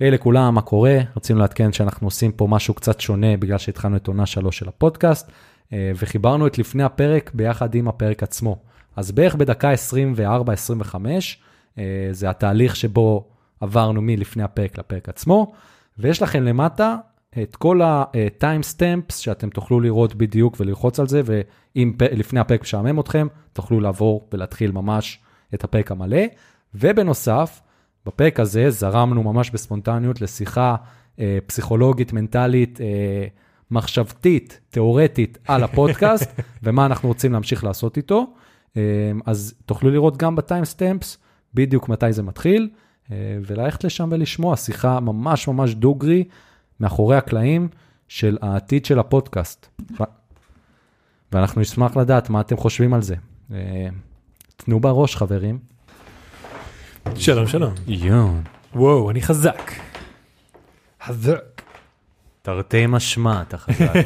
היי לכולם, מה קורה? רצינו לעדכן שאנחנו עושים פה משהו קצת שונה בגלל שהתחלנו את עונה שלוש של הפודקאסט, אה, וחיברנו את לפני הפרק ביחד עם הפרק עצמו. אז בערך בדקה 24-25, אה, זה התהליך שבו עברנו מלפני הפרק לפרק עצמו, ויש לכם למטה את כל ה-time stamps שאתם תוכלו לראות בדיוק וללחוץ על זה, ואם לפני הפרק משעמם אתכם, תוכלו לעבור ולהתחיל ממש את הפרק המלא. ובנוסף, בפרק הזה זרמנו ממש בספונטניות לשיחה אה, פסיכולוגית, מנטלית, אה, מחשבתית, תיאורטית על הפודקאסט, ומה אנחנו רוצים להמשיך לעשות איתו. אה, אז תוכלו לראות גם בטיים סטמפס בדיוק מתי זה מתחיל, אה, וללכת לשם ולשמוע שיחה ממש ממש דוגרי, מאחורי הקלעים של העתיד של הפודקאסט. ואנחנו נשמח לדעת מה אתם חושבים על זה. אה, תנו בראש, חברים. שלום, שלום. יון. וואו, אני חזק. חזק. תרתי משמע, אתה חזק.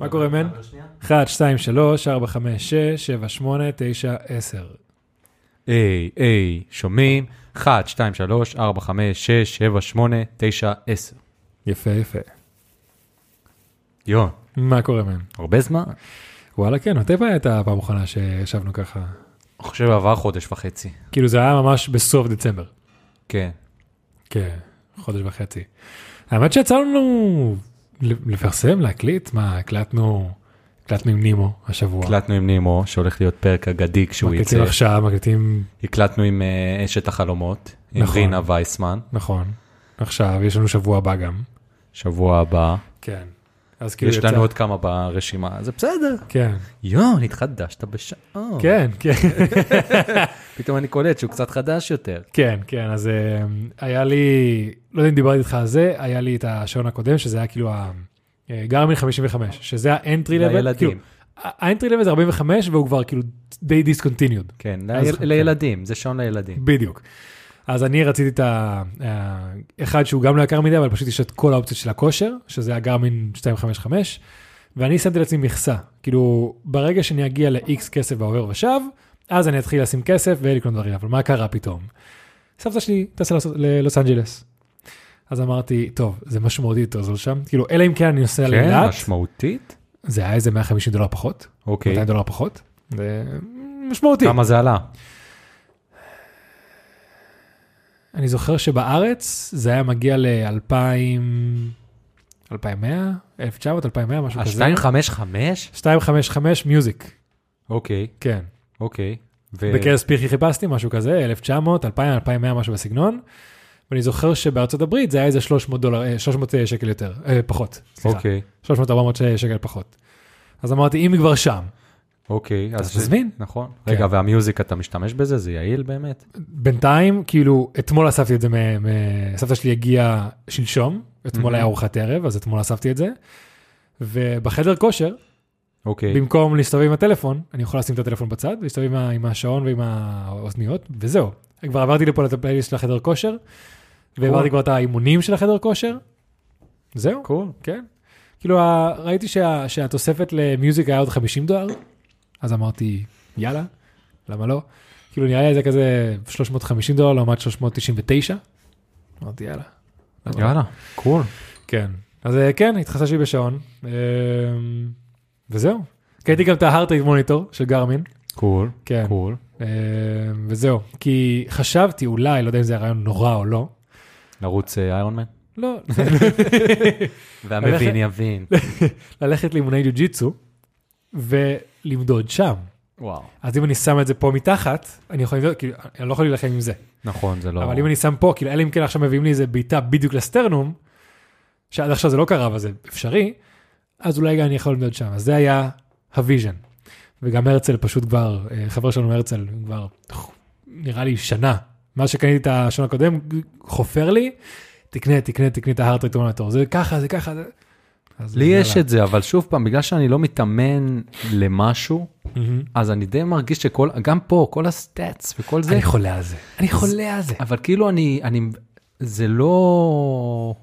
מה קורה, מן? 1, 2, 3, 4, 5, 6, 7, 8, 9, 10. היי, היי, שומעים? 1, 2, 3, 4, 5, 6, 7, 8, 9, 10. יפה, יפה. יון, מה קורה, מן? הרבה זמן. וואלה, כן, מתי הייתה הפעם האחרונה שישבנו ככה? אני חושב עבר חודש וחצי. כאילו זה היה ממש בסוף דצמבר. כן. כן, חודש וחצי. האמת שיצא לנו לפרסם, להקליט, מה, הקלטנו, הקלטנו עם נימו השבוע. הקלטנו עם נימו, שהולך להיות פרק אגדי כשהוא מקליטים יצא. עכשיו, מקליטים, הקלטנו עם אה, אשת החלומות, עם נכון. רינה וייסמן, נכון. עכשיו, יש לנו שבוע הבא גם. שבוע הבא. כן. אז כאילו יש יצא. לנו עוד כמה ברשימה, זה בסדר. כן, יון, התחדשת בשעון. כן, כן. פתאום אני קולט שהוא קצת חדש יותר. כן, כן, אז אה, היה לי, לא יודע אם דיברתי איתך על זה, היה לי את השעון הקודם, שזה היה כאילו הגרמין 55, שזה ה entry level, לילדים. כאילו, ה entry level זה 45 והוא כבר כאילו די discontinued, כן, ליל- לילדים, זה שעון לילדים. בדיוק. אז אני רציתי את ה... ה- אחד שהוא גם לא יקר מדי, אבל פשוט יש את כל האופציות של הכושר, שזה הגרמין 255, ואני שמתי לעצמי מכסה, כאילו ברגע שאני אגיע ל-X כסף בעובר ושב, אז אני אתחיל לשים כסף ולקנות דברים, אבל מה קרה פתאום? סבתא שלי טסה ללוס- אנג'לס. אז אמרתי, טוב, זה משמעותית יותר זול שם, כאילו, אלא אם כן אני נוסע כן, לאילת, משמעותית. זה היה איזה 150 דולר פחות, אוקיי. 200 דולר פחות, זה משמעותי. כמה זה עלה? אני זוכר שבארץ זה היה מגיע ל-2000, 2100, 1900, 2100, משהו כזה. ה-255? 255 מיוזיק, אוקיי, כן. אוקיי. ו- בכנס פיחי חיפשתי משהו כזה, 1900, 2000, 2100, משהו בסגנון. ואני זוכר שבארצות הברית זה היה איזה 300 דולר, אה, 300 שקל יותר, אה, פחות, סליחה. אוקיי, 300-400 שקל פחות. אז אמרתי, אם כבר שם, אוקיי. אז תזמין. נכון. כן. רגע, והמיוזיק אתה משתמש בזה? זה יעיל באמת? בינתיים, כאילו, אתמול אספתי את זה, מ- מ- סבתא שלי הגיעה שלשום, אתמול מהמם. היה ארוחת ערב, אז אתמול אספתי את זה. ובחדר כושר, אוקיי. במקום להסתובב עם הטלפון, אני יכול לשים את הטלפון בצד, להסתובב עם, ה- עם השעון ועם האוזניות, וזהו. כבר עברתי לפה לפלייליסט של החדר כושר, והעברתי כבר את האימונים של החדר כושר, זהו, cool. כן. כאילו, ראיתי שה, שהתוספת ל music היה עוד 50 דולר, אז אמרתי, יאללה, למה לא? כאילו, נראה לי זה כזה 350 דולר לעומת 399, אמרתי, יאללה. לא?" יאללה, cool. כן. אז אה, כן, התחדשתי בשעון, אה, וזהו. קניתי גם את ה heart rate monitor של גרמין, cool. כן, cool. אה, וזהו. כי חשבתי אולי, לא יודע אם זה רעיון נורא או לא, לרוץ אה, Ironman? לא, והמבין יבין. ללכת לאימוני ג'יו-ג'יצו ולמדוד שם. וואו. אז אם אני שם את זה פה מתחת, אני יכול למדוד, כאילו, אני לא יכול להילחם עם זה. נכון, זה לא... אבל אם אני שם פה, כאילו, אלא אם כן עכשיו מביאים לי איזה בעיטה בדיוק ל sternum, שעד עכשיו זה לא קרה, אבל זה אפשרי, אז אולי גם אני יכול למדוד שם. אז זה היה ה vision. וגם הרצל פשוט כבר, אה, חבר שלנו הרצל, כבר נראה לי שנה, מאז שקניתי את השעון הקודם, חופר לי, תקנה, תקנה, תקנה את ההארט רייט. זה ככה, זה ככה. זה... לי. יש את זה, אבל שוב פעם, בגלל שאני לא מתאמן למשהו. אז אני די מרגיש שכל, גם פה, כל הסטאצ וכל זה, אני חולה על זה. אני חולה על זה. אבל כאילו אני, אני, זה לא...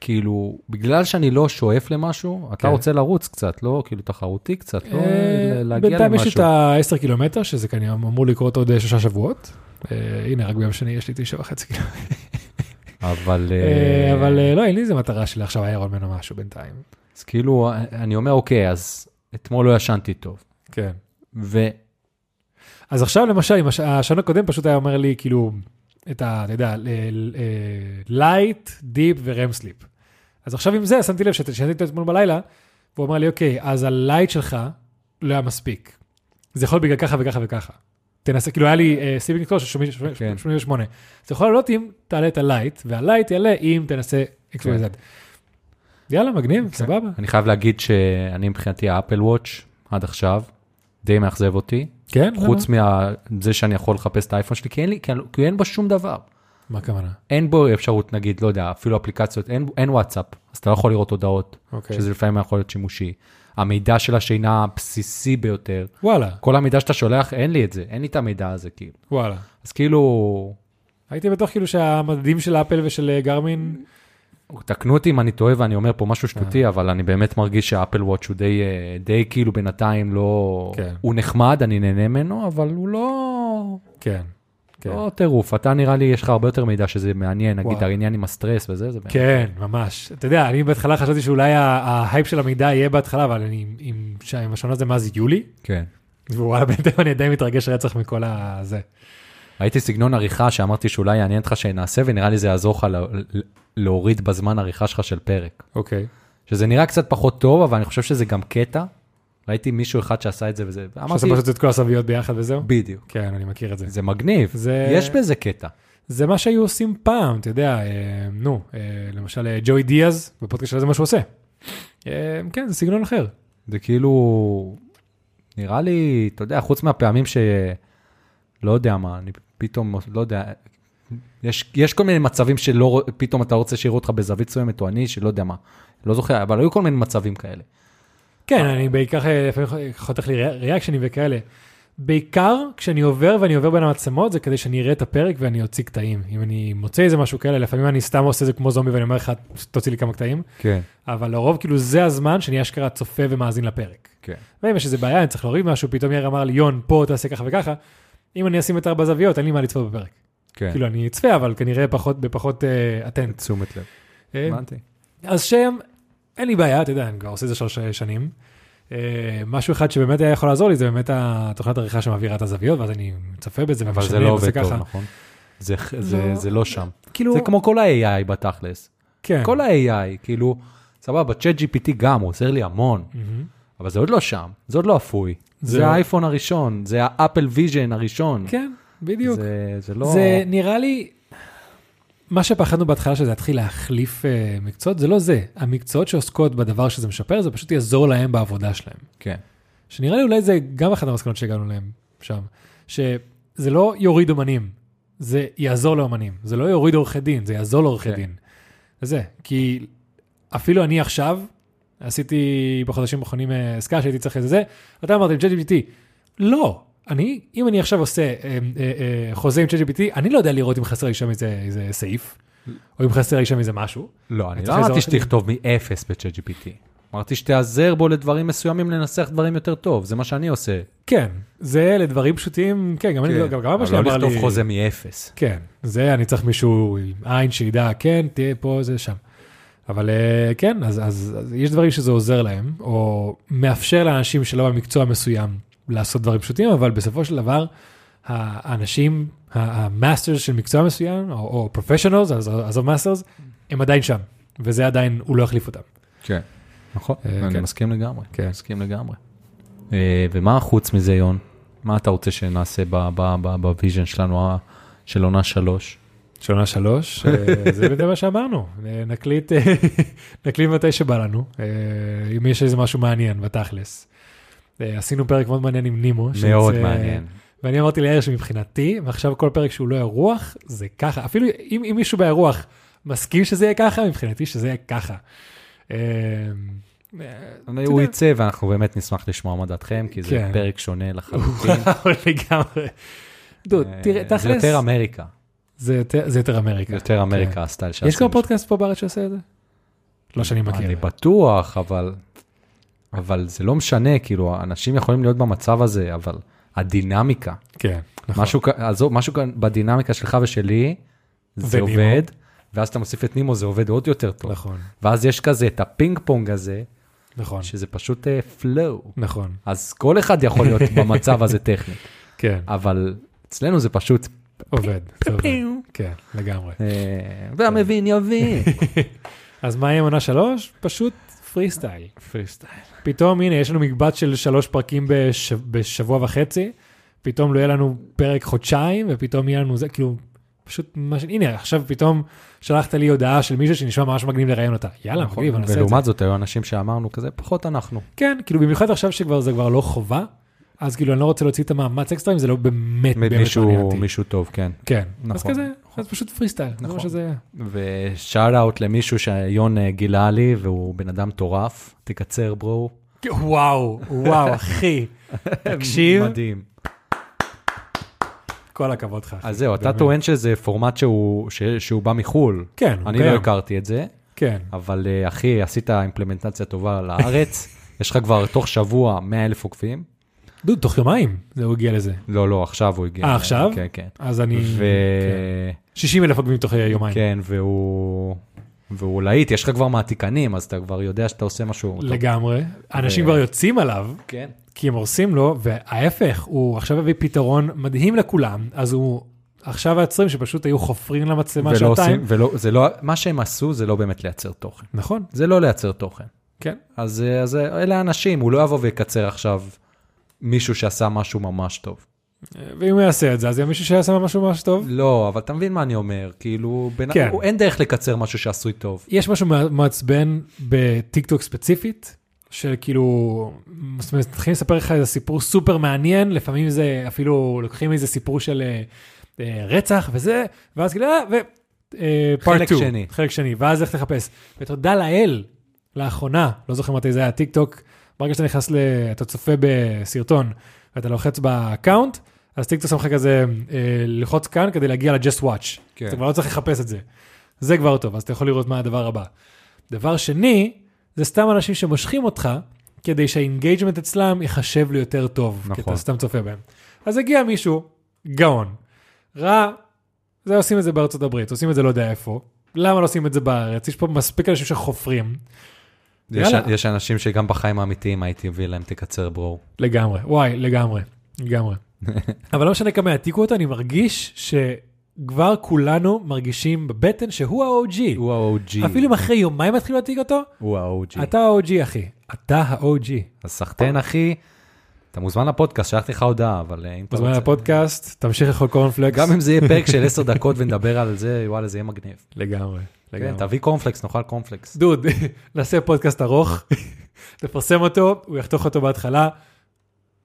כאילו, בגלל שאני לא שואף למשהו, אתה כן. רוצה לרוץ קצת, לא כאילו תחרותי קצת, לא אה, להגיע בינתיים יש את למשהו. ה-10 קילומטר, שזה כנראה אמור לקרות עוד אה, שלושה שבועות. אה, הנה, רק ביום שני יש לי תשע וחצי קילומטר. אבל... אה, אה, אבל אה, לא, אין לי איזה מטרה של עכשיו Iron Man או משהו בינתיים. אז כאילו, אני אומר, אוקיי, אז אתמול לא ישנתי טוב. כן. ו... אז עכשיו למשל, עם הש- השעון הקודם פשוט היה אומר לי, כאילו, את ה... אתה יודע, light, deep ו REM sleep. אז עכשיו עם זה, שמתי לב ששיניתי אותו אתמול בלילה, והוא אמר לי, אוקיי, אז ה light שלך לא היה מספיק. זה יכול להיות בגלל ככה וככה וככה. תנסה, כאילו היה לי sleeping score של כן. 88. זה יכול לעלות אם תעלה את ה light, וה light יעלה אם תנסה XYZ. כן. יאללה, מגניב, כן. סבבה. אני חייב להגיד שאני מבחינתי ה Apple Watch עד עכשיו די מאכזב אותי, כן? חוץ מזה שאני יכול לחפש את האייפון שלי, כי אין, לי, כי, אין בו שום דבר. מה הכוונה? אין בו אפשרות, נגיד, לא יודע, אפילו אפליקציות, אין, אין וואטסאפ, אז אתה לא יכול לראות הודעות, אוקיי. שזה לפעמים יכול להיות שימושי. המידע של השינה הבסיסי ביותר, וואלה, כל המידע שאתה שולח, אין לי את זה, אין לי את המידע הזה, כאילו. וואלה. אז כאילו, הייתי בטוח כאילו שהמדדים של אפל ושל אה, גרמין, תקנו אותי אם אני טועה ואני אומר פה משהו אה. שטותי, אבל אני באמת מרגיש שהאפל וואץ' הוא די, אה, די כאילו בינתיים לא... כן. הוא נחמד, אני נהנה ממנו, אבל הוא לא... כן, כן. לא טירוף. אתה נראה לי, יש לך הרבה יותר מידע שזה מעניין, נגיד וואו. העניין עם הסטרס וזה, זה. כן, ממש. אתה יודע, אני בהתחלה חשבתי שאולי ההייפ של המידע יהיה בהתחלה, אבל אני עם- עם השעון הזה מאז יולי, כן. ווואלה, בינתיים אני עדיין מתרגש רצח מכל הזה. ראיתי סגנון עריכה שאמרתי שאולי יעניין אותך שנעשה, ונראה לי זה יעזור לך לה- להוריד בזמן עריכה שלך של פרק. אוקיי. שזה נראה קצת פחות טוב, אבל אני חושב שזה גם קטע. ראיתי מישהו אחד שעשה את זה וזה, שעושה אמרתי, פשוט את כל הזוויות ביחד וזהו? בדיוק. כן, אני מכיר את זה. זה מגניב, זה- יש בזה קטע. זה מה שהיו עושים פעם, אתה יודע, אה, נו, אה, למשל אה, ג'וי דיאז, בפודקאסט שלו זה מה שהוא עושה. אה, כן, זה סגנון אחר. זה כאילו, נראה לי, אתה יודע, חוץ מהפעמים ש... לא יודע מה, אני פתאום, לא יודע, יש, יש כל מיני מצבים שלא, פתאום אתה רוצה שיראו אותך בזווית מסוימת, או אני, שלא יודע מה, לא זוכר, אבל היו כל מיני מצבים כאלה. כן, אני בעיקר אה, לפעמים חותך לי רי- ריאקשנים וכאלה. בעיקר כשאני עובר ואני עובר בין המצלמות זה כדי שאני אראה את הפרק ואני אוציא קטעים. אם אני מוצא איזה משהו כאלה, לפעמים אני סתם עושה את זה כמו זומבי ואני אומר לך, תוציא לי כמה קטעים, כן. אבל לרוב כאילו זה הזמן שאני אשכרה צופה ומאזין לפרק. כן. ואם יש איזה בעיה, אני צריך להוריד משהו, פתאום יאיר אמר לי, יון, פה תעשה ככה וככה, אם אני אשים את ארבע זוויות, אין לי מה לצפות בפרק. כן. כאילו, אני אצפה, אבל כנראה פחות, בפחות אה, אטנט. תשומת לב. אה, הבנתי. אז שם, אין לי בעיה, אתה יודע, אני כבר עושה את זה שלוש שנים. אה, משהו אחד שבאמת היה יכול לעזור לי, זה באמת התוכנת עריכה שמעבירה את הזוויות, ואז אני מצפה בזה אבל זה לא עובד טוב. נכון? זה, זה, לא. זה לא שם. כאילו, זה כמו כל ה-AI בתכלס. כן. כל ה-AI, כאילו, סבבה, ChatGPT גם, הוא עוזר לי המון. אבל זה עוד לא שם, זה עוד לא אפוי. זה זה לא- האייפון הראשון, זה ה Apple Vision הראשון. כן, בדיוק. זה, זה לא... זה נראה לי, מה שפחדנו בהתחלה שזה יתחיל להחליף אה, מקצועות, זה לא זה. המקצועות שעוסקות בדבר שזה משפר, זה פשוט יעזור להם בעבודה שלהם. כן. שנראה לי אולי זה גם אחת המסקנות שהגענו להם שם, שזה לא יוריד אומנים, זה יעזור לאומנים. זה לא יוריד עורכי דין, זה יעזור לעורכי כן. דין. זה, כי אפילו אני עכשיו, עשיתי בחודשים האחרונים אה, עסקה שהייתי צריך איזה זה, אתה אמרת עם ChatGPT, לא, אני, אם אני עכשיו עושה אה, אה, אה, חוזה עם ChatGPT, אני לא יודע לראות אם חסר לי שם איזה, איזה סעיף, או אם חסר לי שם איזה משהו. לא, אני לא אמרתי. שתכתוב מ-0 ב-chat GPT. אמרתי שתיעזר בו לדברים מסוימים לנסח דברים יותר טוב, זה מה שאני עושה. כן, זה לדברים פשוטים, כן, גם אני, גם גם אבא שלי אבל אמר לא לי, לכתוב חוזה מ-0. כן, זה אני צריך מישהו עם עין שידע, כן, תהיה פה, זה שם. אבל אה, כן, אז, אז, אז יש דברים שזה עוזר להם, או מאפשר לאנשים שלא במקצוע מסוים לעשות דברים פשוטים, אבל בסופו של דבר, האנשים, ה masters של מקצוע מסוים, או, או professionals, עזוב masters, הם עדיין שם, וזה עדיין, הוא לא יחליף אותם. כן. נכון, אה, אני כן. מסכים לגמרי. כן. מסכים לגמרי. אה, ומה חוץ מזה, יון? מה אתה רוצה שנעשה ב vision שלנו, של עונה שלוש? שנה שלוש, אה, זה בדיוק מה שאמרנו, נקליט, נקליט מתי שבא לנו, אם יש איזה משהו מעניין בתכלס. עשינו פרק מאוד מעניין עם נימו. מאוד שיוצא- מעניין. ואני אמרתי ליאיר שמבחינתי, ועכשיו כל פרק שהוא לא אירוח, זה ככה, אפילו אם, אם מישהו באירוח מסכים שזה יהיה ככה, מבחינתי שזה יהיה ככה. אה, הוא יצא ואנחנו באמת נשמח לשמוע מה דעתכם, כי זה כן. פרק שונה לחלוטין. לגמרי. דוד, תראה, אה, זה תכלס, יותר אמריקה. זה יותר- זה יותר אמריקה. יותר אמריקה כן. הסטייל שעשינו. יש כבר פודקאסט פה בארץ שעושה את זה? לא שאני מכיר. אני בטוח, אבל, אבל זה לא משנה, כאילו, אנשים יכולים להיות במצב הזה, אבל הדינמיקה, כן, נכון. משהו, עזוב, משהו כאן בדינמיקה שלך ושלי, זה ונימו. עובד, ואז אתה מוסיף את נימו, זה עובד עוד יותר טוב. נכון, ואז יש כזה את הפינג פונג הזה, נכון, שזה פשוט flow. נכון, אז כל אחד יכול להיות במצב הזה טכני, כן, אבל אצלנו זה פשוט, עובד, זה עובד. כן, לגמרי. אה, והמבין יבין. אז מה עם עונה שלוש? פשוט freestyle. freestyle. פתאום, הנה, יש לנו מקבץ של שלוש פרקים בש... בשבוע וחצי, פתאום לא יהיה לנו פרק חודשיים, ופתאום יהיה לנו זה, כאילו, פשוט, מש... הנה, עכשיו פתאום שלחת לי הודעה של מישהו שנשמע ממש מגניב לראיין אותה. יאללה, נכון, מגניב, אני אעשה את זה. ולעומת זאת היו אנשים שאמרנו כזה, פחות אנחנו. כן, כאילו, במיוחד עכשיו שכבר זה כבר לא חובה, אז כאילו, אני לא רוצה להוציא את המאמץ אקסטרה אם זה לא באמת באמת מעניין מישהו, אותי. מישהו טוב, כן. כן, אז נכון. כזה, אז פשוט פרי סטייל, זה מה נכון. שזה... ושאט אאוט למישהו שיון אה, גילה לי, והוא בן אדם מטורף, תקצר ברו. וואו, וואו, אחי, תקשיב, מדהים. כל הכבוד לך. אחי, אז זהו, אתה. טוען שזה פורמט שהוא, ש- שהוא בא מחו"ל. כן, הוא אני לא קיים. הכרתי את זה, כן, אבל אה, אחי, עשית אימפלמנטציה טובה לארץ, יש לך כבר תוך שבוע 100 אלף עוקבים. דוד, תוך יומיים הוא הגיע לזה. לא, לא, עכשיו הוא הגיע. אה, עכשיו? כן, כן. אז אני... ו... 60 אלף עוקבים תוך יומיים. כן, והוא... והוא להיט, יש לך כבר מעתיקנים, אז אתה כבר יודע שאתה עושה משהו טוב. לגמרי. אנשים ו- כבר יוצאים עליו, כן. כי הם הורסים לו, וההפך, הוא עכשיו הביא פתרון מדהים לכולם, אז הוא... עכשיו העצרים שפשוט היו חופרים למצלמה ולא שעתיים. עושים, ולא, זה לא, מה שהם עשו זה לא באמת לייצר תוכן. נכון, זה לא לייצר תוכן. כן. אז, אה, אז אה, אלה האנשים, הוא לא יבוא ויקצר עכשיו מישהו שעשה משהו ממש טוב. ואם הוא יעשה את זה, אז יהיה מישהו שיעשה משהו ממש טוב. לא, אבל אתה מבין מה אני אומר, כאילו, בין, כן. אין דרך לקצר משהו שעשוי טוב. יש משהו מע- מעצבן בטיקטוק ספציפית, של כאילו, זאת אומרת, מתחילים לספר לך איזה סיפור סופר מעניין, לפעמים זה אפילו לוקחים איזה סיפור של אה, אה, רצח וזה, ואז כאילו, אה, ו... אה, חלק שני. חלק שני, ואז לך תחפש. ותודה לאל, לאחרונה, לא זוכר מתי זה היה, טיק טוק, ברגע שאתה נכנס, ל... אתה צופה בסרטון, ואתה לוחץ ב account, אז טיק טוק שם לך כזה, אה, ללחוץ כאן כדי להגיע ל-just watch. כן. אתה כבר לא צריך לחפש את זה. זה כבר טוב, אז אתה יכול לראות מה הדבר הבא. דבר שני, זה סתם אנשים שמושכים אותך, כדי שה engagement אצלם ייחשב ליותר טוב, כי נכון. אתה סתם צופה בהם. אז הגיע מישהו, גאון, ראה, זה עושים את זה בארצות הברית, עושים את זה לא יודע איפה, למה לא עושים את זה בארץ? יש פה מספיק אנשים שחופרים, יש. יש אנשים שגם בחיים האמיתיים הייתי מביא להם תקצר bro. לגמרי, וואי, לגמרי, לגמרי. אבל לא משנה כמה יעתיקו אותו, אני מרגיש שכבר כולנו מרגישים בבטן שהוא ה-OG. הוא ה-OG. אפילו אם אחרי יומיים מתחילים להעתיק אותו, הוא ה-OG. אתה ה-OG אחי, אתה ה-OG. אז סחטיין אחי, אתה מוזמן לפודקאסט, שלחתי לך הודעה, אבל אה, אם אתה מוזמן רוצה... לפודקאסט, תמשיך לאכול קורנפלקס. גם אם זה יהיה פרק של 10 דקות ונדבר על זה, וואלה, זה יהיה מגניב. לגמרי, לגמרי. תביא קורנפלקס, נאכל קורנפלקס. דוד, נעשה פודקאסט ארוך, תפרסם אותו, הוא יחתוך אותו בהתחלה.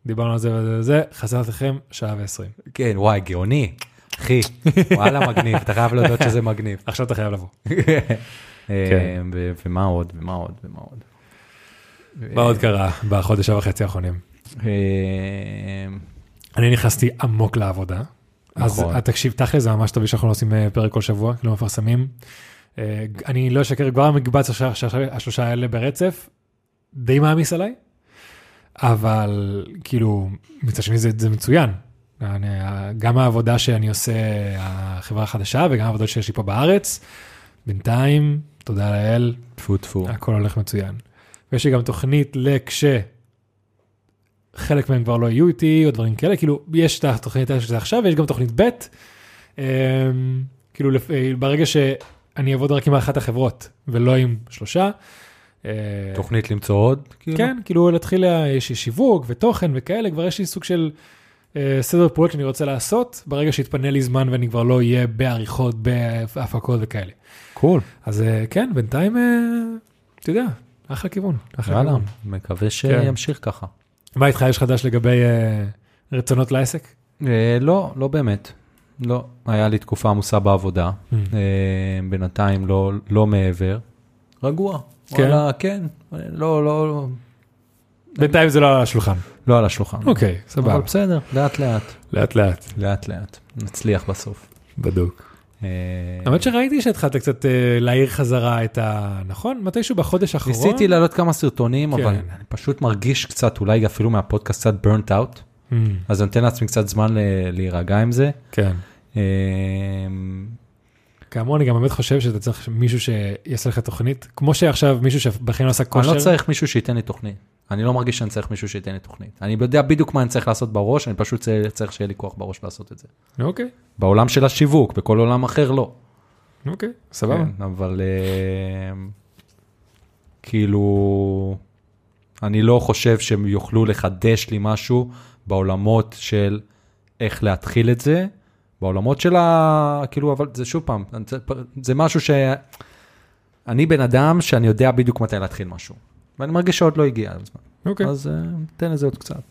דיברנו על זה וזה וזה, חסר לכם שעה ועשרים. כן, וואי, גאוני. אחי, וואלה, מגניב, אתה חייב להודות שזה מגניב. עכשיו אתה חייב לבוא. אה, ו- ומה עוד, ומה עוד, ומה עוד. מה עוד קרה בחודש וחצי האחרונים? אה, אני נכנסתי עמוק לעבודה. אז נכון. אה, תקשיב, תכל'ס זה ממש טוב שאנחנו עושים אה, פרק כל שבוע, כאילו מפרסמים. אה, אני לא אשקר, כבר המקבץ הש- הש- השלושה האלה ברצף, די מעמיס עליי, אבל כאילו, מצד שני זה, זה מצוין. אני, גם העבודה שאני עושה, החברה החדשה, וגם העבודות שיש לי פה בארץ, בינתיים, תודה לאל, טפו טפו. הכל הולך מצוין. ויש לי גם תוכנית לכש... חלק מהם כבר לא יהיו איתי או דברים כאלה, כאילו יש את התוכנית שזה עכשיו ויש גם תוכנית ב', אמ, כאילו אה, שאני אעבוד רק עם אחת החברות ולא עם שלושה. אה, תוכנית למצוא עוד? כאילו? כן, כאילו להתחיל, לה- יש שיווק ותוכן וכאלה, כבר יש לי סוג של אה, סדר פעולות שאני רוצה לעשות, ברגע שיתפנה לי זמן ואני כבר לא אהיה בעריכות, בהפקות וכאלה. קול. אז אה, כן, בינתיים, אה, אתה יודע, אחלה כיוון. אחלה יאללה, כיוון. מקווה שימשיך ככה. מה איתך, יש חדש לגבי אה, רצונות לעסק? אה, לא, לא באמת. לא, היה לי תקופה עמוסה בעבודה. Mm. אה, בינתיים לא, לא מעבר. רגוע. כן? וואלה, כן. לא, לא, לא, בינתיים זה לא על השולחן. לא על השולחן. אוקיי, סבבה. אבל בסדר, לאט לאט. לאט לאט. לאט לאט. נצליח בסוף. בדוק. אה, האמת שראיתי שהתחלת קצת אה, להעיר חזרה את ה... נכון? מתישהו בחודש האחרון? ניסיתי להעלות כמה סרטונים, כן. אבל אני פשוט מרגיש קצת, אולי אפילו מהפודקאסט קצת burnt out, Mm, אז אני נותן לעצמי קצת זמן להירגע עם זה. כן. אה, כאמור, אני גם באמת חושב שאתה צריך מישהו שיעשה לך תוכנית, כמו שעכשיו מישהו שבכן לא עשה כושר. אני לא צריך מישהו שייתן לי תוכנית. אני לא מרגיש שאני צריך מישהו שייתן לי תוכנית. אני יודע בדיוק מה אני צריך לעשות בראש, אני פשוט צריך- שיהיה לי כוח בראש לעשות את זה. אוקיי, בעולם של השיווק, בכל עולם אחר לא. אוקיי, סבבה. כן, אבל אה, כאילו, אני לא חושב שהם יוכלו לחדש לי משהו בעולמות של איך להתחיל את זה, בעולמות של ה... כאילו, אבל זה שוב פעם, זה, משהו ש... אני בן אדם שאני יודע בדיוק מתי להתחיל משהו, ואני מרגיש שעוד לא הגיע הזמן. אוקיי, אז אה, תן לזה עוד קצת.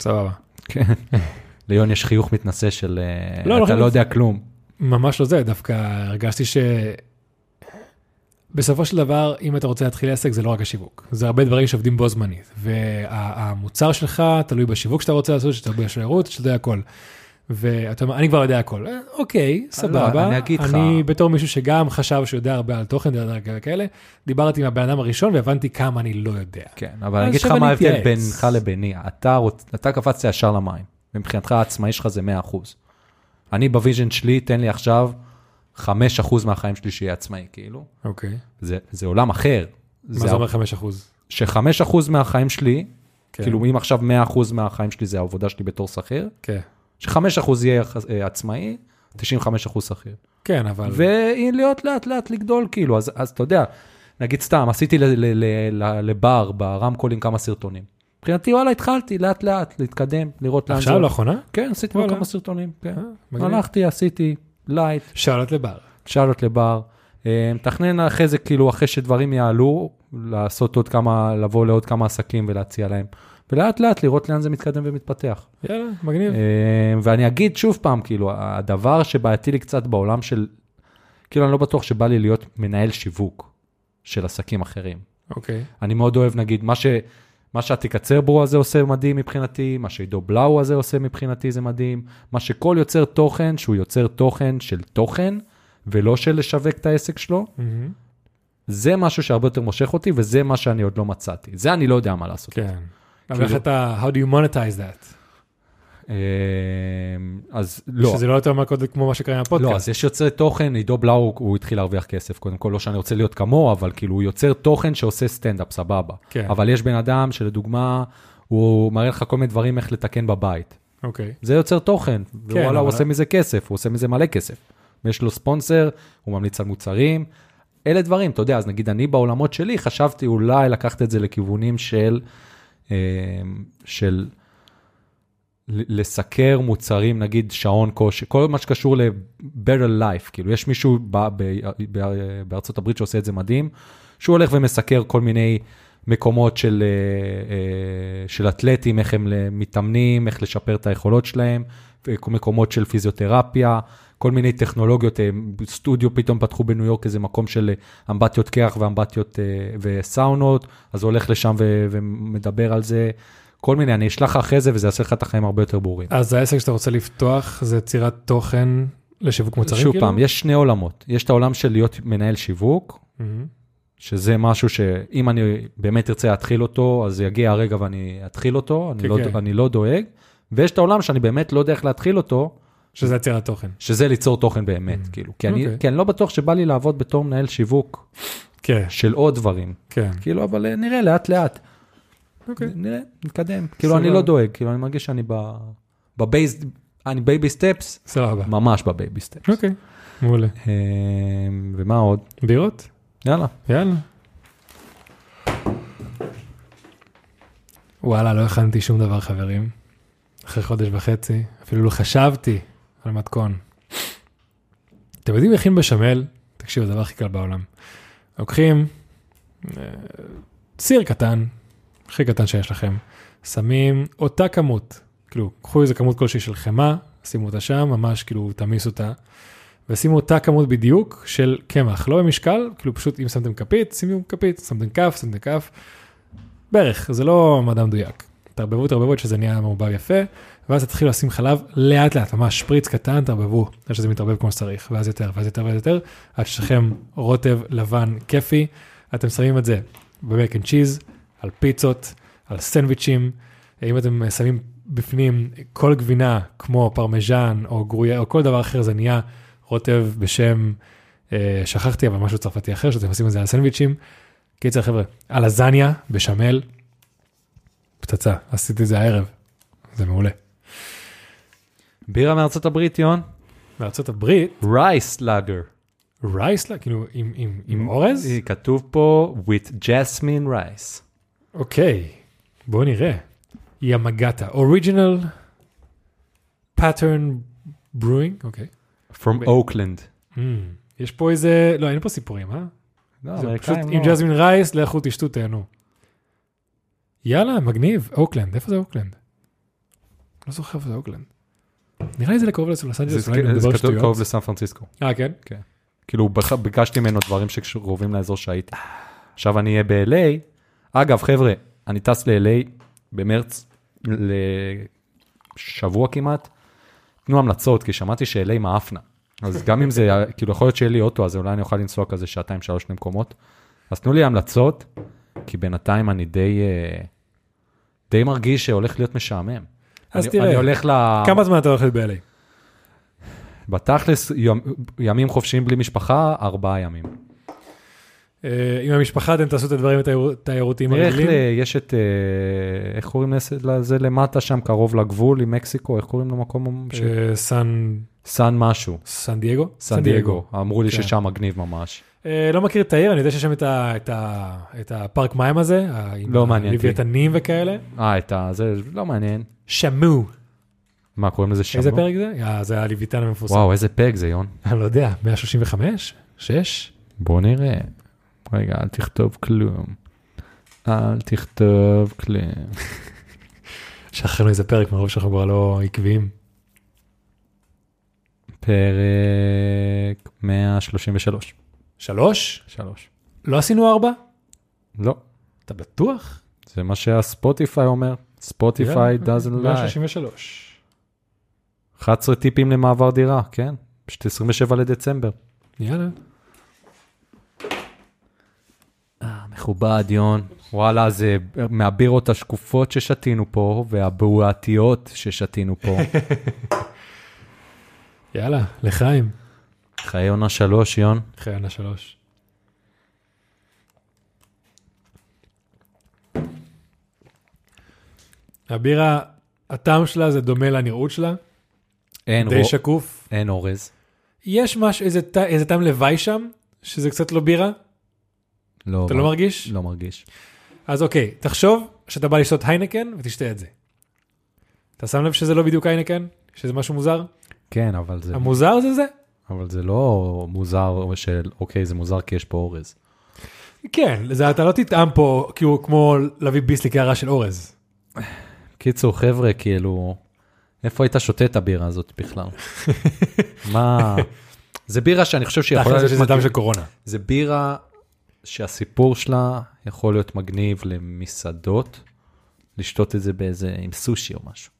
סבבה. כן. ליון יש חיוך מתנשא של לא, לא אתה חיוך. לא יודע כלום. ממש לא זה, דווקא הרגשתי ש... בסופו של דבר, אם אתה רוצה להתחיל עסק, זה לא רק השיווק. זה הרבה דברים שעובדים בו זמנית. והמוצר שלך תלוי בשיווק שאתה רוצה לעשות, שתלוי בשיירות, שאתה יודע הכל. ואתה אומר, אני כבר יודע הכל. אה, אוקיי, סבבה. אני אגיד לך. אני בתור מישהו שגם חשב שהוא יודע הרבה על תוכן, יודע כאלה כאלה, דיברתי עם הבן אדם הראשון והבנתי כמה אני לא יודע. כן, אבל אני אגיד לך מה ההבדל. בינך לביני. אתה, קפצת ישר למים, ומבחינתך העצמאי שלך זה 100%. אני ב vision שלי, תן לי עכשיו 5% מהחיים שלי שיהיה עצמאי, כאילו. אוקיי. זה, זה עולם אחר. מה זה אומר 5 אחוז? ש-5% מהחיים שלי, כן. כאילו אם עכשיו 100% מהחיים שלי זה העבודה שלי בתור שכיר, כן. ש-5% יהיה אה, עצמאי, 95% שכיר. כן, אבל... ולהיות לאט לאט לגדול כאילו, אז, אז אתה יודע, נגיד סתם, עשיתי ל- ל- ל- ל- לבר ברמקולים כמה סרטונים. מבחינתי וואלה התחלתי לאט לאט להתקדם, לראות לאן זה... עכשיו לאחרונה? כן, עשיתי. כמה סרטונים, כן. אה. הלכתי, עשיתי light, שאלות לבר. שאלות לבר. אה, מתכנן אחרי זה, כאילו, אחרי שדברים יעלו, לעשות עוד כמה, לבוא לעוד כמה עסקים ולהציע להם. ולאט לאט לראות לאן זה מתקדם ומתפתח. יאללה, מגניב. אה, ואני אגיד שוב פעם, כאילו, הדבר שבעייתי לי קצת בעולם של, כאילו, אני לא בטוח שבא לי להיות מנהל שיווק של עסקים אחרים. אוקיי. אני מאוד אוהב, נגיד, מה ש... מה שהתקצר ברו הזה עושה מדהים מבחינתי, מה שעידו בלאו הזה עושה מבחינתי זה מדהים, מה שכל יוצר תוכן, שהוא יוצר תוכן של תוכן, ולא של לשווק את העסק שלו, מהמם. זה משהו שהרבה יותר מושך אותי, וזה מה שאני עוד לא מצאתי. זה אני לא יודע מה לעשות. כן. אבל כאילו- איך אתה, how do you monetize that? אה, אז לא, שזה לא יותר מהקודם כמו מה שקרה עם הפודקאסט. לא, אז יש יוצרי תוכן, עידו בלאו, הוא התחיל להרוויח כסף, קודם כל, לא שאני רוצה להיות כמוהו, אבל כאילו, הוא יוצר תוכן שעושה סטנדאפ, סבבה. כן. אבל יש בן אדם שלדוגמה, הוא מראה לך כל מיני דברים איך לתקן בבית. אוקיי. זה יוצר תוכן, ווואלה, אבל- הוא עושה מזה כסף, הוא עושה מזה מלא כסף. ויש לו ספונסר, הוא ממליץ על מוצרים. אלה דברים, אתה יודע, אז נגיד אני בעולמות שלי, חשבתי אולי לקחת את זה לכיוונים של, אה, של לסקר מוצרים, נגיד שעון כושר, כל מה שקשור ל-better life, כאילו יש מישהו ב- ב- ב- בארצות הברית שעושה את זה מדהים, שהוא הולך ומסקר כל מיני מקומות של, אה, אה, של אתלטים, איך הם מתאמנים, איך לשפר את היכולות שלהם, מקומות של פיזיותרפיה, כל מיני טכנולוגיות, אה, סטודיו פתאום פתחו בניו יורק איזה מקום של אמבטיות קרח ואמבטיות וסאונות, אז הוא הולך לשם ו- ומדבר על זה, כל מיני, אני אשלח לך אחרי זה וזה יעשה לך את החיים הרבה יותר ברורים. אז העסק שאתה רוצה לפתוח זה יצירת תוכן לשיווק מוצרים שוב כאילו? פעם, יש שני עולמות, יש את העולם של להיות מנהל שיווק, מהמם. שזה משהו שאם אני באמת ארצה להתחיל אותו, אז יגיע הרגע ואני אתחיל אותו, אני, כן, לא, כן. אני לא דואג. ויש את העולם שאני באמת לא יודע איך להתחיל אותו, שזה יצירת תוכן. שזה ליצור תוכן באמת, Mm. כאילו. כי, אני, אוקיי. כי אני לא בטוח שבא לי לעבוד בתור מנהל שיווק כן, של עוד דברים. כן. כאילו, אבל אה, נראה לאט לאט. אוקיי. נראה, נתקדם. כאילו, אני. לא דואג, כאילו, אני מרגיש שאני. ב base, אני baby steps, סבבה. ממש ב baby steps. אוקיי, מעולה. אה, ומה עוד? בירות? יאללה. יאללה. וואלה, לא הכנתי שום דבר, חברים. אחרי חודש וחצי, אפילו לא חשבתי על מתכון. אתם יודעים להכין בשמל? תקשיבו, זה הדבר הכי קל בעולם. לוקחים אה, סיר קטן, הכי קטן שיש לכם, שמים אותה כמות, כאילו, קחו איזה כמות כלשהי של חמאה, שימו אותה שם, ממש כאילו תמיסו אותה, ושימו אותה כמות בדיוק של קמח, לא במשקל, כאילו פשוט אם שמתם כפית, שימו כפית, שמתם כף, שמתם כף, בערך, זה לא מדע מדויק. תערבבו, תערבבו עד שזה נהיה מעובב יפה, ואז תתחילו לשים חלב לאט לאט, ממש שפריץ קטן, תערבבו, עד שזה מתערבב כמו שצריך, ואז יותר, ואז יותר, ואז יותר, עד ששלכם רוטב לבן כיפי, אתם שמים את זה and cheese, על פיצות, על סנדוויצ'ים, אם אתם שמים בפנים כל גבינה כמו פרמז'ן או גרוייר או כל דבר אחר, זה נהיה רוטב בשם, אה, שכחתי, אבל משהו צרפתי אחר, שאתם עושים את זה על סנדוויצ'ים. קיצר חבר'ה, הלזניה בשמל, פצצה, עשיתי את זה הערב, זה מעולה. בירה מארצות הברית, יון? בארצות הברית, rice lager. rice lager, כאילו עם, עם, עם אורז? כתוב פה with jasmine rice. אוקיי, בואו נראה. ימגטה, Original Pattern Brewing, אוקיי. from אוקלנד. אממ, יש פה איזה, לא, אין פה סיפורים, אה? לא, זה פשוט עם לא. jasmine rice, לכו תשתו, תהנו. יאללה, מגניב, אוקלנד, איפה זה אוקלנד? לא זוכר איפה זה אוקלנד. נראה לי זה לקרוב ללוס אנג'לס, אולי אני זה כתוב. קרוב לסן פרנסיסקו. אה, כן? כאילו בח- ביקשתי ממנו דברים שקרובים לאזור שהייתי. עכשיו אני אהיה ב-LA. אגב, חבר'ה, אני טס ל-LA במרץ לשבוע כמעט. תנו המלצות, כי שמעתי ש-LA מעפנה. אז גם אם זה, כאילו יכול להיות שיהיה לי אוטו, אז אולי אני אוכל לנסוע כזה שעתיים, שלוש למקומות. אז תנו לי המלצות, כי בינתיים אני די, אה, די מרגיש שהולך להיות משעמם. אז אני- תראה, אני הולך ל... כמה זמן אתה הולך להיות ב-LA? בתכלס, יום- ימים חופשיים בלי משפחה, ארבעה ימים. אה, עם המשפחה אתם תעשו את הדברים התייר- התיירותיים הרגילים? יש את, אה, איך קוראים לזה- למטה שם, קרוב לגבול עם מקסיקו, איך קוראים למקום? אה, סן סן משהו, סן דייגו? סן דייגו. אמרו לי כן. ששם מגניב ממש. לא מכיר את העיר, אני יודע שיש שם את הפארק מים הזה, לא מעניין אותי. הלוויתנים וכאלה. אה, את ה... זה לא מעניין. שמו. מה, קוראים לזה שם? איזה פרק זה? זה הלוויתן המפורסם. וואו, איזה פרק זה, יון. אני לא יודע, 135? 6? בוא נראה. רגע, אל תכתוב כלום. אל תכתוב כלום. שכחנו איזה פרק מרוב שאנחנו כבר לא עקביים. פרק 133. שלוש? שלוש. לא עשינו ארבע? לא, אתה בטוח? זה מה שהספוטיפיי אומר. ספוטיפיי doesn't lie. 133. 11 טיפים למעבר דירה, כן? פשוט 27 לדצמבר. יאללה. אה, מכובד, יון. וואלה, זה מהבירות השקופות ששתינו פה, והבועתיות ששתינו פה. יאללה, לחיים. חיי עונה שלוש, יון. אחרי עונה שלוש. הבירה, הטעם שלה זה דומה לנראות שלה, אין, די רו... שקוף. אין אורז. יש משהו, איזה, איזה טעם לוואי שם, שזה קצת לא בירה, לא, אתה לא מרגיש? לא מרגיש. אז אוקיי, תחשוב שאתה בא לשתות היינקן ותשתה את זה. אתה שם לב שזה לא בדיוק היינקן? שזה משהו מוזר? כן, אבל זה, המוזר זה זה? אבל זה לא מוזר של, אוקיי, זה מוזר כי יש פה אורז. כן, זה, אתה לא תטעם פה כאילו כמו להביא ביס לקערה של אורז. קיצור, חבר'ה, כאילו, איפה היית שותה את הבירה הזאת בכלל? מה... זה בירה שאני חושב שיכולה תכל'ס. יש טעם מגניב- של קורונה. זה בירה שהסיפור שלה יכול להיות מגניב למסעדות, לשתות את זה באיזה, עם סושי או משהו.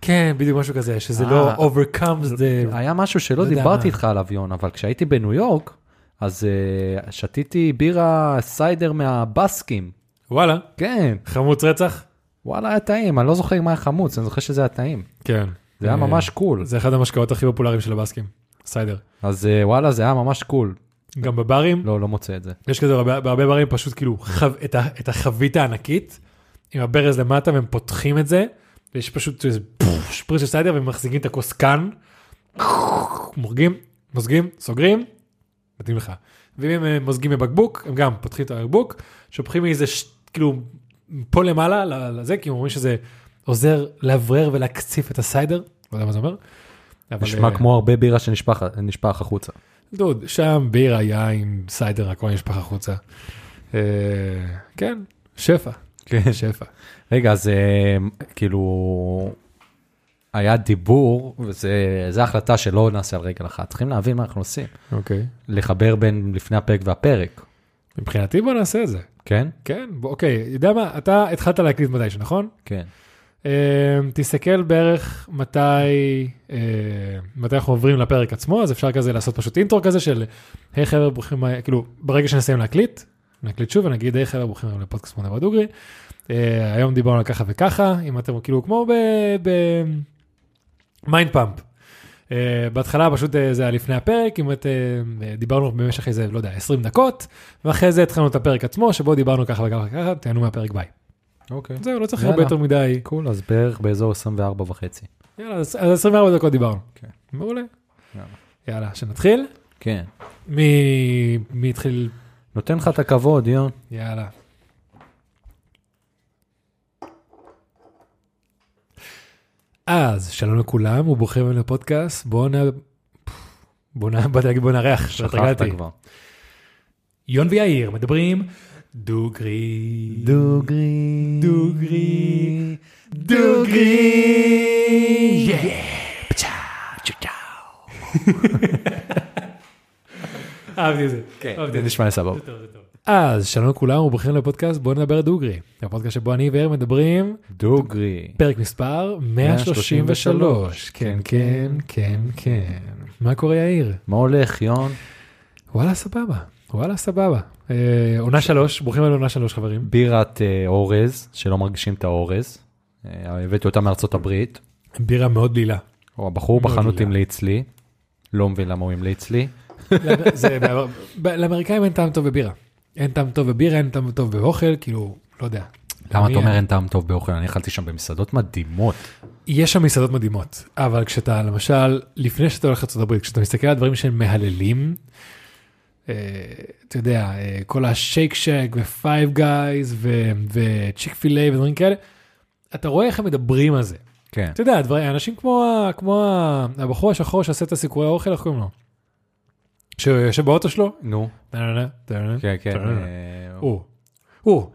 כן, בדיוק משהו כזה, שזה אה. לא overcomes the... היה משהו שלא לא דיברתי. איתך עליו, יון, אבל כשהייתי בניו יורק, אז uh, שתיתי בירה סיידר מהבסקים. וואלה, כן, חמוץ רצח? וואלה, היה טעים, אני לא זוכר מה היה חמוץ, אני זוכר שזה היה טעים. כן. זה היה אה, ממש cool. זה אחד המשקאות הכי פופולריים של הבסקים, סיידר. אז אה, וואלה, זה היה ממש cool. גם בברים, לא, לא מוצא את זה. יש כזה הרבה- בהרבה ברים פשוט כאילו חב- את ה- את החבית הענקית, עם הברז למטה, והם פותחים את זה, ויש פשוט איזה שפריץ של סיידר, והם מחזיקים את הכוס כאן, מורגים, מוזגים, סוגרים, מתאים לך. ואם הם אה, מוזגים בבקבוק, הם גם פותחים את הבקבוק, שופכים מאיזה, ש- כאילו, פה למעלה, לזה, כי הם אומרים שזה עוזר לאוורר ולהקציף את הסיידר, לא יודע מה זה אומר. אבל, נשמע אה, כמו הרבה בירה שנשפך נשפך החוצה. דוד, שם בירה, יין, סיידר, הכל נשפך החוצה. אה, כן, שפע, כן. שפע. רגע, אז אה, כאילו, היה דיבור, וזו החלטה שלא נעשה על רגל אחת. צריכים להבין מה אנחנו עושים. אוקיי. לחבר בין לפני הפרק והפרק. מבחינתי בוא נעשה את זה. כן? כן, אוקיי, יודע מה, אתה התחלת להקליט מתישהו, נכון? כן. Uh, תסתכל בערך מתי, uh, מתי אנחנו עוברים לפרק עצמו, אז אפשר כזה לעשות פשוט אינטרו כזה של, היי חבר'ה ברוכים, ה-" כאילו, ברגע שנסיים להקליט, נקליט שוב ונגיד, היי חבר'ה ברוכים לפודקאסט מונה ודוגרי. Uh, היום דיברנו על ככה וככה, אם אתם כאילו כמו ב Mind Pump. אה, בהתחלה פשוט אה, זה היה לפני הפרק, אם את, אה, דיברנו במשך איזה, לא יודע, 20 דקות, ואחרי זה התחלנו את הפרק עצמו, שבו דיברנו ככה וככה וככה, תהנו מהפרק ביי. אוקיי. זהו, לא צריך. הרבה יותר מדי. cool, אז בערך באזור 24 וחצי. יאללה, אז אז 24 דקות דיברנו. כן. מעולה. יאללה. יאללה, שנתחיל? כן. מי התחיל? נותן לך את הכבוד, יון. יאללה. אז שלום לכולם וברוכים הבאים לפודקאסט בואו נ... בואו נ... בואו נארח, שכחת. כבר. יון ויאיר מדברים דוגרי. דוגרי. דוגרי. דוגרי. אהבתי את זה. את זה זה. נשמע לי סבבה. אז שלום לכולם וברוכים לפודקאסט בוא נדבר דוגרי. הפודקאסט שבו אני ויאיר מדברים דוגרי. פרק מספר 133. כן כן כן כן. מה קורה יאיר? מה הולך, יון? וואלה סבבה. וואלה סבבה. אה, עונה שלוש ברוכים הבאים לעונה שלוש חברים. בירת אה, אורז, שלא מרגישים את האורז. אה, הבאתי אותה מארצות הברית. בירה מאוד דלילה. או הבחור בחנות. המליץ לי. לא מבין למה הוא המליץ לי. לאמריקאים אין טעם טוב בבירה. אין טעם טוב בבירה אין טעם טוב באוכל כאילו לא יודע. למה אתה אומר אין טעם טוב באוכל? אני אכלתי שם במסעדות מדהימות. יש שם מסעדות מדהימות, אבל כשאתה למשל, לפני שאתה הולך לארה"ב, כשאתה מסתכל על דברים שהם מהללים, אתה יודע, אה, כל ה Shake Shack ו Five Guys ו Chick-fil-A ודברים כאלה, אתה רואה איך הם מדברים על זה. כן. אתה יודע, דברים, אנשים כמו, כמו הבחור השחור שעושה את הסיקורי האוכל, איך קוראים לו? שיושב באוטו שלו? נו. כן, כן. אה, הוא. הוא.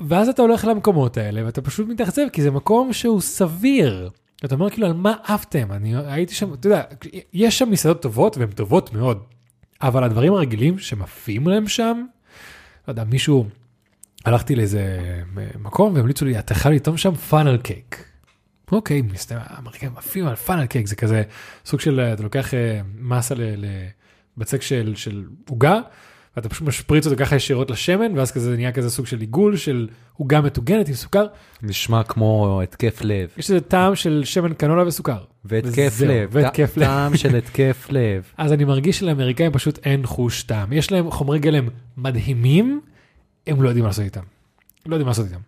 ואז אתה הולך למקומות האלה ואתה פשוט מתאכזב כי זה מקום שהוא סביר. אתה אומר כאילו על מה עפתם אני הייתי שם אתה יודע יש שם מסעדות טובות והן טובות מאוד אבל הדברים הרגילים שמופיעים להם שם. לא יודע מישהו הלכתי לאיזה מקום והמליצו לי אתה חייב לטעום שם פאנל קייק. אוקיי מסתבר האמריקאים עפים על פאנל קייק זה כזה סוג של אתה לוקח אה, מסה לבצק של עוגה ואתה פשוט משפריץ אותו ככה ישירות לשמן ואז כזה נהיה כזה סוג של עיגול של עוגה מטוגנת עם סוכר נשמע כמו התקף לב. יש לזה טעם של שמן קנולה וסוכר. והתקף לב. והתקף לב. טעם של התקף לב. אז אני מרגיש שלאמריקאים פשוט אין חוש טעם יש להם חומרי גלם מדהימים הם לא יודעים מה לעשות איתם. לא יודעים מה לעשות איתם.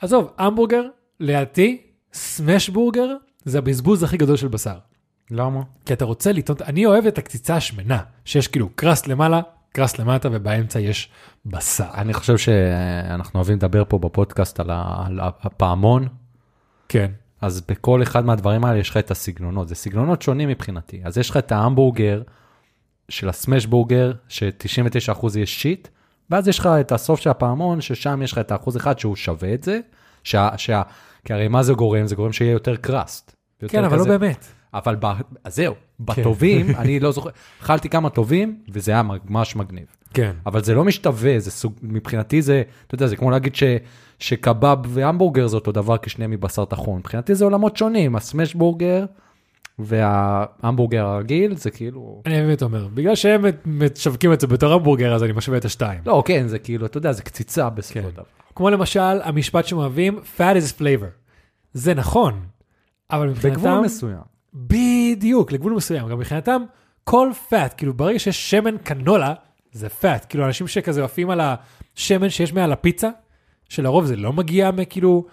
עזוב המבורגר לדעתי סמש בורגר זה הבזבוז הכי גדול של בשר. למה? כי אתה רוצה לטעון אני אוהב את הקציצה השמנה שיש כאילו קרסט למעלה קרסט למטה ובאמצע יש בשר. אני חושב שאנחנו אוהבים לדבר פה בפודקאסט על ה- על הפעמון, כן. אז בכל אחד מהדברים האלה יש לך את הסגנונות, זה סגנונות שונים מבחינתי. אז יש לך את ההמבורגר של הסמש בורגר, ש-99% יש שיט, ואז יש לך את הסוף של הפעמון, ששם יש לך את האחוז אחד שהוא שווה את זה, שה, שה, כי הרי מה זה גורם? זה גורם שיהיה יותר קראסט. כן אבל לא כזה- באמת. אבל ב... אז זהו, בטובים, אני לא זוכר, אכלתי כמה טובים, וזה היה ממש מגניב. כן. אבל זה לא משתווה, זה סוג, מבחינתי זה, אתה יודע, זה כמו להגיד ש, שקבב והמבורגר זה אותו דבר כשניהם מבשר טחון. מבחינתי זה עולמות שונים, הסמש בורגר וההמבורגר הרגיל זה כאילו... אני באמת אומר בגלל שהם משווקים את זה בתור המבורגר אז אני משווה את השתיים. לא, כן, זה כאילו, אתה יודע, זה קציצה בסופו כן. של דבר. כמו למשל המשפט שהם אוהבים fat is flavor. זה נכון. אבל מבחינתם בגבול מסוים. בדיוק לגבול מסוים גם מבחינתם כל fat כאילו ברגע שיש שמן קנולה זה fat כאילו אנשים שכזה עפים על השמן שיש מעל הפיצה שלרוב זה לא מגיע מכאילו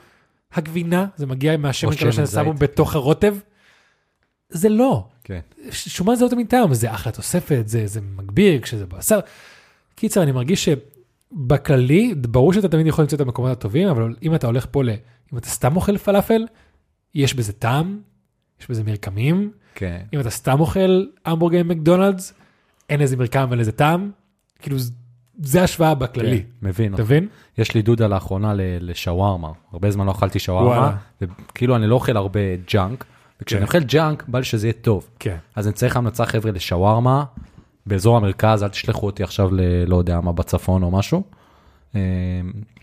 הגבינה זה מגיע מהשמן שמן ששמו זית. בתוך הרוטב. זה לא. כן. שומן זה לא תמיד טעם, זה אחלה תוספת, זה, זה מגביר כשזה בשר. קיצר, אני מרגיש שבכללי, ברור שאתה תמיד יכול למצוא את המקומות הטובים, אבל אם אתה הולך פה ל... אם אתה סתם אוכל פלאפל, יש בזה טעם, יש בזה מרקמים. כן. אם אתה סתם אוכל המבורגר מקדונלדס, אין איזה מרקם ואין איזה טעם. כאילו, זה השוואה בכללי. כן, מבין. אתה מבין? יש לי דודא לאחרונה לשווארמה, הרבה זמן לא אכלתי שווארמה. וכאילו אני לא אוכל הרבה junk, וכשאני כן. אוכל junk, בא לי שזה יהיה טוב. כן. אז אני צריך המלצה חבר'ה לשווארמה, באזור המרכז, אל תשלחו אותי עכשיו ל... לא יודע מה, בצפון או משהו. אה,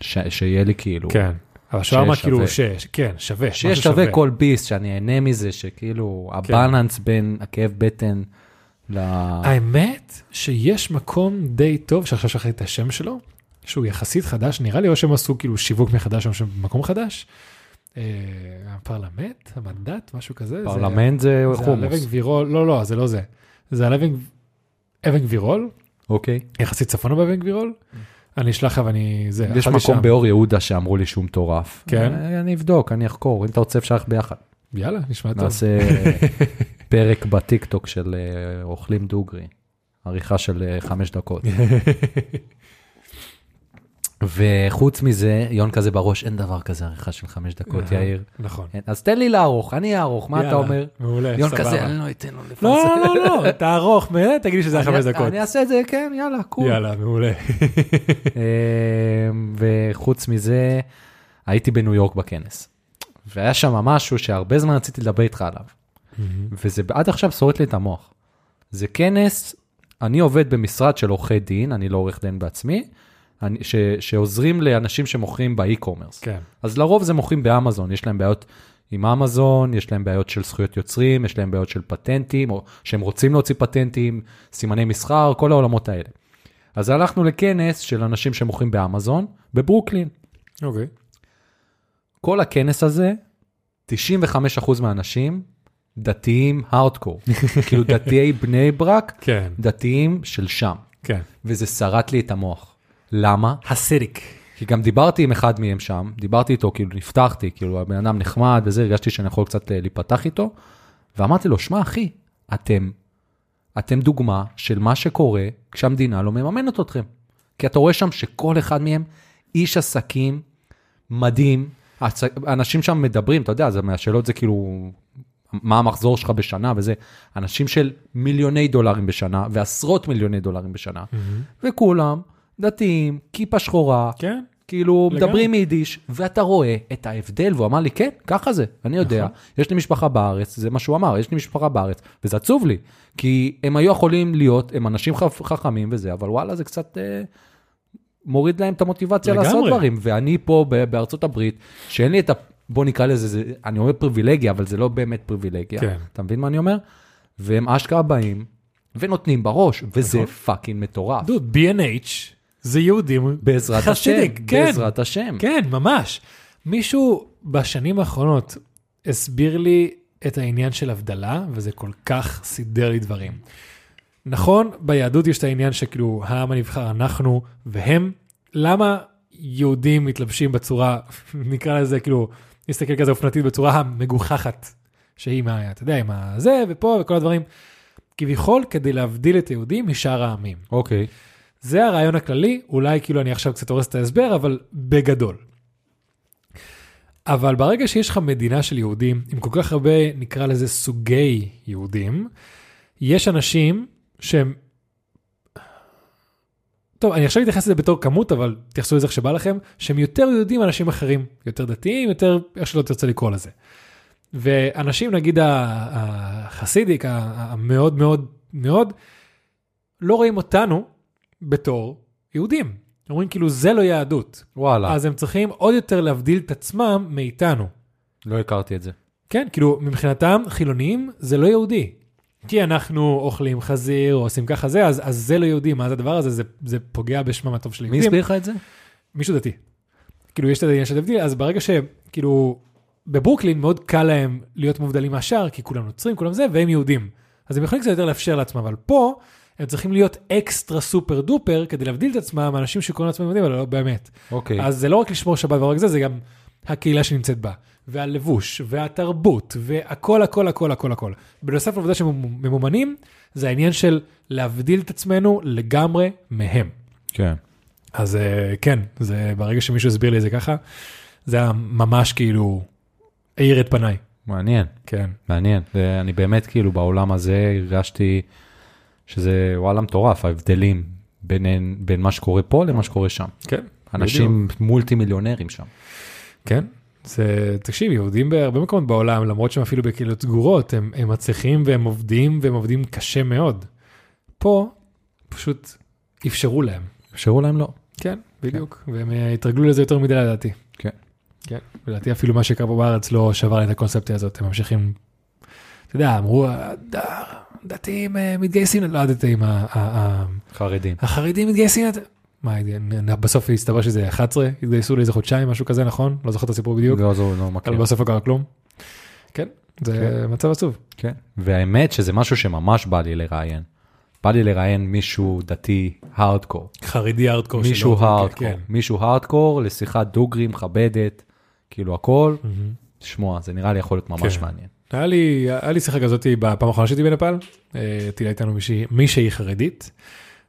ש- שיהיה לי כאילו, כן. אבל שווארמה שיש כאילו, שווה. ש... כן, שווה. שיהיה משהו שווה כל ביס, שאני אהנה מזה, שכאילו כן. ה balance בין הכאב בטן ל... האמת שיש מקום די טוב, שעכשיו שכחתי את השם שלו, שהוא יחסית חדש נראה לי, או שהם עשו כאילו שיווק מחדש או שהם במקום חדש. אה, הפרלמנט, המנדט, משהו כזה. זה- פרלמנט זה זה חומוס, הלבנג וירול, לא, לא, זה לא זה. זה הלבנג, אבן גבירול, אוקיי? יחסית צפונה באבן גבירול. אני אשלח לך ואני, זה, יש מקום שם. באור יהודה שאמרו לי שהוא מטורף. כן? אה, אני אבדוק, אני אחקור, אם אתה רוצה אפשר ללכת ביחד. יאללה, נשמע טוב. נעשה פרק בטיקטוק של אה, אוכלים דוגרי, עריכה של אה, חמש דקות. וחוץ מזה, יון כזה בראש, אין דבר כזה עריכה של חמש דקות, אהה. יאיר. נכון. אין. אז תן לי לערוך, אני אערוך, מה אתה יאללה, אומר? מעולה, יון סבבה. כזה, אני לא אתן לו לפרסם. לא, לא, לא, תערוך, באמת, תגיד לי שזה היה חמש דקות. אני אעשה את זה, כן, יאללה, קול. יאללה, מעולה. אמ, וחוץ מזה, הייתי בניו יורק בכנס. והיה שם משהו שהרבה זמן רציתי לדבר איתך עליו, וזה עד עכשיו שורט לי את המוח. זה כנס, אני עובד במשרד של עורכי דין, אני לא עורך דין בעצמי, ש, שעוזרים לאנשים שמוכרים באי-קומרס. כן. אז לרוב זה מוכרים באמזון, יש להם בעיות עם אמזון, יש להם בעיות של זכויות יוצרים, יש להם בעיות של פטנטים, או שהם רוצים להוציא פטנטים, סימני מסחר, כל העולמות האלה. אז הלכנו לכנס של אנשים שמוכרים באמזון, בברוקלין. אוקיי. כל הכנס הזה, 95% מהאנשים דתיים הארדקור, כאילו דתיי בני ברק, כן, דתיים של שם, כן. וזה שרט לי את המוח. למה? הסיריק. כי גם דיברתי עם אחד מהם שם, דיברתי איתו, כאילו נפתחתי, כאילו הבן אדם נחמד וזה, הרגשתי שאני יכול קצת אה, להיפתח איתו, ואמרתי לו, שמע אחי, אתם, אתם דוגמה של מה שקורה כשהמדינה לא מממנת אתכם. כי אתה רואה שם שכל אחד מהם איש עסקים מדהים, אנשים שם מדברים, אתה יודע, זה מהשאלות זה כאילו, מה המחזור שלך בשנה וזה, אנשים של מיליוני דולרים בשנה ועשרות מיליוני דולרים בשנה, וכולם דתיים, כיפה שחורה, כן. כאילו לגמרי. מדברים יידיש, ואתה רואה את ההבדל, והוא אמר לי, כן, ככה זה, אני יודע, נכון. יש לי משפחה בארץ, זה מה שהוא אמר, יש לי משפחה בארץ, וזה עצוב לי, כי הם היו יכולים להיות, הם אנשים חכ- חכמים וזה, אבל וואלה, זה קצת אה, מוריד להם את המוטיבציה לגמרי. לעשות דברים, ואני פה בארצות הברית, שאין לי את ה... בוא נקרא לזה, זה, אני אומר פריבילגיה, אבל זה לא באמת פריבילגיה, כן. אתה מבין מה אני אומר? והם אשכרה באים, ונותנים בראש, וזה נכון. fucking מטורף. דוד, B&H זה יהודים בעזרת השם, Hasidic, כן. בעזרת השם. כן, ממש. מישהו בשנים האחרונות הסביר לי את העניין של הבדלה, וזה כל כך סידר לי דברים. נכון, ביהדות יש את העניין שכאילו העם הנבחר אנחנו והם, למה יהודים מתלבשים בצורה, נקרא לזה כאילו, נסתכל כזה אופנתית בצורה המגוחכת, שהיא מה, אתה יודע, עם הזה ופה וכל הדברים, כביכול כדי להבדיל את היהודים משאר העמים. אוקיי. זה הרעיון הכללי, אולי כאילו אני עכשיו קצת הורס את ההסבר, אבל בגדול. אבל ברגע שיש לך מדינה של יהודים, עם כל כך הרבה, נקרא לזה סוגי יהודים, יש אנשים שהם... טוב, אני עכשיו אתייחס לזה בתור כמות, אבל תייחסו לזה איך שבא לכם, שהם יותר יהודים מאנשים אחרים, יותר דתיים, יותר איך שלא תרצה לקרוא לזה. ואנשים, נגיד החסידיק, המאוד מאוד מאוד, לא רואים אותנו בתור יהודים. אומרים כאילו זה לא יהדות. וואלה, אז הם צריכים עוד יותר להבדיל את עצמם מאיתנו. לא הכרתי את זה. כן, כאילו מבחינתם חילונים זה לא יהודי. כי אנחנו אוכלים חזיר או עושים ככה זה, אז, אז זה לא יהודי, מה זה הדבר הזה? זה, זה פוגע בשמם הטוב של מי יהודים. הסביר לך את זה? מישהו דתי. כאילו יש את העניין של הבדיל, אז ברגע שכאילו בברוקלין מאוד קל להם להיות מובדלים מהשאר, כי כולם נוצרים, כולם זה, והם יהודים. אז הם יכולים קצת יותר לאפשר לעצמם, אבל פה הם צריכים להיות אקסטרה סופר דופר כדי להבדיל את עצמם מאנשים שקוראים לעצמם יהודים, אבל לא באמת. אוקיי. אז זה לא רק לשמור שבת ורק זה, זה גם הקהילה שנמצאת בה, והלבוש, והתרבות, והכל, הכל, הכל, הכל, הכל. בנוסף לעובדה שהם ממומנים, זה העניין של להבדיל את עצמנו לגמרי מהם. כן. אז אה, כן, זה ברגע שמישהו הסביר לי את זה ככה, זה היה ממש כאילו האיר את פניי. מעניין, כן, מעניין. ואני באמת כאילו בעולם הזה הרגשתי שזה וואלה מטורף, ההבדלים בין, בין מה שקורה פה למה שקורה שם. כן. אנשים מולטי מיליונרים שם. כן. זה, תקשיב, יהודים בהרבה מקומות בעולם, למרות שהם אפילו בקהילות סגורות, הם, הם מצליחים והם עובדים והם עובדים קשה מאוד. פה פשוט אפשרו להם. אפשרו להם לא. כן. בדיוק, והם אה, התרגלו לזה יותר מדי לדעתי. כן. כן, לדעתי אפילו מה שקרה פה בארץ לא שבר את הקונספציה הזאת, הם ממשיכים, אתה יודע, אמרו, "הד- דתיים אה, מתגייסים, לא הדתיים, ה- ה- ה- חרדים. החרדים מתגייסים, מה, בסוף הסתבר שזה 11, התגייסו לאיזה חודשיים, משהו כזה, נכון? לא זוכר את הסיפור בדיוק, לא, זו לא מכיר. אבל בסוף לא קרה כלום. כן, זה מצב עצוב. כן. והאמת שזה משהו שממש בא לי לראיין. בא לי לראיין מישהו דתי הארדקור. חרדי הארדקור מישהו הארדקור. כן. מישהו הארדקור לשיחת דוגרי מכבדת, כאילו הכל. תשמע, זה נראה לי יכול להיות ממש כן. מעניין. היה לי, היה לי שיחה כזאת בפעם האחרונה שהייתי בנפאל, אה, טילה איתנו מישהי, מישהי חרדית,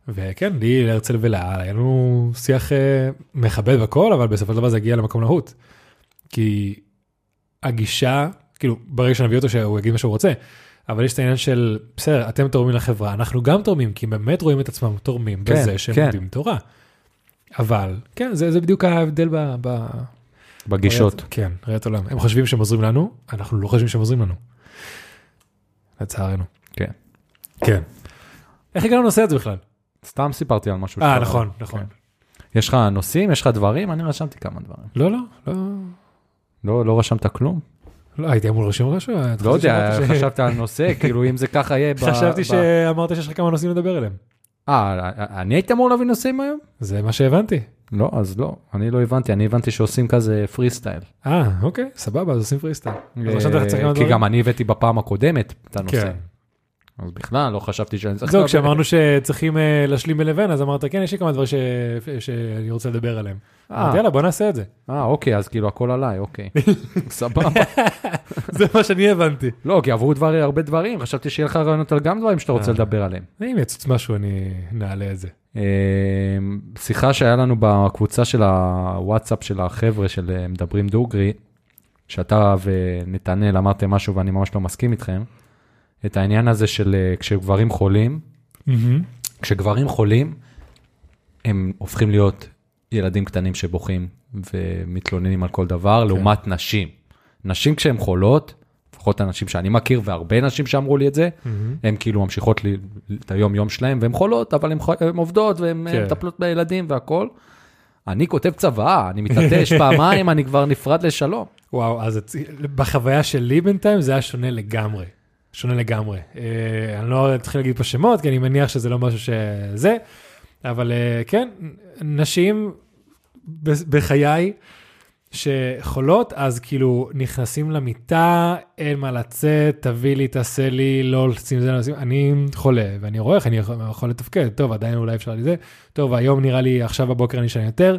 וכן, לי, להרצל ולה, היה לנו שיח אה, מכבד והכל, אבל בסופו של דבר זה הגיע למקום להוט. כי הגישה, כאילו, ברגע שנביא אותו שהוא יגיד מה שהוא רוצה, אבל יש את העניין של, בסדר, אתם תורמים לחברה, אנחנו גם תורמים, כי הם באמת רואים את עצמם תורמים כן, בזה שהם כן. לומדים תורה. אבל, כן, זה, זה בדיוק ההבדל ב... ב בגישות. כן, ראיית עולם. הם חושבים שהם עוזרים לנו, אנחנו לא חושבים שהם עוזרים לנו. לצערנו. כן. כן. איך הגענו לנושא הזה בכלל? סתם סיפרתי על משהו. אה, שאתה- נכון, כן. נכון. יש לך נושאים? יש לך דברים? אני רשמתי כמה דברים. לא, לא, לא, לא, לא רשמת כלום? לא, הייתי אמור לרשום משהו? לא יודע, חשבתי על נושא, כאילו אם זה ככה יהיה. חשבתי שאמרת שיש לך כמה נושאים לדבר עליהם. אה, אני הייתי אמור להביא נושאים היום? זה מה שהבנתי. לא, אז לא, אני לא הבנתי, אני הבנתי שעושים כזה פרי סטייל. אה, אוקיי, סבבה, אז עושים לך צריך כמה כי? גם אני הבאתי בפעם הקודמת את הנושא. כן. אז בכלל לא חשבתי שאני צריך... זהו. כשאמרנו שצריכים אה, להשלים בין לבין, אז אמרת, כן, יש לי כמה דברים שאני רוצה לדבר עליהם. אה, אמרתי, יאללה, בוא נעשה את זה. אה, אוקיי, אז כאילו הכל עליי, אוקיי. סבבה. זה מה שאני הבנתי. לא, כי עברו הרבה דברים, חשבתי שיהיה לך רעיונות על גם דברים שאתה רוצה אה. לדבר עליהם. אם יצוץ משהו, אני נעלה את זה. אה, שיחה שהיה לנו בקבוצה של הוואטסאפ של החבר'ה של אה, מדברים דוגרי, שאתה ונתנאל אמרתם משהו ואני ממש לא מסכים איתכם, את העניין הזה של אה, כשגברים חולים, כשגברים חולים, הם הופכים להיות ילדים קטנים שבוכים ומתלוננים על כל דבר, כן. לעומת נשים. נשים כשהן חולות, לפחות הנשים שאני מכיר, והרבה נשים שאמרו לי את זה, הן כאילו ממשיכות לי את היום-יום שלהן, והן חולות, אבל הן עובדות והן כן. כן. מטפלות בילדים והכול. אני כותב צוואה, אני מתעטש פעמיים, אני כבר נפרד לשלום. וואו, אז בחוויה שלי בינתיים זה היה שונה לגמרי. שונה לגמרי. אה, אני לא אתחיל להגיד פה שמות, כי אני מניח שזה לא משהו שזה, אבל אה, כן, נשים בחיי שחולות, אז כאילו נכנסים למיטה, אין מה לצאת, תביא לי, תעשה לי, לא לשים זה, לא לשים, אני חולה, ואני רואה איך אני יכול, יכול לתפקד, טוב, עדיין אולי אפשר לזה, טוב, היום נראה לי, עכשיו בבוקר אני אשן יותר,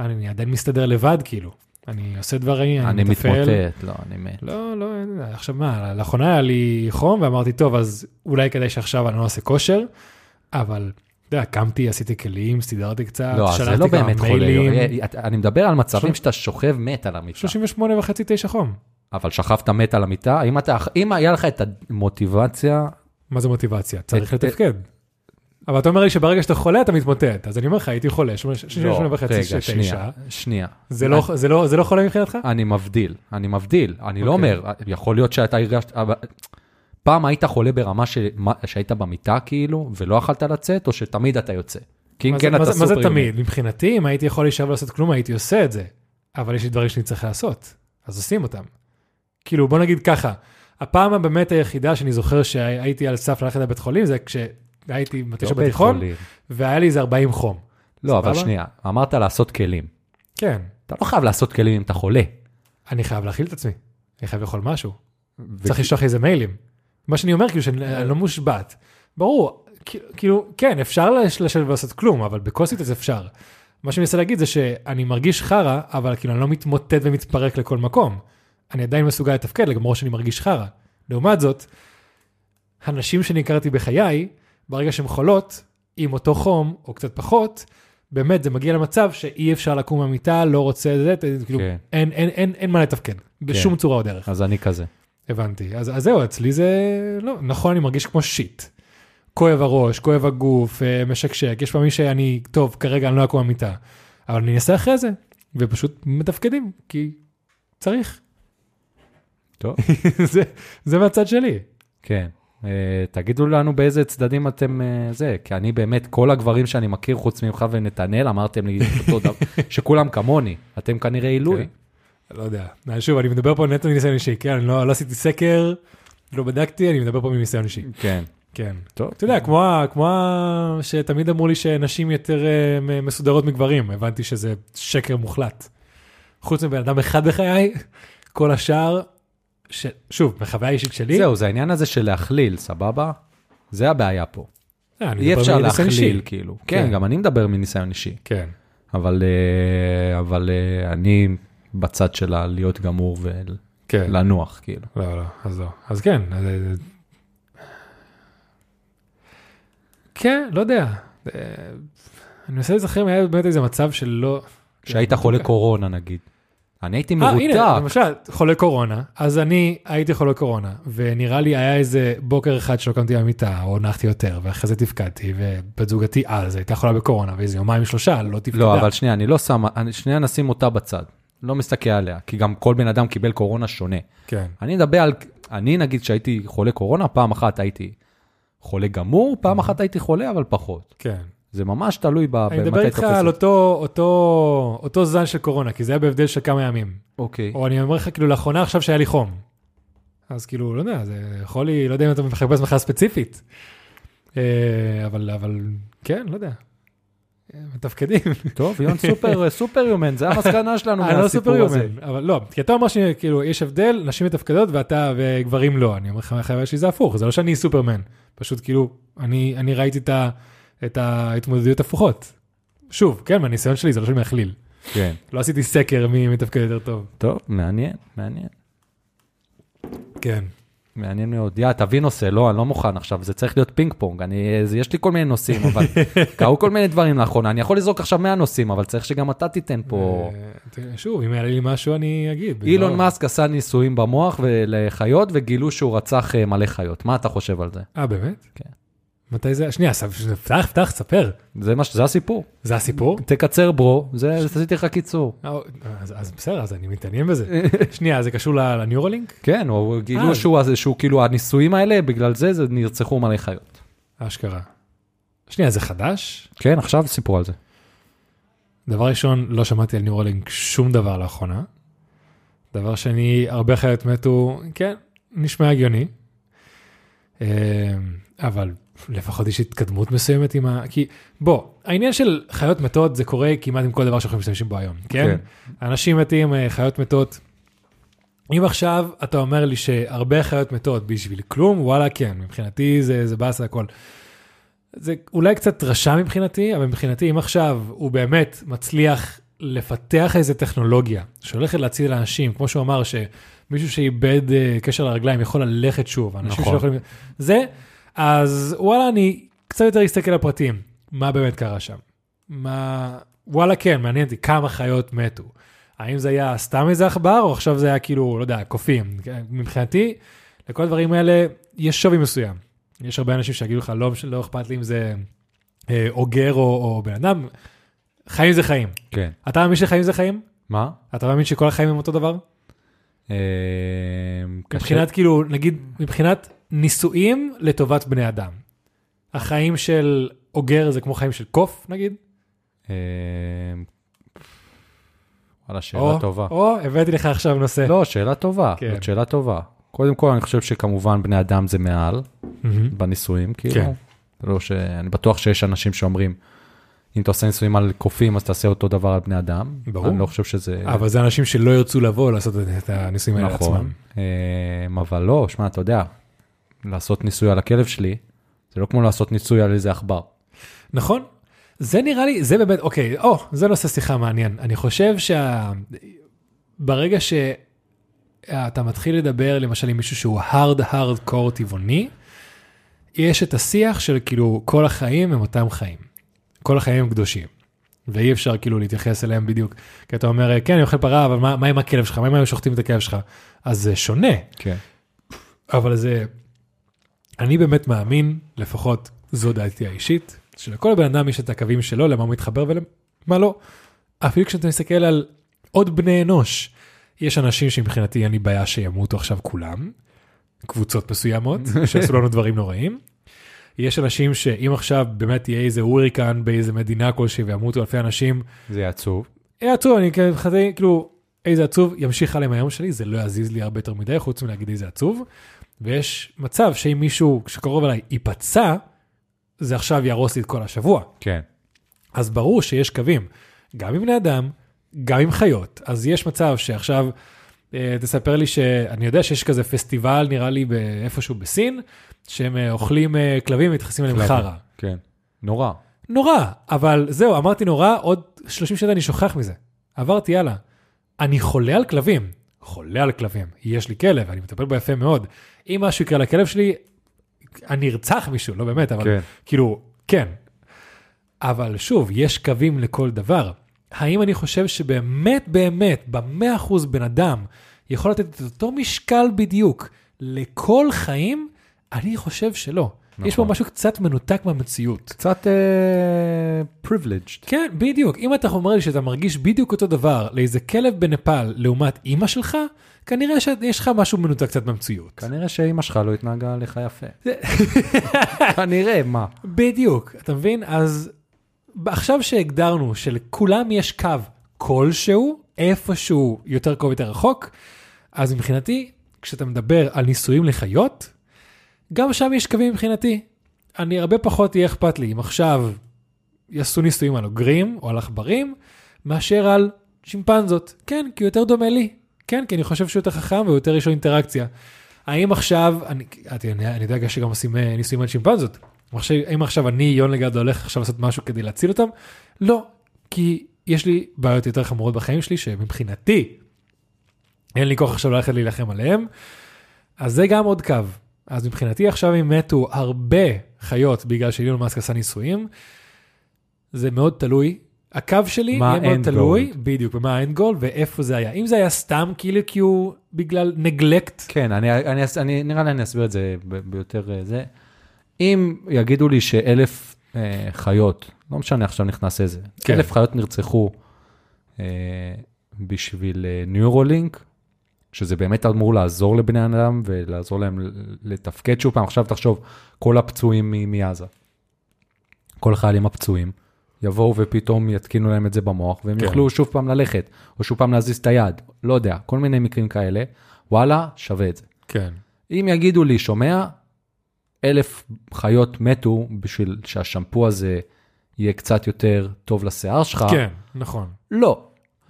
אני עדיין מסתדר לבד, כאילו. אני עושה דברים, אני מתפעל. מתמוטט, לא, אני מת. לא, לא, עכשיו מה, לאחרונה היה לי חום ואמרתי, טוב, אז אולי כדאי שעכשיו אני לא אעשה כושר, אבל, אתה יודע, קמתי, עשיתי כלים, סידרתי קצת, לא, זה שלחתי לא כמה באמת חולה. מיילים. אה, אני מדבר על מצבים שאתה שוכב מת על המיטה. 38 וחצי, 9 חום. אבל שכבת מת על המיטה, אם, אתה, אם היה לך את המוטיבציה, מה זה מוטיבציה? צריך את- לתפקד. אבל אתה אומר לי שברגע שאתה חולה אתה מתמוטט, אז אני אומר לך, הייתי חולה, 38 וחצי, רגע, 9, שנייה, שנייה. זה לא- זה לא זה לא חולה מבחינתך? אני מבדיל, אני מבדיל. אני לא אוקיי. אומר, יכול להיות שאתה הרגשת, אבל... פעם היית חולה ברמה ש... שהיית במיטה כאילו, ולא יכלת לצאת, או שתמיד אתה יוצא? כי אם כן זה- אתה זה- מה זה סופר... תמיד? מבחינתי, אם הייתי יכול להישאר ולעשות כלום, הייתי עושה את זה. אבל יש לי דברים שאני צריך לעשות, אז עושים אותם. כאילו, בוא נגיד ככה, הפעם הבאמת היחידה שאני זוכר שהייתי על סף ללכת לבית חולים, זה כשהייתי לא מתישהו בית בתיכון, חולים. והיה לי איזה 40 חום. לא, אבל? שנייה, אמרת לעשות כלים. כן, אתה לא חייב לעשות כלים אם אתה חולה. אני חייב להכיל את עצמי. אני חייב לאכול משהו. ו- צריך לשלוח איזה מיילים. מה שאני אומר, כאילו, שאני אני לא מושבת. ברור, כאילו- כן, אפשר לש- לשבת ולעשות כלום, אבל בכוסית אז אפשר. מה שאני מנסה להגיד זה שאני מרגיש חרא, אבל כאילו אני לא מתמוטט ומתפרק לכל מקום. אני עדיין מסוגל לתפקד, למרות שאני מרגיש חרא. לעומת זאת, הנשים שאני הכרתי בחיי, ברגע שהן חולות, עם אותו חום, או קצת פחות, באמת זה מגיע למצב שאי אפשר לקום מהמיטה, לא רוצה זה, כאילו, כן. אין, אין, אין, אין מה לתפקד, בשום צורה או דרך. אז אני כזה. הבנתי. אז, אז זהו, אצלי זה, לא, נכון, אני מרגיש כמו שיט. כואב הראש, כואב הגוף, אה, משקשק, יש פעמים שאני, טוב, כרגע אני לא אקום מהמיטה, אבל אני אנסה אחרי זה, ופשוט מתפקדים, כי צריך. טוב. זה, זה מהצד שלי. כן. אה, תגידו לנו באיזה צדדים אתם אה, זה, כי אני באמת, כל הגברים שאני מכיר חוץ ממך ונתנאל, אמרתם לי אותו דבר, שכולם כמוני, אתם כנראה עילוי. לא יודע. שוב, אני מדבר פה נטו מניסיון אישי, כן, אני לא לא עשיתי סקר, לא בדקתי, אני מדבר פה מניסיון אישי. כן. כן. טוב. אתה יודע, כמו, כמו שתמיד אמרו לי שנשים יותר אה, מסודרות מגברים, הבנתי שזה שקר מוחלט. חוץ מבן אדם אחד בחיי, כל השאר, ש... שוב, מחוויה אישית שלי, זהו, זה העניין הזה של להכליל, סבבה? זה הבעיה פה. אה, אי אפשר. להכליל, כאילו. כן, כן. גם אני מדבר מניסיון אישי. כן. אבל, אה, אבל אה, אני בצד שלה להיות גמור כן. ולנוח, כאילו. לא, לא, אז לא. אז כן. אז, אה, כן, לא יודע. אה, אני מנסה להיזכר אם היה באמת איזה מצב שלא... שהיית חולה קורונה, נגיד. אני הייתי אה, הנה, מרותק. למשל, חולה קורונה, אז אני הייתי חולה קורונה, ונראה לי היה איזה בוקר אחד שלא קמתי במיטה, או נחתי יותר, ואחרי זה תפקדתי, ובת זוגתי אז הייתה חולה בקורונה, ואיזה יומיים שלושה לא תפקדה. לא, אבל שנייה, אני לא שם, שנייה נשים אותה בצד. לא מסתכל עליה, כי גם כל בן אדם קיבל קורונה שונה. כן, אני מדבר על, אני נגיד שהייתי חולה קורונה, פעם אחת הייתי חולה גמור, פעם אחת הייתי חולה, אבל פחות. כן. זה ממש תלוי ב... אני מדבר במתי איתך על אותו, אותו, אותו זן של קורונה, כי זה היה בהבדל של כמה ימים. אוקיי. או אני אומר לך, כאילו, לאחרונה עכשיו שהיה לי חום. אז כאילו, לא יודע, זה יכול לי, לא יודע אם אתה מחפש מחאה ספציפית. אה, אבל, אבל, כן, לא יודע. אה, מתפקדים. טוב, יון סופר, סופר יומן, זה המסקנה שלנו אני לא מהסיפור סופר הזה. יומן, אבל לא, כי אתה אומר שכאילו יש הבדל, נשים מתפקדות ואתה וגברים לא, אני אומר לך מהחוויה שלי זה הפוך, זה לא שאני סופרמן, פשוט כאילו, אני, אני ראיתי את, ה, את ההתמודדויות הפוכות. שוב, כן, מהניסיון שלי, זה לא שאני מכליל. כן. לא עשיתי סקר מי מתפקד יותר טוב. טוב, מעניין, מעניין. כן. מעניין מאוד. יא, תביא נושא, לא, אני לא מוכן עכשיו, זה צריך להיות פינג פונג. אני, זה, יש לי כל מיני נושאים, אבל קרו כל מיני דברים לאחרונה. אני יכול לזרוק עכשיו 100 נושאים, אבל צריך שגם אתה תיתן פה. אה, שוב, אם יעלה לי משהו אני אגיד. אילון מאסק עשה ניסויים במוח לחיות, וגילו שהוא רצח אה, מלא חיות. מה אתה חושב על זה? אה, באמת? כן. מתי זה? שנייה, פתח, פתח, ספר. זה מה ש... זה הסיפור. זה הסיפור? תקצר ברו, זה עשיתי לך קיצור. אה, אז בסדר, אז אני מתעניין בזה. שנייה, זה קשור לניורלינק? כן, או אה. גילו שהוא, שהוא כאילו הניסויים האלה, בגלל זה, זה נרצחו מלא חיות. אשכרה. שנייה, זה חדש? כן, עכשיו סיפור על זה. דבר ראשון, לא שמעתי על ניורלינק שום דבר לאחרונה. דבר שני, הרבה חיות מתו, כן, נשמע הגיוני. אה, אבל לפחות יש התקדמות מסוימת עם ה... כי בוא, העניין של חיות מתות זה קורה כמעט עם כל דבר שאנחנו משתמשים בו היום, כן? כן. אנשים מתים, אה, חיות מתות. אם עכשיו אתה אומר לי שהרבה חיות מתות בשביל כלום, וואלה כן, מבחינתי זה, זה באסה הכל. זה אולי קצת רשע מבחינתי, אבל מבחינתי אם עכשיו הוא באמת מצליח לפתח איזה טכנולוגיה שהולכת להציל אנשים, כמו שהוא אמר שמישהו שאיבד uh, קשר לרגליים יכול ללכת שוב, אנשים נכון. שלא יכולים... זה, אז וואלה אני קצת יותר אסתכל על הפרטים, מה באמת קרה שם. מה... וואלה כן, מעניין אותי כמה חיות מתו. האם זה היה סתם איזה עכבר, או עכשיו זה היה כאילו, לא יודע, קופים. מבחינתי, לכל הדברים האלה יש שווי מסוים. יש הרבה אנשים שיגידו לך, לא, לא אכפת לי אם זה אה, אוגר או, או בן אדם, חיים זה חיים. כן. אתה מאמין שחיים זה חיים? מה? אתה מאמין שכל החיים הם אותו דבר? אה, מבחינת כאילו, נגיד, מבחינת נישואים לטובת בני אדם. החיים של אוגר זה כמו חיים של קוף, נגיד? אה, וואלה, שאלה או, טובה. או, הבאתי לך עכשיו נושא. לא, שאלה טובה, כן. זאת שאלה טובה. קודם כל, אני חושב שכמובן בני אדם זה מעל מהמם. בניסויים, כאילו. כן. לא ש... אני בטוח שיש אנשים שאומרים, אם אתה עושה ניסויים על קופים, אז תעשה אותו דבר על בני אדם. ברור. אני לא חושב שזה... אבל זה אנשים שלא ירצו לבוא לעשות את הניסויים האלה נכון. לעצמם. אה, אבל לא, שמע, אתה יודע, לעשות ניסוי על הכלב שלי, זה לא כמו לעשות ניסוי על איזה עכבר. נכון? זה נראה לי, זה באמת, אוקיי, או, זה נושא שיחה מעניין. אני חושב שברגע שאתה מתחיל לדבר למשל עם מישהו שהוא hard hard core טבעוני, יש את השיח של כאילו כל החיים הם אותם חיים. כל החיים הם קדושים. ואי אפשר כאילו להתייחס אליהם בדיוק. כי אתה אומר, כן, אני אוכל פרה, אבל מה, מה עם הכלב שלך? מה אם היו שוחטים את הכלב שלך? אז זה שונה. כן. אבל זה, אני באמת מאמין, לפחות זו דעתי האישית, שלכל בן אדם יש את הקווים שלו, למה הוא מתחבר ולמה לא. אפילו כשאתה מסתכל על עוד בני אנוש, יש אנשים שמבחינתי אין לי בעיה שימותו עכשיו כולם, קבוצות מסוימות שעשו לנו דברים נוראים. יש אנשים שאם עכשיו באמת יהיה איזה הוריקן באיזה מדינה כלשהי וימותו אלפי אנשים, זה עצוב. יהיה עצוב, אני מבחינתי, כאילו, איזה עצוב, ימשיך עליהם היום שלי, זה לא יזיז לי הרבה יותר מדי, חוץ מלהגיד איזה עצוב. ויש מצב שאם מישהו שקרוב אליי ייפצע, זה עכשיו יהרוס לי את כל השבוע. כן. אז ברור שיש קווים, גם עם בני אדם, גם עם חיות. אז יש מצב שעכשיו אה, תספר לי שאני יודע שיש כזה פסטיבל, נראה לי איפשהו בסין, שהם אה, אוכלים אה, כלבים ומתייחסים אליהם. חרא. כן. נורא. נורא, אבל זהו, אמרתי נורא, עוד 30 שנה אני שוכח מזה. עברתי הלאה. אני חולה על כלבים, חולה על כלבים. יש לי כלב, אני מטפל בו יפה מאוד. אם משהו יקרה לכלב שלי, אני ארצח מישהו, לא באמת, אבל כן. כאילו, כן. אבל שוב, יש קווים לכל דבר. האם אני חושב שבאמת באמת, במאה אחוז בן אדם יכול לתת את אותו משקל בדיוק לכל חיים? אני חושב שלא. נכון. יש פה. משהו קצת מנותק מהמציאות. קצת uh, privileged. כן, בדיוק. אם אתה אומר לי שאתה מרגיש בדיוק אותו דבר לאיזה כלב בנפאל לעומת אימא שלך, כנראה שיש לך משהו מנותק קצת מהמציאות. כנראה שאימא שלך לא התנהגה עליך יפה. כנראה, מה? בדיוק, אתה מבין? אז עכשיו שהגדרנו שלכולם יש קו כלשהו, איפשהו יותר קרוב יותר רחוק, אז מבחינתי, כשאתה מדבר על ניסויים לחיות, גם שם יש קווים מבחינתי. אני הרבה פחות יהיה אכפת לי אם עכשיו יעשו ניסויים על אוגרים או על עכברים, מאשר על שימפנזות. כן, כי הוא יותר דומה לי. כן, כי אני חושב שהוא יותר חכם ויותר יש לו אינטראקציה. האם עכשיו, אני, אני, אני יודע שגם עושים אה, ניסויים על שימפנזות. האם עכשיו אני, יון לגד, הולך עכשיו לעשות משהו כדי להציל אותם? לא, כי יש לי בעיות יותר חמורות בחיים שלי, שמבחינתי, אין לי כוח עכשיו ללכת להילחם עליהם. אז זה גם עוד קו. אז מבחינתי עכשיו אם מתו הרבה חיות בגלל שאילון מאסק עשה ניסויים, זה מאוד תלוי. הקו שלי יהיה מאוד תלוי, goal? בדיוק, ומה האנד גול ואיפה זה היה. אם זה היה סתם כאילו כי הוא בגלל נגלקט, כן, אני, אני, אני, נראה לי אני אסביר את זה ביותר אה, זה. אם יגידו לי שאלף אה, חיות, לא משנה עכשיו נכנס איזה. כן. אלף חיות נרצחו אה, בשביל אה, ניורולינק, שזה באמת אמור לעזור לבני אדם ולעזור להם לתפקד שוב פעם. עכשיו תחשוב, כל הפצועים מעזה, כל החיילים הפצועים, יבואו ופתאום יתקינו להם את זה במוח, והם. כן. יוכלו שוב פעם ללכת, או שוב פעם להזיז את היד, לא יודע, כל מיני מקרים כאלה, וואלה, שווה את זה. כן, אם יגידו לי, שומע, אלף חיות מתו בשביל שהשמפו הזה יהיה קצת יותר טוב לשיער שלך, כן, נכון, לא,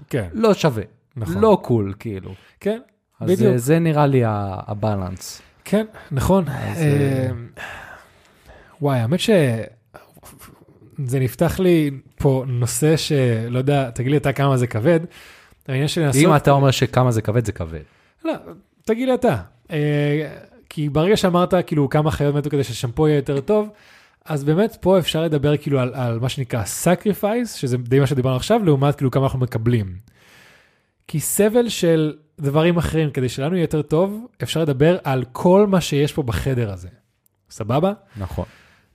כן, לא שווה, נכון. לא קול, כאילו. כן, אז בדיוק. זה, זה נראה לי ה- הבלנס. כן, נכון. אז, אה, וואי, האמת שזה נפתח לי פה נושא שלא יודע, תגיד לי אתה כמה זה כבד. העניין של לנסות... אם אתה אומר שכמה זה כבד, זה כבד. לא, תגיד לי אתה. אה, כי ברגע שאמרת כאילו כמה חיות מתו כדי שהשמפו יהיה יותר טוב, אז באמת פה אפשר לדבר כאילו על, על מה שנקרא sacrifice, שזה די מה שדיברנו עכשיו, לעומת כאילו כמה אנחנו מקבלים. כי סבל של דברים אחרים, כדי שלנו יהיה יותר טוב, אפשר לדבר על כל מה שיש פה בחדר הזה. סבבה? נכון.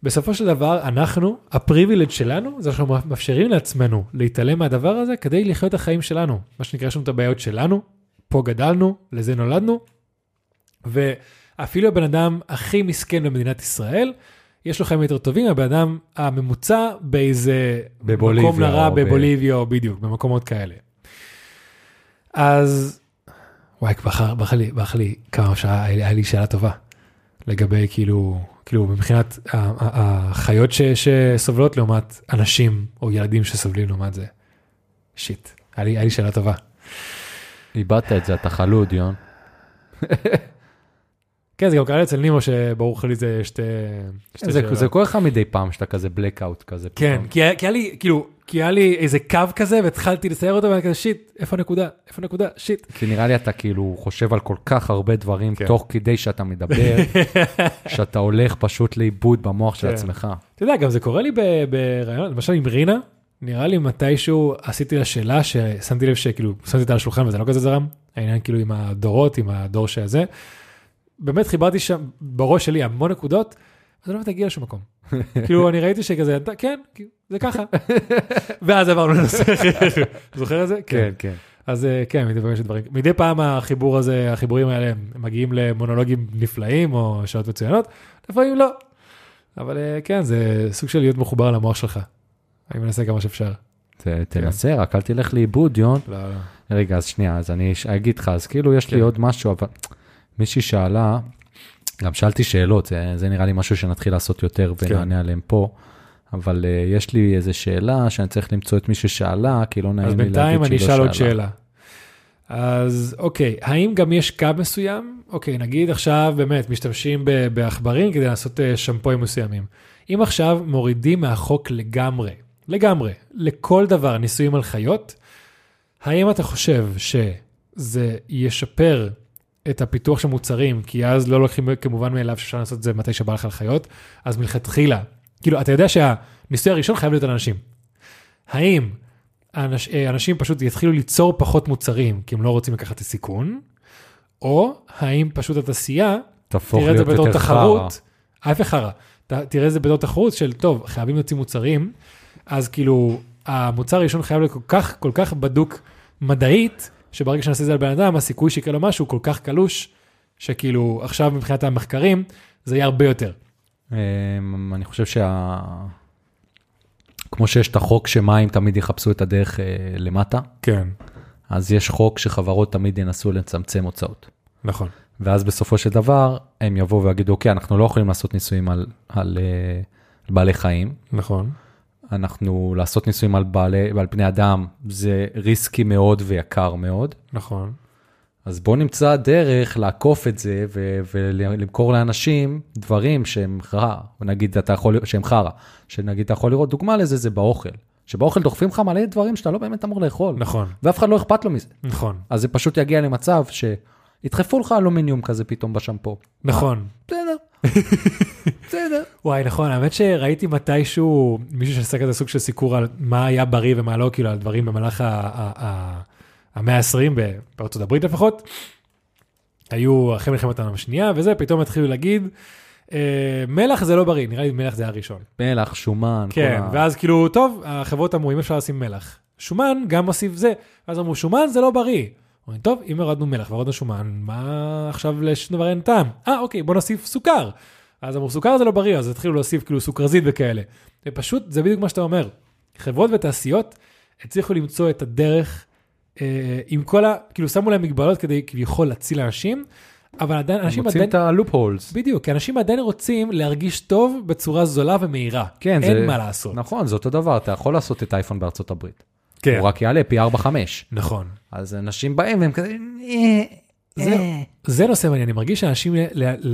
בסופו של דבר, אנחנו, הפריבילג' שלנו, זה שאנחנו מאפשרים לעצמנו להתעלם מהדבר הזה כדי לחיות את החיים שלנו. מה שנקרא, יש לנו את הבעיות שלנו, פה גדלנו, לזה נולדנו, ואפילו הבן אדם הכי מסכן במדינת ישראל, יש לו חיים יותר טובים מהבן אדם הממוצע באיזה בבוליביה מקום נרע בבוליביה, או בדיוק, במקומות כאלה. אז, וואי, ברח ברח לי, ברח לי כמה שעה, היה לי- שאלה טובה. לגבי כאילו, כאילו מבחינת החיות ש, שסובלות לעומת אנשים או ילדים שסובלים לעומת זה. שיט, היה לי, היה לי שאלה טובה. איבדת את זה, אתה חלוד, יון. כן, זה גם קרה אצל נימו שברור לך לי זה שתי, שתי זה. זה קורה לך מדי פעם שאתה כזה blackout כזה. כן. כי כי היה לי, כאילו, כי היה לי איזה קו כזה והתחלתי לצייר אותו ואני כזה שיט, איפה הנקודה? איפה הנקודה? שיט. כי נראה לי אתה כאילו חושב על כל כך הרבה דברים כן. תוך כדי שאתה מדבר, שאתה הולך פשוט לאיבוד במוח של כן. עצמך. אתה יודע, גם זה קורה לי ב- בראיון, למשל עם רינה, נראה לי מתישהו עשיתי לה שאלה ששמתי לב שכאילו, שמתי אותה על השולחן וזה לא כזה זרם, העניין כאילו עם הדורות, עם הדור שזה. באמת חיברתי שם בראש שלי המון נקודות, אז לא באמת הגיע לשום מקום. כאילו אני ראיתי שכזה, "אתה- כן, כאילו, זה ככה. ואז עברנו לנושא אחר. זוכר את זה? כן, כן. אז אה, כן, מדי פעם יש דברים, מדי פעם החיבור הזה, החיבורים האלה הם מגיעים למונולוגים נפלאים או שעות מצוינות, לפעמים לא. אבל אה, כן, זה סוג של להיות מחובר למוח שלך. אני מנסה כמה שאפשר. תנסה, רק אל תלך לאיבוד, יון. לא, לא. רגע, אז שנייה, אז אני אגיד לך, אז כאילו יש לי כן. עוד משהו, אבל מישהי שאלה, גם שאלתי שאלות, זה, זה נראה לי משהו שנתחיל לעשות יותר ונענה עליהם פה, אבל uh, יש לי איזו שאלה שאני צריך למצוא את מי ששאלה, כי לא נעים אז לי להגיד שהיא לא בינתיים אני אשאל עוד שאלה. שאלה. אז אוקיי, האם גם יש קו מסוים? אוקיי, נגיד עכשיו באמת משתמשים בעכברים כדי לעשות אה, שמפוים מסוימים. אם עכשיו מורידים מהחוק לגמרי, לגמרי, לכל דבר ניסויים על חיות, האם אתה חושב שזה ישפר את הפיתוח של מוצרים, כי אז לא לוקחים כמובן מאליו שאפשר לעשות את זה מתי שבא לך על חיות, אז מלכתחילה, כאילו, אתה יודע שהניסוי הראשון חייב להיות על אנשים. האם האנש, אה, אנשים פשוט יתחילו ליצור פחות מוצרים כי הם לא רוצים לקחת את הסיכון, או האם פשוט התעשייה תראה את זה בתור. תחרות, ההפך חרא, ת- תראה את זה בתור תחרות של טוב, חייבים להוציא מוצרים, אז כאילו המוצר הראשון חייב להיות כל כך, כל כך בדוק מדעית, שברגע שנעשה את זה על בן אדם, הסיכוי שיקרה לו משהו כל כך קלוש, שכאילו עכשיו מבחינת המחקרים, זה יהיה הרבה יותר. אמ, אני חושב שה... כמו שיש את החוק שמים תמיד יחפשו את הדרך אה, למטה, כן, אז יש חוק שחברות תמיד ינסו לצמצם הוצאות. נכון. ואז בסופו של דבר הם יבואו ויגידו, אוקיי, אנחנו לא יכולים לעשות ניסויים על, על, אה, על בעלי חיים, נכון. אנחנו לעשות ניסויים על, בעלי, על בני אדם זה ריסקי מאוד ויקר מאוד, נכון. אז בואו נמצא דרך לעקוף את זה ו- ולמכור לאנשים דברים שהם חרא, נגיד אתה יכול, שהם חרא, שנגיד אתה יכול לראות דוגמה לזה זה באוכל, שבאוכל דוחפים לך מלא דברים שאתה לא באמת אמור לאכול, נכון. ואף אחד לא אכפת לו מזה, נכון. אז זה פשוט יגיע למצב שידחפו לך אלומיניום כזה פתאום בשמפו. נכון. בסדר, בסדר. וואי, נכון, האמת שראיתי מתישהו מישהו שעשה כזה סוג של סיקור על מה היה בריא ומה לא, כאילו על דברים במהלך המאה ה-20 בארצות הברית לפחות. היו אחרי מלחמת העולם השנייה וזה, פתאום התחילו להגיד, אה, מלח זה לא בריא, נראה לי מלח זה היה הראשון. מלח, שומן, כן, כל ה... ואז כאילו, טוב, החברות אמרו, אם אפשר לשים מלח. שומן גם מוסיף זה, ואז אמרו, שומן זה לא בריא. אומרים, טוב, אם הורדנו מלח והורדנו שומן, מה עכשיו לשום דבר אין טעם? אה, אוקיי, בוא נוסיף סוכר. אז אמרו, סוכר זה לא בריא, אז התחילו להוסיף כאילו סוכרזית וכאלה. ופשוט, זה בדיוק מה שאתה אומר. חברות ותעשיות הצליחו למצוא את הדרך, אה, עם כל ה... כאילו, שמו להם מגבלות כדי כביכול להציל אנשים, אבל עדיין, אנשים מוצאים עדיין... את הלופ הולס. בדיוק, כי אנשים עדיין רוצים להרגיש טוב בצורה זולה ומהירה. כן, אין זה- מה לעשות. נכון, זה אותו דבר, אתה יכול לעשות את אייפון בארצות הברית. כן. הוא רק יעלה פי 4-5. נכון. אז אנשים באים והם כזה... "אה, זהו. אה." זה נושא מעניין, אני מרגיש שאנשים,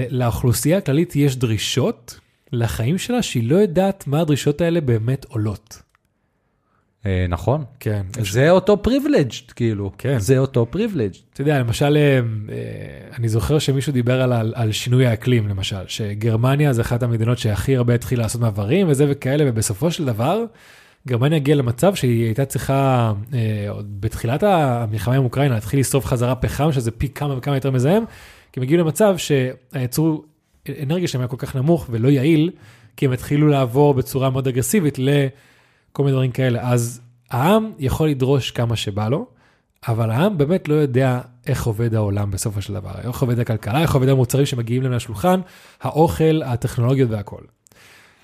לאוכלוסייה הכללית יש דרישות לחיים שלה שהיא לא יודעת מה הדרישות האלה באמת עולות. אה, נכון. כן. זה אותו פריבילג' כאילו. כן. זה אותו פריבילג'. אתה יודע, למשל, אני זוכר שמישהו דיבר על, על, על שינוי האקלים, למשל, שגרמניה זה אחת המדינות שהכי הרבה התחילה לעשות מעברים וזה וכאלה, ובסופו של דבר, גרמניה הגיעה למצב שהיא הייתה צריכה, אה, עוד בתחילת המלחמה עם אוקראינה, להתחיל לשרוף חזרה פחם, שזה פי כמה וכמה יותר מזהם, כי הם הגיעו למצב שהייצור אנרגיה שלהם היה כל כך נמוך ולא יעיל, כי הם התחילו לעבור בצורה מאוד אגרסיבית לכל מיני דברים כאלה. אז העם יכול לדרוש כמה שבא לו, אבל העם באמת לא יודע איך עובד העולם בסופו של דבר, איך עובד הכלכלה, איך עובד המוצרים שמגיעים להם לשולחן, האוכל, הטכנולוגיות והכל.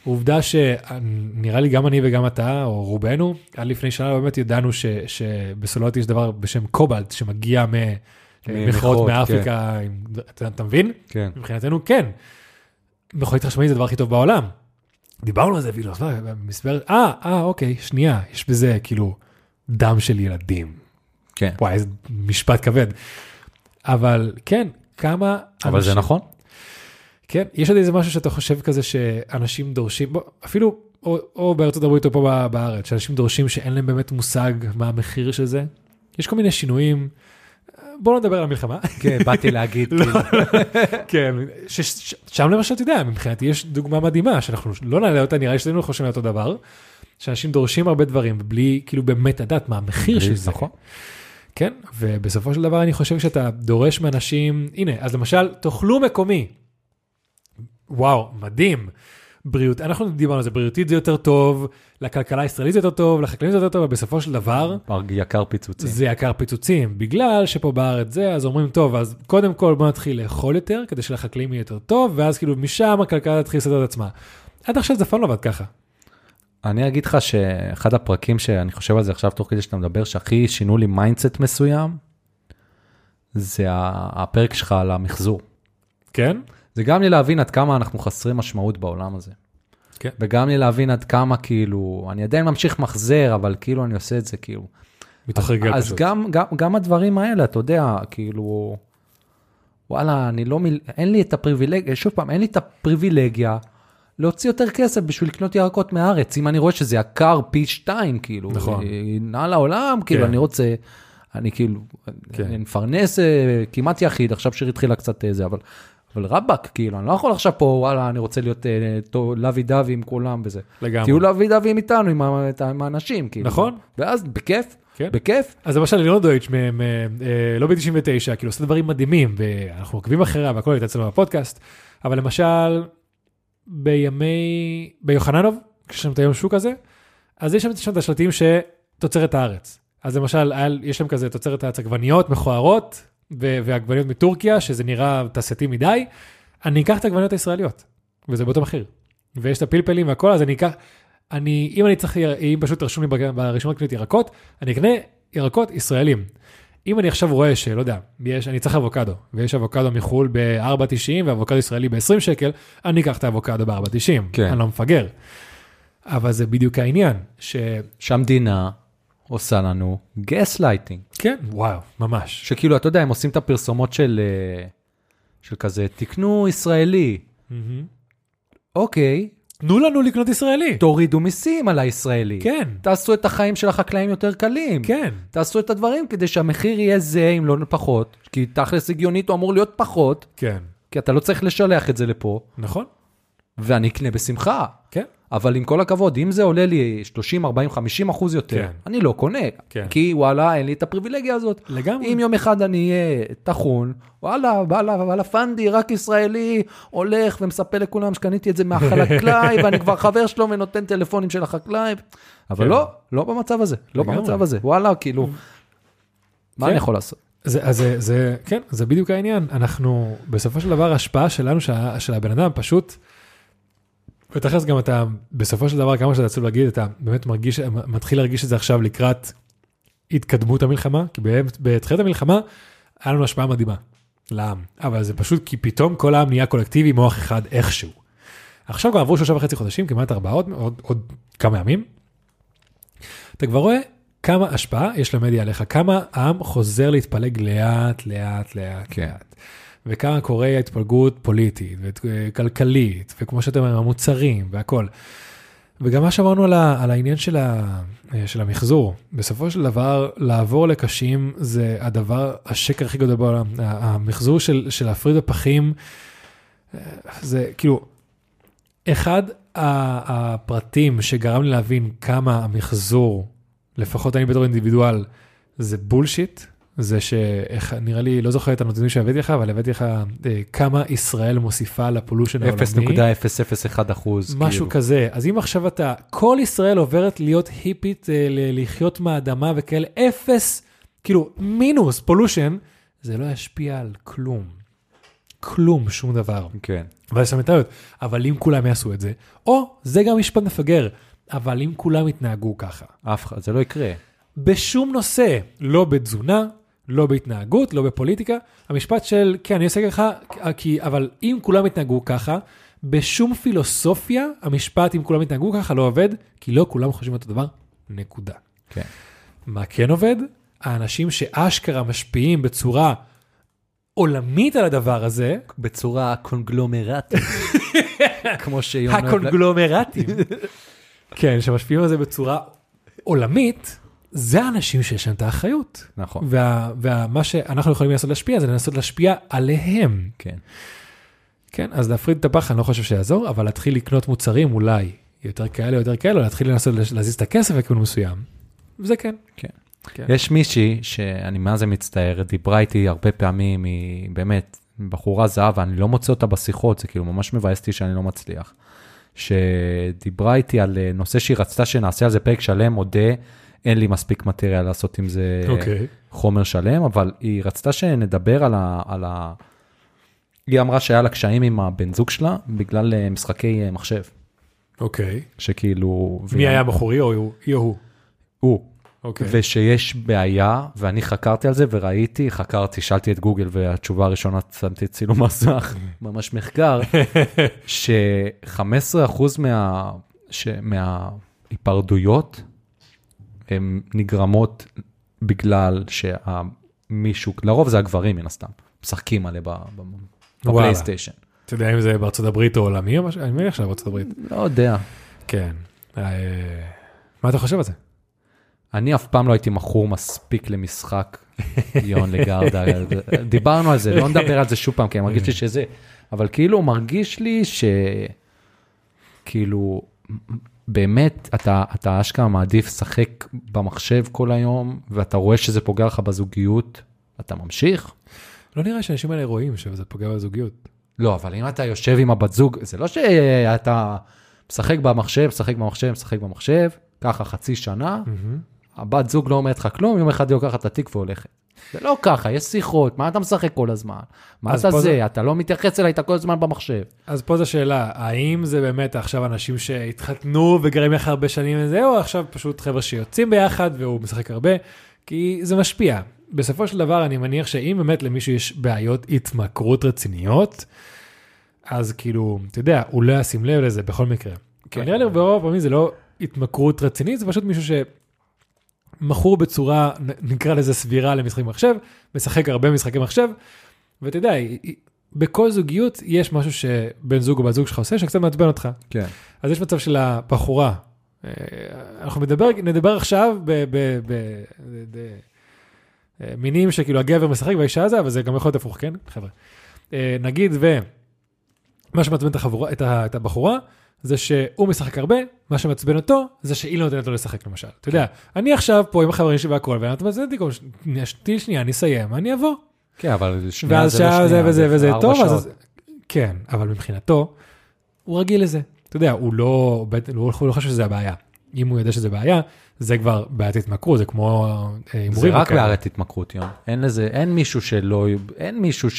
עובדה שנראה לי גם אני וגם אתה, או רובנו, עד לפני שנה באמת ידענו ש, שבסוללות יש דבר בשם קובלט שמגיע ממכרות מאפריקה, עם- אתה, אתה מבין? כן. מבחינתנו כן. מכונית חשמלית זה הדבר הכי טוב בעולם. דיברנו על זה, ואילו, מסבר, אה, אה, אוקיי, שנייה, יש בזה כאילו דם של ילדים. כן. וואי, איזה משפט כבד. אבל כן, כמה אבל זה נכון. כן, יש עוד איזה משהו שאתה חושב כזה שאנשים דורשים, בוא, אפילו או, או בארצות הברית או פה בארץ, שאנשים דורשים שאין להם באמת מושג מה המחיר של זה. יש כל מיני שינויים. בוא לא נדבר על המלחמה. כן, באתי להגיד, לא. כאילו. כן, ש- ש- שם למשל, אתה יודע, מבחינתי יש דוגמה מדהימה, שאנחנו לא נעלה אותה, נראה לי שתינו חושבים על אותו דבר, שאנשים דורשים הרבה דברים, בלי כאילו באמת לדעת מה המחיר של זה. נכון. כן, ובסופו של דבר אני חושב שאתה דורש מאנשים, הנה, אז למשל, תאכלו מקומי. וואו, מדהים. בריאות, אנחנו דיברנו על זה, בריאותית זה יותר טוב, לכלכלה הישראלית זה יותר טוב, לחקלאים זה יותר טוב, ובסופו של דבר, יקר פיצוצים. זה יקר פיצוצים. בגלל שפה בארץ זה, אז אומרים, טוב, אז קודם כל בוא נתחיל לאכול יותר, כדי שלחקלאים יהיה יותר טוב, ואז כאילו משם הכלכלה תתחיל לסדר את עצמה. עד עכשיו זה אף פעם לא עבד ככה. אני אגיד לך שאחד הפרקים שאני חושב על זה עכשיו, תוך כדי שאתה מדבר, שהכי שינו לי mindset מסוים, זה הפרק שלך על המחזור. כן? זה גם לי להבין עד כמה אנחנו חסרי משמעות בעולם הזה. כן. וגם לי להבין עד כמה כאילו, אני עדיין ממשיך למחזר, אבל כאילו אני עושה את זה כאילו. מתוך הרגל אז פשוט. גם, גם, גם הדברים האלה, אתה יודע, כאילו, וואלה, אני לא, מיל... אין לי את הפריבילגיה, שוב פעם, אין לי את הפריבילגיה להוציא יותר כסף בשביל לקנות ירקות מהארץ, אם אני רואה שזה יקר פי שתיים, כאילו, נכון. היא נעה לעולם, כאילו, כן. אני רוצה, אני כאילו, כן. אני מפרנס אה, כמעט יחיד, עכשיו שיר התחילה קצת אה, זה, אבל, אבל רבאק, כאילו, אני לא יכול עכשיו פה, וואלה, אני רוצה להיות אה, לוי דווי עם כולם וזה. לגמרי. תהיו לוי דווי איתנו, עם, האנשים, כאילו. נכון. ואז בכיף, כן. בכיף, אז למשל לירון דויטש, מ- אה, לא ב-99, כאילו עושה דברים מדהימים, ואנחנו עוקבים אחריה והכל הייתה אצלנו בפודקאסט, אבל למשל, בימי, ביוחננוב, כשיש שם את היום שוק הזה, אז יש שם את השלטים שתוצרת הארץ. אז למשל, יש שם כזה תוצרת הארץ עגבניות מכוערות, ועגבניות מטורקיה, שזה נראה תעשייתי מדי, אני אקח את העגבניות הישראליות, וזה באותו מחיר. ויש את הפלפלים והכל, אז אני אקח, אני, אם אני צריך, אם פשוט רשום לי ברשימות קניות ירקות, אני אקנה ירקות ישראלים. אם אני עכשיו רואה שלא יודע, יש, אני צריך אבוקדו, ויש אבוקדו מחו"ל ב-4.90 ואבוקדו ישראלי ב-20 שקל, אני אקח את האבוקדו ב-4.90, כן. אני לא מפגר. אבל זה בדיוק העניין, שכן, שהמדינה עושה לנו גס לייטינג. וואו, ממש. שכאילו, אתה יודע, הם עושים את הפרסומות של, אה, של כזה, תקנו ישראלי. מהמם. אוקיי, תנו לנו לקנות ישראלי. תורידו מיסים על הישראלי. כן, תעשו את החיים של החקלאים יותר קלים. כן, תעשו את הדברים כדי שהמחיר יהיה זהה, אם לא פחות. כי תכלס הגיונית הוא אמור להיות פחות, כן, כי אתה לא צריך לשלח את זה לפה, נכון, ואני אקנה בשמחה. כן, אבל עם כל הכבוד, אם זה עולה לי 30, 40, 50 אחוז יותר, כן. אני לא קונה. כן. כי וואלה, אין לי את הפריבילגיה הזאת. לגמרי. אם יום אחד אני אהיה טחון, וואלה, וואלה, וואלה, פנדי, רק ישראלי, הולך ומספר לכולם שקניתי את זה מהחקלאי, ואני כבר חבר שלו ונותן טלפונים של החקלאי. אבל כן. לא, לא במצב הזה, לא לגמרי. במצב הזה. וואלה, כאילו, מה כן. אני יכול לעשות? זה, אז זה, זה, כן, זה בדיוק העניין. אנחנו, בסופו של דבר, ההשפעה שלנו, של, של הבן אדם, פשוט, ותכלס גם אתה, בסופו של דבר, כמה שאתה עצוב להגיד, אתה באמת מרגיש, מתחיל להרגיש את זה עכשיו לקראת התקדמות המלחמה, כי באמת, בתחילת המלחמה, היה לנו השפעה מדהימה לעם, אבל זה פשוט כי פתאום כל העם נהיה קולקטיבי, מוח אחד איכשהו. עכשיו כבר עברו שלושה וחצי חודשים, כמעט ארבעה, עוד, עוד, עוד כמה ימים. אתה כבר רואה כמה השפעה יש למדיה עליך, כמה העם חוזר להתפלג לאט, לאט, לאט, כן. וכמה קורה התפלגות פוליטית וכלכלית, וכמו שאתה אומר, המוצרים והכל. וגם מה שאמרנו על, על העניין של, ה, של המחזור, בסופו של דבר, לעבור לקשים זה הדבר, השקר הכי גדול בעולם. המחזור של, של להפריד בפחים, אה, זה כאילו, אחד הפרטים שגרם לי להבין כמה המחזור, לפחות אני בתור אינדיבידואל, זה בולשיט, זה שנראה לי, לא זוכר את הנתונים שהבאתי לך, אבל הבאתי לך אה, כמה ישראל מוסיפה לפולושן העולמי. 0.001 אחוז. משהו כאילו. כזה. אז אם עכשיו אתה, כל ישראל עוברת להיות היפית, אה, לחיות מהאדמה וכאלה, אפס, כאילו מינוס pollution, זה לא ישפיע על כלום. כלום, שום דבר. כן. ואז יש טעויות. אבל אם כולם יעשו את זה, או, זה גם משפט מפגר, אבל אם כולם יתנהגו ככה, אף אחד, זה לא יקרה. בשום נושא, לא בתזונה, לא בהתנהגות, לא בפוליטיקה, המשפט של, כן, אני עושה ככה, כי, אבל אם כולם יתנהגו ככה, בשום פילוסופיה, המשפט אם כולם יתנהגו ככה לא עובד, כי לא כולם חושבים אותו דבר, נקודה. כן. מה כן עובד? האנשים שאשכרה משפיעים בצורה עולמית על הדבר הזה, בצורה קונגלומרטית. כמו שיונה... הקונגלומרטים, כן, שמשפיעים על זה בצורה עולמית, זה האנשים שיש להם את האחריות. נכון, וה, ומה שאנחנו יכולים לעשות להשפיע זה לנסות להשפיע עליהם. כן. כן, אז להפריד את הפח אני לא חושב שיעזור, אבל להתחיל לקנות מוצרים אולי יותר כאלה או יותר כאלה, להתחיל לנסות להזיז את הכסף לכיוון מסוים. זה כן. כן. כן. יש מישהי שאני מה זה מצטער, דיברה איתי הרבה פעמים, היא באמת בחורה זהב, ואני לא מוצא אותה בשיחות, זה כאילו ממש מבאס אותי שאני לא מצליח. שדיברה איתי על אה, נושא שהיא רצתה שנעשה על זה פרק שלם, מודה, אין לי מספיק מטריה לעשות עם זה אוקיי. חומר שלם, אבל היא רצתה שנדבר על ה... על ה... היא אמרה שהיה לה קשיים עם הבן זוג שלה בגלל אה, משחקי אה, מחשב, אוקיי. שכאילו... מי היה בחורי או הוא? היא או הוא? הוא. אוקיי. ושיש בעיה, ואני חקרתי על זה וראיתי, חקרתי, שאלתי את גוגל, והתשובה הראשונה, שמתי צילום מסך, ממש מחקר, ש-15% מה, ש- מההיפרדויות הן נגרמות בגלל שמישהו, לרוב זה הגברים מן הסתם, משחקים עליה. בפלייסטיישן. אתה יודע אם זה בארצות הברית או עולמי או משהו? אני מניח שזה בארצות הברית. לא יודע. כן. אה, מה אתה חושב על זה? אני אף פעם לא הייתי מכור מספיק למשחק יון לגרדה. דיברנו על זה, לא נדבר על זה שוב פעם, כי אני מרגיש לי שזה, אבל כאילו מרגיש לי שכאילו, באמת, אתה, אתה אשכרה מעדיף לשחק במחשב כל היום, ואתה רואה שזה פוגע לך בזוגיות, אתה ממשיך? לא נראה שהאנשים האלה רואים שזה פוגע בזוגיות. לא, אבל אם אתה יושב עם הבת זוג, זה לא שאתה משחק במחשב, משחק במחשב, משחק במחשב, ככה חצי שנה, הבת זוג לא אומרת לך כלום, יום אחד היא לוקחת את התיק והולכת. זה לא ככה, יש שיחות, מה אתה משחק כל הזמן? מה אתה זה? זה- אתה לא מתייחס אליי, אתה כל הזמן במחשב. אז פה זו שאלה, האם זה באמת עכשיו אנשים שהתחתנו וגרים יחד הרבה שנים וזה, או עכשיו פשוט חבר'ה שיוצאים ביחד והוא משחק הרבה? כי זה משפיע. בסופו של דבר אני מניח שאם באמת למישהו יש בעיות התמכרות רציניות, אז כאילו, אתה יודע, הוא לא ישים לב לזה בכל מקרה. כן. נראה לי ברוב הפעמים זה לא התמכרות רצינית, זה פשוט מישהו שמכור בצורה, נקרא לזה סבירה למשחקי מחשב, משחק הרבה משחקי מחשב, ואתה יודע, בכל זוגיות יש משהו שבן זוג או בת זוג שלך עושה שקצת מעצבן אותך. כן. אז יש מצב של הבחורה. אה, אנחנו נדבר, נדבר עכשיו במינים שכאילו הגבר משחק והאישה זה, אבל זה גם יכול להיות הפוך, כן, חבר'ה? אה, נגיד ומה שמעצבן את, החבורה, את, ה, את הבחורה, זה שהוא משחק הרבה, מה שמעצבן אותו, זה שהיא לא נותנת לו לשחק למשל. אתה יודע, אני עכשיו פה עם החברים שלי והכל, מעצבן אותי, תני שנייה, אני אסיים, אני אבוא. כן, אבל שנייה זה לא שעה זה שנייה, וזה וזה טוב, אז... כן, אבל מבחינתו, הוא רגיל לזה. אתה יודע, הוא לא, בט- הוא לא חושב שזה הבעיה. אם הוא יודע שזה בעיה, זה כבר בעיית התמכרות, זה כמו אה, זה הימורים. רק וכאלה. בעיית התמכרות, יון. אין לזה, אין מישהו שלא, אין מישהו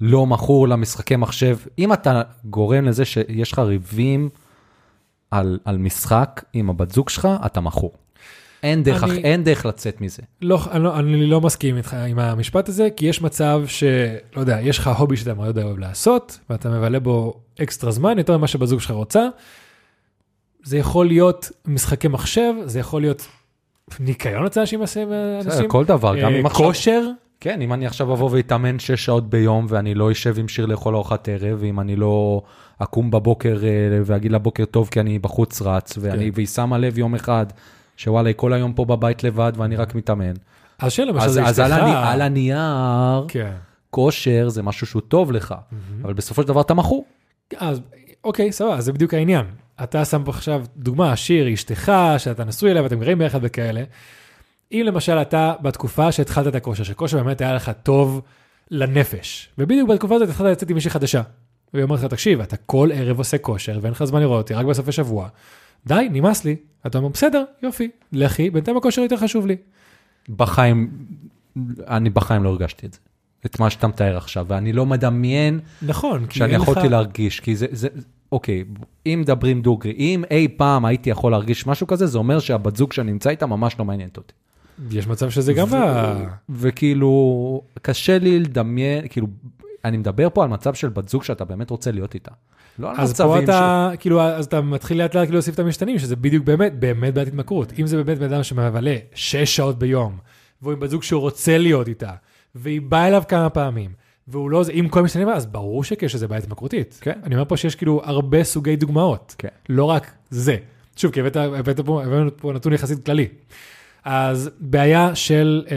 שלא מכור למשחקי מחשב. אם אתה גורם לזה שיש לך ריבים על, על משחק עם הבת זוג שלך, אתה מכור. אין דרך, אני- אין דרך לצאת מזה. לא, אני, לא, אני לא מסכים איתך עם המשפט הזה, כי יש מצב שלא יודע, יש לך הובי שאתה מאוד אוהב לעשות, ואתה מבלה בו אקסטרה זמן, יותר ממה שבזוג שלך רוצה. זה יכול להיות משחקי מחשב, זה יכול להיות ניקיון אצל אנשים, כל דבר, גם אה, אם עכשיו... כושר, כן, אם אני עכשיו אבוא ואתאמן שש שעות ביום, ואני לא אשב עם שיר לאכול ארוחת ערב, ואם אני לא אקום בבוקר אה, ואגיד לה בוקר טוב כי אני בחוץ רץ, ואני, כן. והיא שמה לב יום אחד, שוואלה, היא כל היום פה בבית לבד ואני רק מתאמן. אז שלמשל אז, זה אז על, אשתך. הני, על הנייר, כן. כושר זה משהו שהוא טוב לך, אבל בסופו של דבר אתה מכור. אז אוקיי, סבבה, זה בדיוק העניין. אתה שם פה עכשיו דוגמה, שיר, אשתך, שאתה נשוי אליה ואתם גרים ביחד וכאלה. אם למשל אתה בתקופה שהתחלת את הכושר, שכושר באמת היה לך טוב לנפש, ובדיוק בתקופה הזאת התחלת לצאת עם מישהי חדשה. והיא אומרת לך, תקשיב, אתה כל ערב עושה כושר ואין לך זמן לראות אותי, רק בסופי שבוע. די, נמאס לי. אתה אומר, בסדר, יופי, לכי, בינתיים הכושר יותר חשוב לי. בחיים, אני בחיים לא הרגשתי את זה. את מה שאתה מתאר עכשיו, ואני לא מדמיין נכון, כי שאני אין לך... יכולתי להרגיש, כי זה, זה, אוקיי, אם מדברים דוגרי, אם אי פעם הייתי יכול להרגיש משהו כזה, זה אומר שהבת זוג שאני נמצא איתה ממש לא מעניינת אותי. יש מצב שזה גם... ב... וכאילו, קשה לי לדמיין, כאילו, אני מדבר פה על מצב של בת זוג שאתה באמת רוצה להיות איתה. לא על אז מצבים פה אתה, כאילו, אז אתה מתחיל לאט לאט כאילו להוסיף את המשתנים, שזה בדיוק באמת, באמת בעיית התמכרות. אם זה באמת בן אדם שמבלה שש שעות ביום, והוא עם בת זוג שהוא רוצה להיות איתה, והיא באה אליו כמה פעמים, והוא לא, עם כל המשתנים, האלה, אז ברור שכן שזה בעיה התמכרותית. כן. אני אומר פה שיש כאילו הרבה סוגי דוגמאות, כן. לא רק זה. שוב, כי הבאת, הבאת פה, הבאנו פה נתון יחסית כללי. אז בעיה של, אה,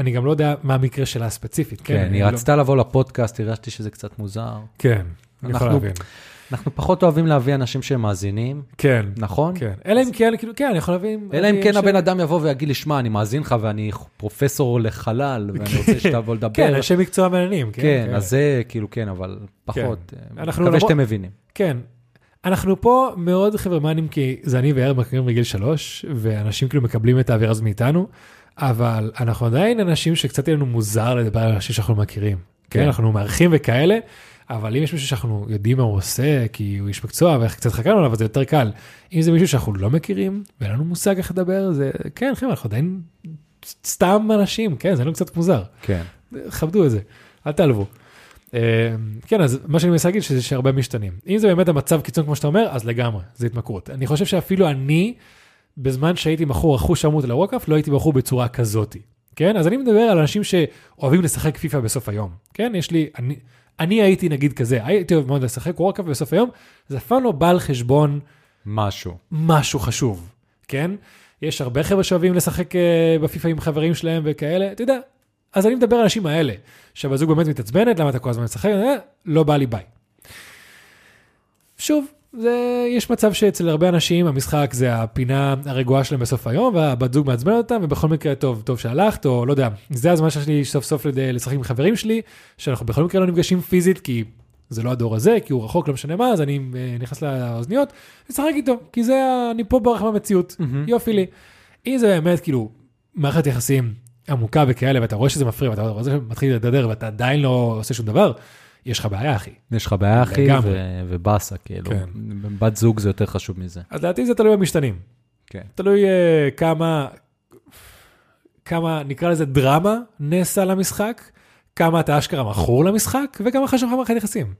אני גם לא יודע מה המקרה שלה הספציפית. כן, אני היא לא- רצתה לבוא לפודקאסט, הרגשתי שזה קצת מוזר. כן, אני יכול להבין. אנחנו פחות אוהבים להביא אנשים שהם מאזינים, כן, נכון? כן. אלא אם כן, כאילו, כן, אני יכול להבין. אלא אם כן ש- הבן אדם יבוא ויגיד לי, שמע, אני מאזין לך ואני פרופסור לחלל, ואני רוצה שתבוא לדבר. כן, אנשי מקצוע מעניינים. כן, אז זה כאילו כן, אבל פחות. אנחנו מקווה שאתם מבינים. כן. אנחנו פה מאוד חברמנים, כי זה אני ויאיר מכירים בגיל שלוש, ואנשים כאילו מקבלים את האווירה הזאת מאיתנו, אבל אנחנו עדיין אנשים שקצת יהיה לנו מוזר לדבר על אנשים שאנחנו מכירים. כן, כן. אנחנו מארחים וכאלה, אבל אם יש מישהו שאנחנו יודעים מה הוא עושה, כי הוא איש מקצוע וקצת חקרנו עליו, אז זה יותר קל. אם זה מישהו שאנחנו לא מכירים, ואין לנו מושג איך לדבר, זה, כן, חבר'ה, אנחנו עדיין סתם אנשים, כן, זה לא קצת מוזר. כן. כבדו את זה, אל תעלבו. אה, כן, אז מה שאני מנסה להגיד שזה שהרבה משתנים. אם זה באמת המצב קיצון כמו שאתה אומר, אז לגמרי, זה התמכרות. אני חושב שאפילו אני, בזמן שהייתי מכור אחוז שרמוט על הווקאפ, לא הייתי מכור בצורה כזאתי. כן, אז אני מדבר על אנשים שאוהבים לשחק פיפא בסוף היום. כן, יש לי, אני, אני הייתי נגיד כזה, הייתי אוהב מאוד לשחק ווקאפ בסוף היום, זה אף פעם לא בא על חשבון משהו. משהו חשוב, כן? יש הרבה חבר'ה שאוהבים לשחק אה, בפיפא עם חברים שלהם וכאלה, אתה יודע. אז אני מדבר על האנשים האלה, שהבזוג באמת מתעצבנת, למה אתה כל הזמן משחק, אה, לא בא לי ביי. שוב, זה, יש מצב שאצל הרבה אנשים המשחק זה הפינה הרגועה שלהם בסוף היום, והבת זוג מעצבן אותם, ובכל מקרה טוב, טוב שהלכת, או לא יודע, זה הזמן שיש לי סוף סוף לשחק עם חברים שלי, שאנחנו בכל מקרה לא נפגשים פיזית, כי זה לא הדור הזה, כי הוא רחוק, לא משנה מה, אז אני אה, נכנס לאוזניות, לשחק איתו, כי זה, אני פה ברח מהמציאות, יופי לי. אם זה באמת כאילו מערכת יחסים עמוקה וכאלה, ואתה רואה שזה מפריע, ואתה רואה שזה מתחיל לדדר, ואתה עדיין לא עושה שום דבר, יש לך בעיה, אחי. יש לך בעיה, אחי. ו- ובאסה, כאילו. כן. בת זוג זה יותר חשוב מזה. אז לדעתי זה תלוי במשתנים. כן. תלוי uh, כמה, כמה, נקרא לזה דרמה נעשה למשחק, כמה אתה אשכרה מכור למשחק, וכמה חשוב לך מערכת יחסים.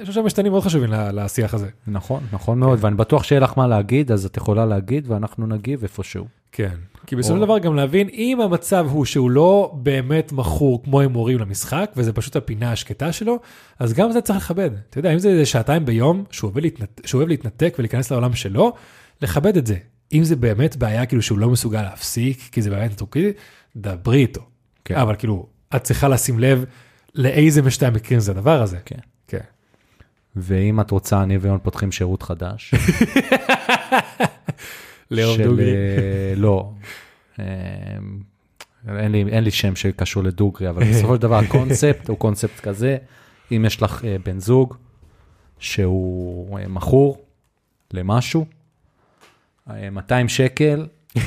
יש עכשיו משתנים מאוד חשובים לשיח הזה. נכון, נכון מאוד, ואני בטוח שיהיה לך מה להגיד, אז את יכולה להגיד, ואנחנו נגיב איפשהו. כן. כי בסופו של דבר גם להבין, אם המצב הוא שהוא לא באמת מכור כמו הימורים למשחק, וזה פשוט הפינה השקטה שלו, אז גם זה צריך לכבד. אתה יודע, אם זה שעתיים ביום שהוא אוהב, להתנת... שהוא אוהב להתנתק ולהיכנס לעולם שלו, לכבד את זה. אם זה באמת בעיה כאילו שהוא לא מסוגל להפסיק, כי זה באמת נטרוקי, דברי איתו. כן. אבל כאילו, את צריכה לשים לב לאיזה משתי המקרים זה הדבר הזה. כן. כן. ואם את רוצה, אני ויון פותחים שירות חדש. ליאור דוגרי. אה, לא. אה, אין לי, אין לי שם שקשור לדוגרי, אבל בסופו של דבר הקונספט הוא קונספט כזה, אם יש לך אה, בן זוג שהוא מכור למשהו, אה, 200 שקל,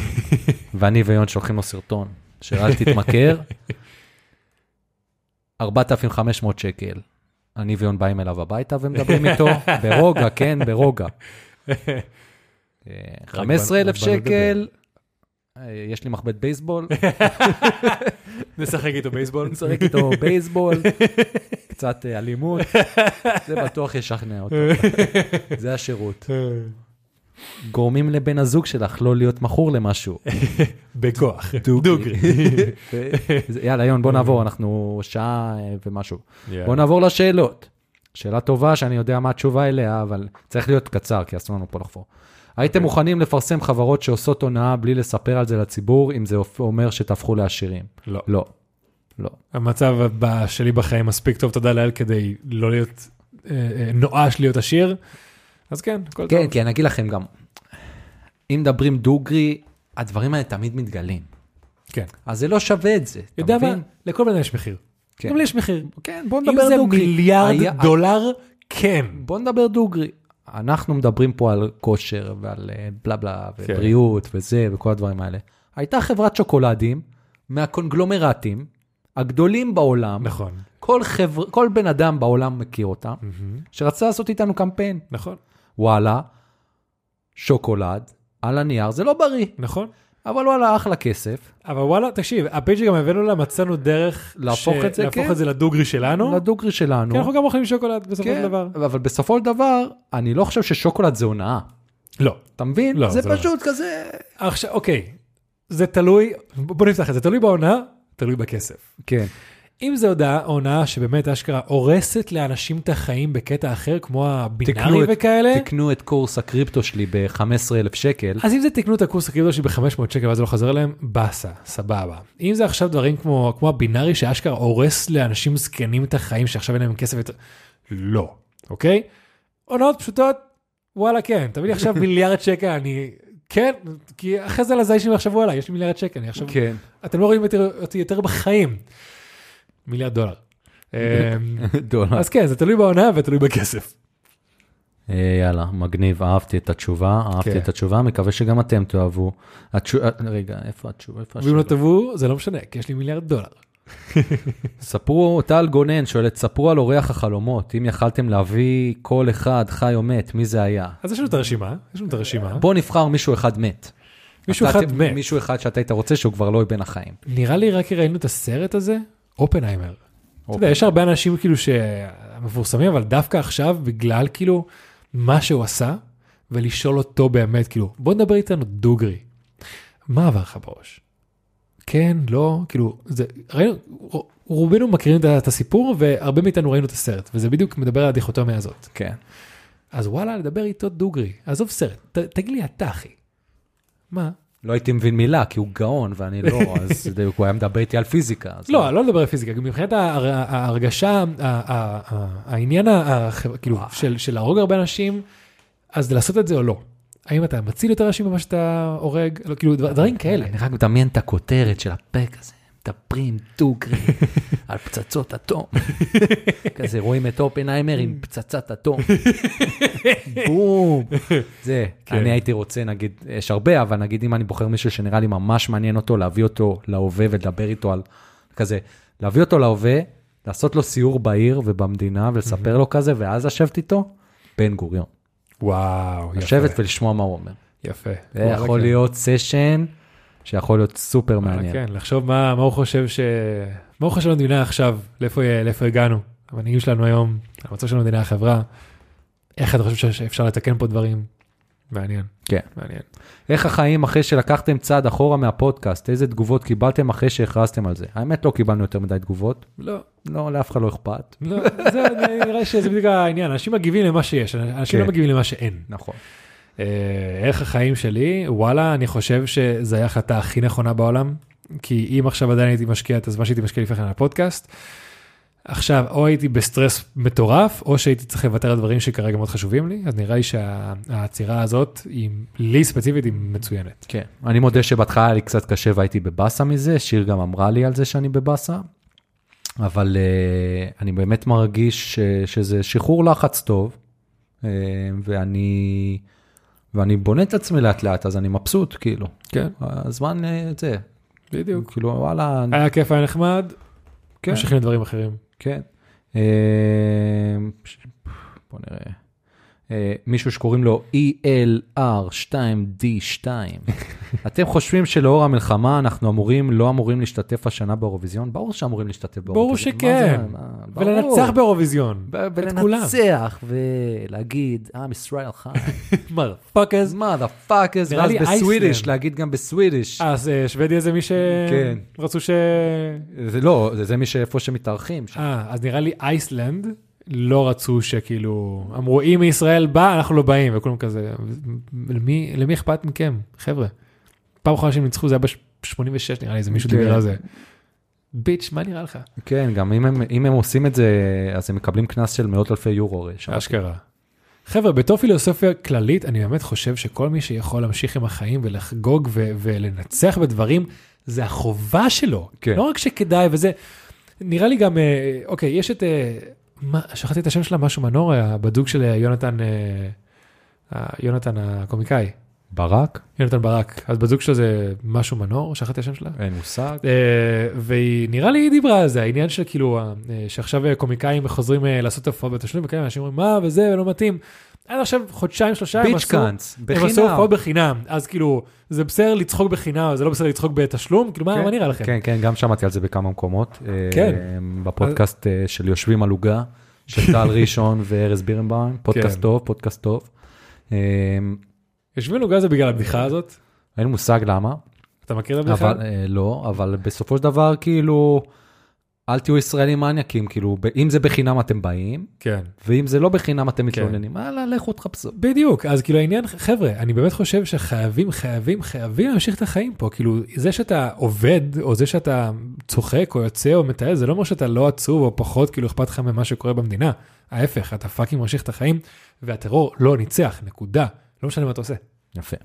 ואני ויון שולחים לו סרטון, של אל תתמכר, 4,500 שקל. אני ויון באים אליו הביתה ומדברים איתו, ברוגע, כן, ברוגע. אה, 15,000 רק באנו שקל, אה, יש לי מחבט בייסבול, נשחק איתו בייסבול. נשחק איתו בייסבול, קצת אה, אלימות, זה בטוח ישכנע אותו. זה השירות. גורמים לבן הזוג שלך לא להיות מכור למשהו. בכוח. דוגרי. יאללה, יון, בוא נעבור, אנחנו שעה אה, ומשהו. בוא נעבור לשאלות. שאלה טובה שאני יודע מה התשובה אליה, אבל צריך להיות קצר, כי אסור לנו פה לחפור. הייתם מוכנים לפרסם חברות שעושות הונאה בלי לספר על זה לציבור, אם זה אומר שתהפכו לעשירים? לא. לא. לא. המצב ב- שלי בחיים מספיק טוב, תודה לאל, כדי לא להיות אה, אה, נואש להיות עשיר. אז כן, הכל כן, טוב. כי אני אגיד לכם גם, אם מדברים דוגרי, הדברים האלה תמיד מתגלים. כן. אז זה לא שווה את זה, אתה יודע מה? מבין? לכל בן יש מחיר. כן. גם לי יש מחיר. כן, בוא אם נדבר זה דוגרי. מיליארד היה- דולר, כן. בוא נדבר דוגרי. אנחנו מדברים פה על כושר ועל אה, בלה בלה, כן. ובריאות וזה וכל הדברים האלה. הייתה חברת שוקולדים מהקונגלומרטים הגדולים בעולם, נכון. כל, חבר... כל בן אדם בעולם מכיר אותם, מהמם. שרצה לעשות איתנו קמפיין. נכון. וואלה, שוקולד, על הנייר, זה לא בריא, נכון. אבל וואלה, אחלה כסף. אבל וואלה, תקשיב, הפייג' שגם הבאנו לה, מצאנו דרך להפוך את זה, להפוך כן. את זה לדוגרי שלנו. לדוגרי שלנו. כי אנחנו גם אוכלים שוקולד בסופו של כן, דבר. אבל בסופו של דבר, אני לא חושב ששוקולד זה הונאה. לא. אתה מבין? לא, זה זה לא. פשוט כזה... עכשיו, אוקיי, זה תלוי, בוא נפתח את זה, תלוי בעונה, תלוי בכסף. כן. אם זו הודעה, הונאה שבאמת אשכרה הורסת לאנשים את החיים בקטע אחר, כמו הבינארי את- וכאלה, תקנו את קורס הקריפטו שלי ב-15,000 שקל. אז אם זה תקנו את הקורס הקריפטו שלי ב-500 שקל ואז לא חוזר אליהם, באסה, סבבה. אם זה עכשיו דברים כמו, כמו הבינארי שאשכרה הורס לאנשים זקנים את החיים שעכשיו אין להם כסף יותר, לא, אוקיי? הונאות פשוטות, וואלה כן, תביא לי עכשיו מיליארד שקל, אני... כן, כי אחרי זה לזי שלי עכשיו וואלה, יש לי מיליארד שקל, אני עכשיו... כן. אתם לא רואים אותי יותר בחיים. מיליארד דולר. אמ, דולר. אז כן, זה תלוי בעונה ותלוי בכסף. אה, יאללה, מגניב, אהבתי את התשובה, אהבתי כן. את התשובה, מקווה שגם אתם תאהבו. התשו- אה, רגע, איפה התשובה? איפה ואם לא? תבואו, זה לא משנה, כי יש לי מיליארד דולר. ספרו, טל גונן שואלת, ספרו על אורח החלומות, אם יכלתם להביא כל אחד, חי או מת, מי זה היה? אז יש לנו את הרשימה, יש לנו את הרשימה. בוא נבחר מישהו אחד מת. מישהו אחד מת. מישהו אחד שאתה היית רוצה שהוא כבר לא יהיה בין החיים. נראה לי רק ראינו את הסרט הזה, אופנהיימר. אתה. יודע, יש הרבה אנשים כאילו שמפורסמים, אבל דווקא עכשיו, בגלל כאילו מה שהוא עשה, ולשאול אותו באמת, כאילו, בוא נדבר איתנו דוגרי. מה עבר לך בראש? כן, לא, כאילו, זה, ראינו, רובנו מכירים את הסיפור, והרבה מאיתנו ראינו את הסרט, וזה בדיוק מדבר על הדיכוטומיה הזאת. כן. אז וואלה, לדבר איתו דוגרי, עזוב סרט, ת, תגיד לי אתה, אחי. מה? לא הייתי מבין מילה, כי הוא גאון ואני לא, אז זה- הוא היה מדבר איתי על פיזיקה. לא, לא לדבר על פיזיקה, גם מבחינת ההר- ההרגשה, העניין כאילו של להרוג הרבה אנשים, אז לעשות את זה או לא. האם אתה מציל יותר אנשים ממה שאתה הורג, לא, כאילו דבר- דברים כאלה. אני רק מדמיין את הכותרת של הפרק הזה, מדברים דוגרי על פצצות אטום. כזה רואים את אופנהיימר עם פצצת אטום. בום. זה, כן. אני הייתי רוצה, נגיד, יש הרבה, אבל נגיד אם אני בוחר מישהו שנראה לי ממש מעניין אותו, להביא אותו להווה ולדבר איתו על כזה, להביא אותו להווה, לעשות לו סיור בעיר ובמדינה ולספר לו כזה, ואז לשבת איתו, בן גוריון. וואו, יפה. לשבת ולשמוע מה הוא אומר. יפה. זה יכול כן. להיות סשן שיכול להיות סופר וואלה, מעניין. כן, לחשוב מה מה הוא חושב ש... מה הוא חושב על המדינה עכשיו, לאיפה לאיפה הגענו, המנהיגים שלנו היום, המצב של המדינה, החברה, איך אתה חושב שאפשר לתקן פה דברים? מעניין. כן. מעניין. איך החיים אחרי שלקחתם צעד אחורה מהפודקאסט? איזה תגובות קיבלתם אחרי שהכרזתם על זה? האמת, לא קיבלנו יותר מדי תגובות. לא, לא, לאף אחד לא אכפת. לא, זה נראה שזה בדיוק העניין, אנשים מגיבים למה שיש, אנשים כן. לא מגיבים למה שאין. נכון. אה, ערך החיים שלי, וואלה, אני חושב שזו הייתה ההחלטה הכי נכונה בעולם, כי אם עכשיו עדיין הייתי משקיע את הזמן שהייתי משקיע לפני כן על הפודקאסט, עכשיו או הייתי בסטרס מטורף, או שהייתי צריך לוותר על דברים שכרגע מאוד חשובים לי, אז נראה לי שהעצירה הזאת, היא, לי ספציפית, היא מצוינת. כן. אני מודה שבהתחלה היה לי קצת קשה והייתי בבאסה מזה, שיר גם אמרה לי על זה שאני בבאסה, אבל uh, אני באמת מרגיש ש, שזה שחרור לחץ טוב, uh, ואני, ואני בונה את עצמי לאט לאט, אז אני מבסוט, כאילו. כן, הזמן, uh, זה, בדיוק. כאילו, וואלה, היה כיף, היה נחמד, כן. ממשיכים לדברים אחרים. כן. אה, בוא נראה. אה, מישהו שקוראים לו E ELR2D2. אתם חושבים שלאור המלחמה אנחנו אמורים, לא אמורים להשתתף השנה באירוויזיון? ברור שאמורים להשתתף באירוויזיון. ברור שכן. ולנצח באירוויזיון. ולנצח ולהגיד, עם ישראל חי. fuckers. Motherfuckers, נראה ואז ב Swedish. להגיד גם ב Swedish. אז אה, שוודיה זה מי כן. שרצו ש... זה לא, זה- מי שאיפה שמתארחים. אה, אז נראה לי אייסלנד לא רצו שכאילו, אמרו אם ישראל בא, אנחנו לא באים, וכולם כזה, למי, למי אכפת מכם, חבר'ה? פעם אחרונה שהם ניצחו זה היה ב-86 נראה לי, איזה מישהו כן. דיבר על זה. ביץ', מה נראה לך? כן, גם אם הם, אם הם עושים את זה, אז הם מקבלים קנס של מאות אלפי יורו. הרי. אשכרה. חבר'ה, בתור פילוסופיה כללית, אני באמת חושב שכל מי שיכול להמשיך עם החיים ולחגוג ו- ולנצח בדברים, זה החובה שלו. כן. לא רק שכדאי וזה, נראה לי גם, אה, אוקיי, יש את, אה, מה, שכחתי את השם שלה, משהו מנור, הבדוק של אה, יונתן, אה, אה, יונתן הקומיקאי, ברק? יונתן ברק, אז בדוק שלו זה משהו מנור, שכחתי השם שלה. אין מושג. אה, והיא נראה לי היא דיברה על זה העניין של כאילו אה, שעכשיו אה, קומיקאים חוזרים לעשות הופעות בתשלום וכאלה אנשים אומרים מה וזה ולא מתאים. עד עכשיו חודשיים שלושה הם עשו קאנץ, הם עשו. הופעות בחינם אז כאילו זה בסדר לצחוק בחינם זה לא בסדר לצחוק בתשלום כאילו מה כן, מה נראה לכם. כן, כן, גם שמעתי על זה בכמה מקומות. כן. בפודקאסט של יושבים על עוגה, של טל ראשון וארז בירנבאום, פודקאסט כן. טוב, פודקאסט טוב. יושבים לוגה זה בגלל הבדיחה הזאת אין מושג למה, אתה מכיר את הבדיחה? אבל אה, לא, אבל בסופו של דבר כאילו, אל תהיו ישראלים מניאקים, כאילו, אם זה בחינם אתם באים, כן. ואם זה לא בחינם אתם כן. מתלוננים, יאללה, לכו תחפשו. בדיוק אז כאילו העניין חבר'ה אני באמת חושב שחייבים חייבים חייבים להמשיך את החיים פה כאילו זה שאתה עובד או זה שאתה צוחק או יוצא או מטייל זה לא אומר שאתה לא עצוב או פחות כאילו אכפת לך ממה שקורה במדינה. ההפך אתה fucking ממשיך את החיים והטרור לא ניצח נקודה לא משנה מה אתה עושה. יפה.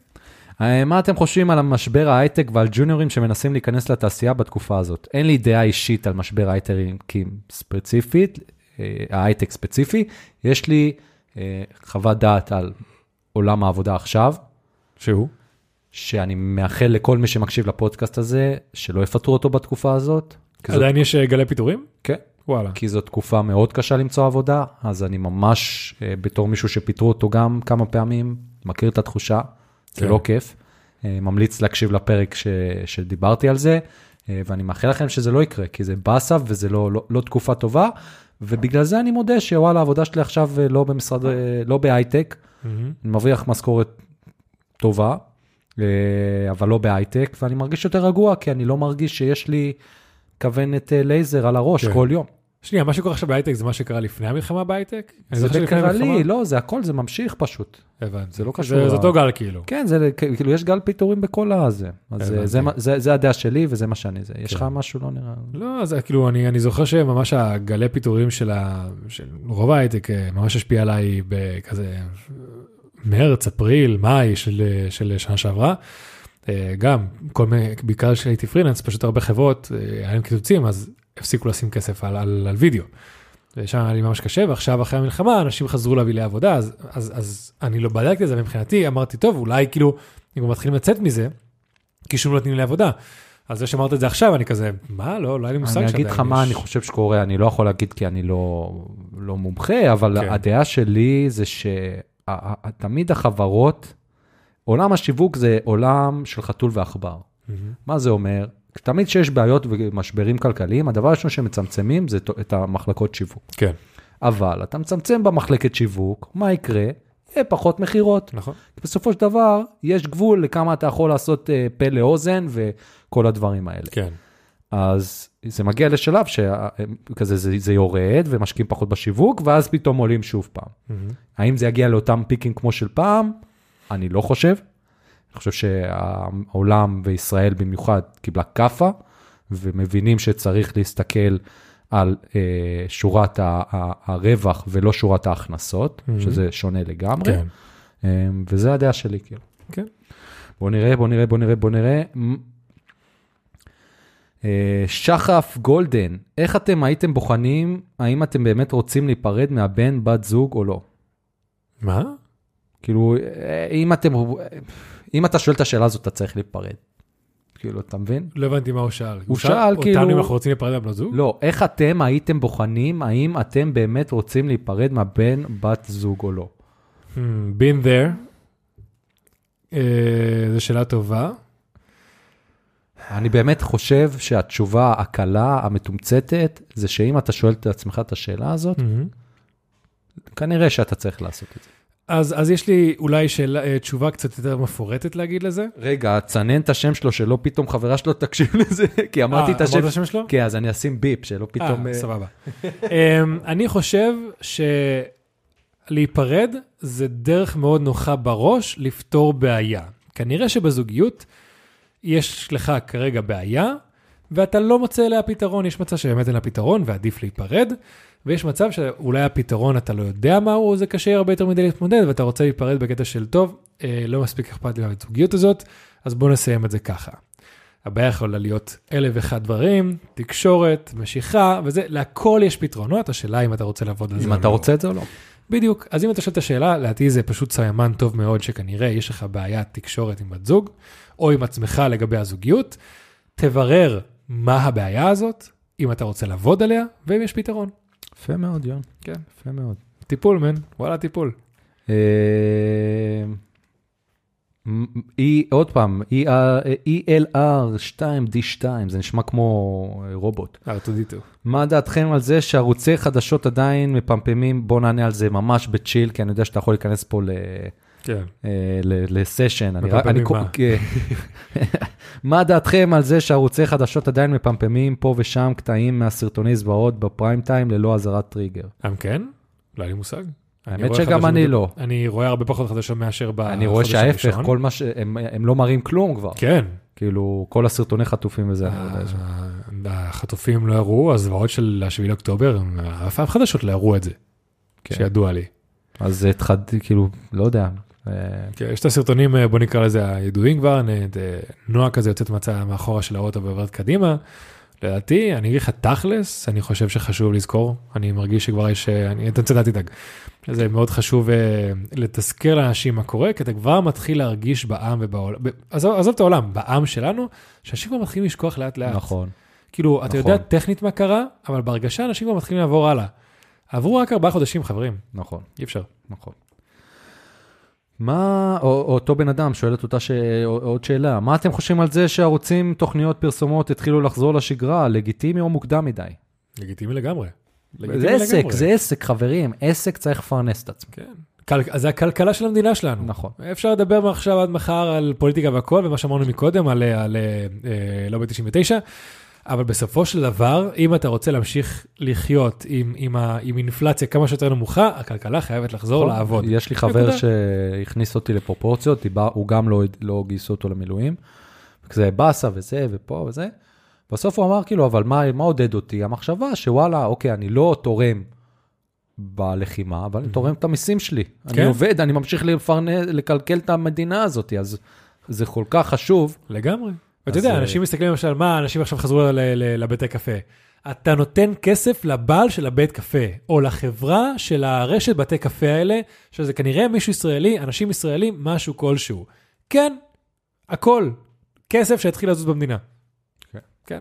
אה, מה אתם חושבים על המשבר ההייטק ועל ג'וניורים שמנסים להיכנס לתעשייה בתקופה הזאת? אין לי דעה אישית על משבר ההייטקים ספציפית, אה, ההייטק ספציפי, יש לי אה, חוות דעת על עולם העבודה עכשיו, שהוא? שאני מאחל לכל מי שמקשיב לפודקאסט הזה, שלא יפטרו אותו בתקופה הזאת. כי זאת- עדיין יש גלי פיטורים? כן. וואלה. כי זו תקופה מאוד קשה למצוא עבודה, אז אני ממש, אה, בתור מישהו שפיטרו אותו גם כמה פעמים, מכיר את התחושה, זה כן. לא כיף. אה, ממליץ להקשיב לפרק ש, שדיברתי על זה, אה, ואני מאחל לכם שזה לא יקרה, כי זה באסה וזה לא, לא, לא תקופה טובה, ובגלל זה אני מודה שוואלה, העבודה שלי עכשיו לא במשרד, לא בהייטק, מהמם. אני מרוויח משכורת טובה, אבל לא בהייטק, ואני מרגיש יותר רגוע, כי אני לא מרגיש שיש לי כוונת לייזר על הראש כן. כל יום. שנייה, מה שקורה עכשיו בהייטק זה מה שקרה לפני המלחמה בהייטק? זה בקרה לי, לא, זה הכל, זה ממשיך פשוט. הבנתי. זה לא קשור זה זה אותו גל כאילו. כן, זה כאילו, יש גל פיטורים בכל הזה. אז. זה, זה, זה, זה הדעה שלי וזה מה שאני זה. יש לך כן. משהו לא נראה... לא, אז כאילו, אני, זוכר שממש הגלי פיטורים של, רוב ההייטק אה, ממש השפיע עליי בכזה מרץ, אפריל, מאי של, של שנה שעברה. אה, גם, כל מיני, בעיקר כשהייתי פרילנס, פשוט הרבה חברות, אה, היה להם קיצוצים, אז הפסיקו לשים כסף על, על, על וידאו. ושם היה לי ממש קשה, ועכשיו אחרי המלחמה אנשים חזרו להביא לי עבודה, אז, אז, אז אני לא בדקתי את זה, ומבחינתי אמרתי, טוב, אולי כאילו, אם כבר מתחילים לצאת מזה, כי שוב לא נותנים לי עבודה. אז זה שאמרת את זה עכשיו, אני כזה, מה, לא, לא היה לי מושג אני אגיד לך מה אני חושב שקורה, אני לא יכול להגיד כי אני לא, לא מומחה, אבל כן. הדעה שלי זה שתמיד החברות, עולם השיווק זה עולם של חתול ועכבר. מהמם. מה זה אומר? תמיד כשיש בעיות ומשברים כלכליים, הדבר הראשון שמצמצמים זה את המחלקות שיווק. כן, אבל אתה מצמצם במחלקת שיווק, מה יקרה? יהיה פחות מכירות. נכון. בסופו של דבר, יש גבול לכמה אתה יכול לעשות אה, פה לאוזן וכל הדברים האלה. כן. אז זה מגיע לשלב שכזה זה, זה יורד ומשקיעים פחות בשיווק, ואז פתאום עולים שוב פעם. מהמם. האם זה יגיע לאותם פיקים כמו של פעם? אני לא חושב. אני חושב שהעולם וישראל במיוחד קיבלה כאפה, ומבינים שצריך להסתכל על אה, שורת ה- ה- הרווח ולא שורת ההכנסות, Mhm. שזה שונה לגמרי. כן. אה, וזה הדעה שלי, כאילו. כן. בוא נראה, בוא נראה, בוא נראה, בוא נראה. אה, שחף גולדן, איך אתם הייתם בוחנים, האם אתם באמת רוצים להיפרד מהבן, בת זוג או לא? מה? כאילו, אה, אם אתם, אם אתה שואל את השאלה הזאת, אתה צריך להיפרד. כאילו, אתה מבין? לא הבנתי מה הוא שאל. הוא שאל, כאילו- אותנו אם אנחנו רוצים להיפרד מהבנות זוג? לא, איך אתם הייתם בוחנים, האם אתם באמת רוצים להיפרד מהבן, בת זוג או לא? Hmm, been there. אה, זו שאלה טובה. אני באמת חושב שהתשובה הקלה, המתומצתת, זה שאם אתה שואל את עצמך את השאלה הזאת, מהמם. כנראה שאתה צריך לעשות את זה. אז אז יש לי אולי שאלה, אה, תשובה קצת יותר מפורטת להגיד לזה. רגע, תצנן את השם שלו, שלא פתאום חברה שלו תקשיב לזה, כי אמרתי אה, את השם. אמרת את השם שלו? כן, אז אני אשים ביפ, שלא פתאום... אה, אה, סבבה. אמ, אני חושב שלהיפרד זה דרך מאוד נוחה בראש לפתור בעיה. כנראה שבזוגיות יש לך כרגע בעיה, ואתה לא מוצא אליה פתרון. יש מצב שבאמת אין לה פתרון ועדיף להיפרד, ויש מצב שאולי הפתרון אתה לא יודע מהו, זה קשה הרבה יותר מדי להתמודד, ואתה רוצה להיפרד בקטע של טוב, אה, לא מספיק אכפת לי מהזוגיות הזאת, אז בוא נסיים את זה ככה. הבעיה יכולה להיות אלף ואחד דברים, תקשורת, משיכה, וזה, להכל יש פתרונות, השאלה אם אתה רוצה לעבוד על זה אם או אתה לא. רוצה את זה או לא. בדיוק, אז אם אתה שואל את השאלה, לדעתי זה פשוט סיימן טוב מאוד שכנראה יש לך בעיית תקשורת עם בת זוג, או עם עצמך לגבי הזוגיות, תברר מה הבעיה הזאת, אם אתה רוצה לעבוד עליה, ואם יש פתרון. יפה מאוד, יון. כן. יפה מאוד. טיפול, מן, וואלה טיפול. אה, E, עוד פעם, E ELR 2D2, זה נשמע כמו אה, רובוט. ארטודיטו. מה דעתכם על זה שערוצי חדשות עדיין מפמפמים? בוא נענה על זה ממש בצ'יל, כי אני יודע שאתה יכול להיכנס פה ל... כן. אה, לסשן. אני כל- מה? כן. מה דעתכם על זה שערוצי חדשות עדיין מפמפמים פה ושם קטעים מהסרטוני זוועות בפריים טיים ללא אזהרת טריגר? גם כן? לא היה לי מושג. האמת שגם אני לא. אני רואה הרבה פחות חדשות מאשר בחודש אני רואה שההפך, הראשון. כל מה שהם הם לא מראים כלום כבר. כן. כאילו, כל הסרטוני חטופים וזה. אני אה, יודע ש- החטופים לא הראו, הזוועות של 7 לאוקטובר, אף אף חדשות לא הראו את זה, כן. שידוע לי. אז התחד, כאילו, לא יודע. אה, כן, יש את הסרטונים, אה, בוא נקרא לזה הידועים כבר, אה, נועה כזה יוצאת מצה מאחורה של האוטו ועוברת קדימה, לדעתי, אני אגיד לך תכלס, אני חושב שחשוב לזכור, אני מרגיש שכבר יש, אני אתן אל תדאג. זה מאוד חשוב uh, לתזכר לאנשים מה קורה, כי אתה כבר מתחיל להרגיש בעם ובעולם, עזוב, עזוב את העולם, בעם שלנו, שאנשים כבר מתחילים לשכוח לאט לאט. נכון. כאילו, אתה נכון. יודע טכנית מה קרה, אבל בהרגשה אנשים כבר מתחילים לעבור הלאה. עברו רק ארבעה חודשים, חברים, נכון. אי אפשר. נכון. מה, או, אותו בן אדם שואל את אותה ש... עוד שאלה, מה אתם חושבים על זה שערוצים, תוכניות, פרסומות התחילו לחזור לשגרה, לגיטימי או מוקדם מדי? לגיטימי לגמרי. זה עסק, זה עסק, חברים, עסק צריך לפרנס את עצמו. כן. כל... זה הכלכלה של המדינה שלנו. נכון. אפשר לדבר מעכשיו עד מחר על פוליטיקה והכל, ומה שאמרנו מקודם על, על אה, לובי 99, אבל בסופו של דבר, אם אתה רוצה להמשיך לחיות עם, עם, ה, עם אינפלציה כמה שיותר נמוכה, הכלכלה חייבת לחזור נכון. לעבוד. יש לי חבר. שהכניס אותי לפרופורציות, הוא גם לא, לא גייסו אותו למילואים. כזה באסה וזה ופה וזה. בסוף הוא אמר כאילו, אבל מה, מה עודד אותי? המחשבה שוואלה, אוקיי, אני לא תורם בלחימה, אבל אני תורם את המיסים שלי. אני כן. עובד, אני ממשיך לפרנס, לקלקל את המדינה הזאת, אז זה כל כך חשוב. לגמרי. ואתה יודע, אה, אנשים מסתכלים למשל, מה, אנשים עכשיו חזרו ל- ל- לבתי קפה. אתה נותן כסף לבעל של הבית קפה, או לחברה של הרשת בתי קפה האלה, שזה כנראה מישהו ישראלי, אנשים ישראלים, משהו כלשהו. כן, הכל. כסף שהתחיל לזוז במדינה. כן.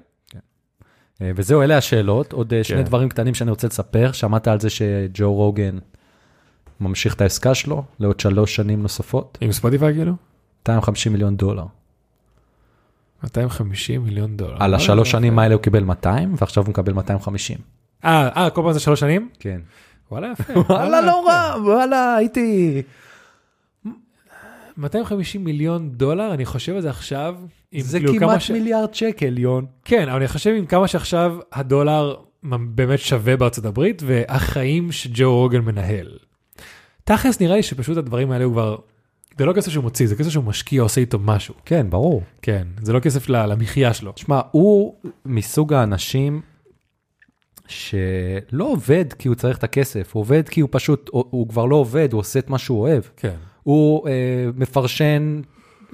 אה, וזהו, אלה השאלות. עוד אה, שני כן. דברים קטנים שאני רוצה לספר. שמעת על זה שג'ו רוגן ממשיך את העסקה שלו לעוד שלוש שנים נוספות? עם ספוטיפיי כאילו? 250 מיליון דולר. 250 מיליון דולר. על אה, השלוש יפה. שנים האלה הוא קיבל 200, ועכשיו הוא מקבל 250. אה, אה, כל פעם זה שלוש שנים? כן. וואלה יפה. וואלה, לא רע, וואלה, הייתי... 250 מיליון דולר, אני חושב על זה עכשיו. זה כאילו כמעט ש- מיליארד שקל, יון. כן, אבל אני חושב עם כמה שעכשיו הדולר באמת שווה בארצות הברית, והחיים שג'ו רוגן מנהל. תכלס נראה לי שפשוט הדברים האלה הוא כבר, זה לא כסף שהוא מוציא, זה כסף שהוא משקיע, עושה איתו משהו. כן, ברור. כן, זה לא כסף למחיה שלו. תשמע, הוא מסוג האנשים שלא עובד כי הוא צריך את הכסף, הוא עובד כי הוא פשוט, הוא, הוא כבר לא עובד, הוא עושה את מה שהוא אוהב. כן. הוא אה, מפרשן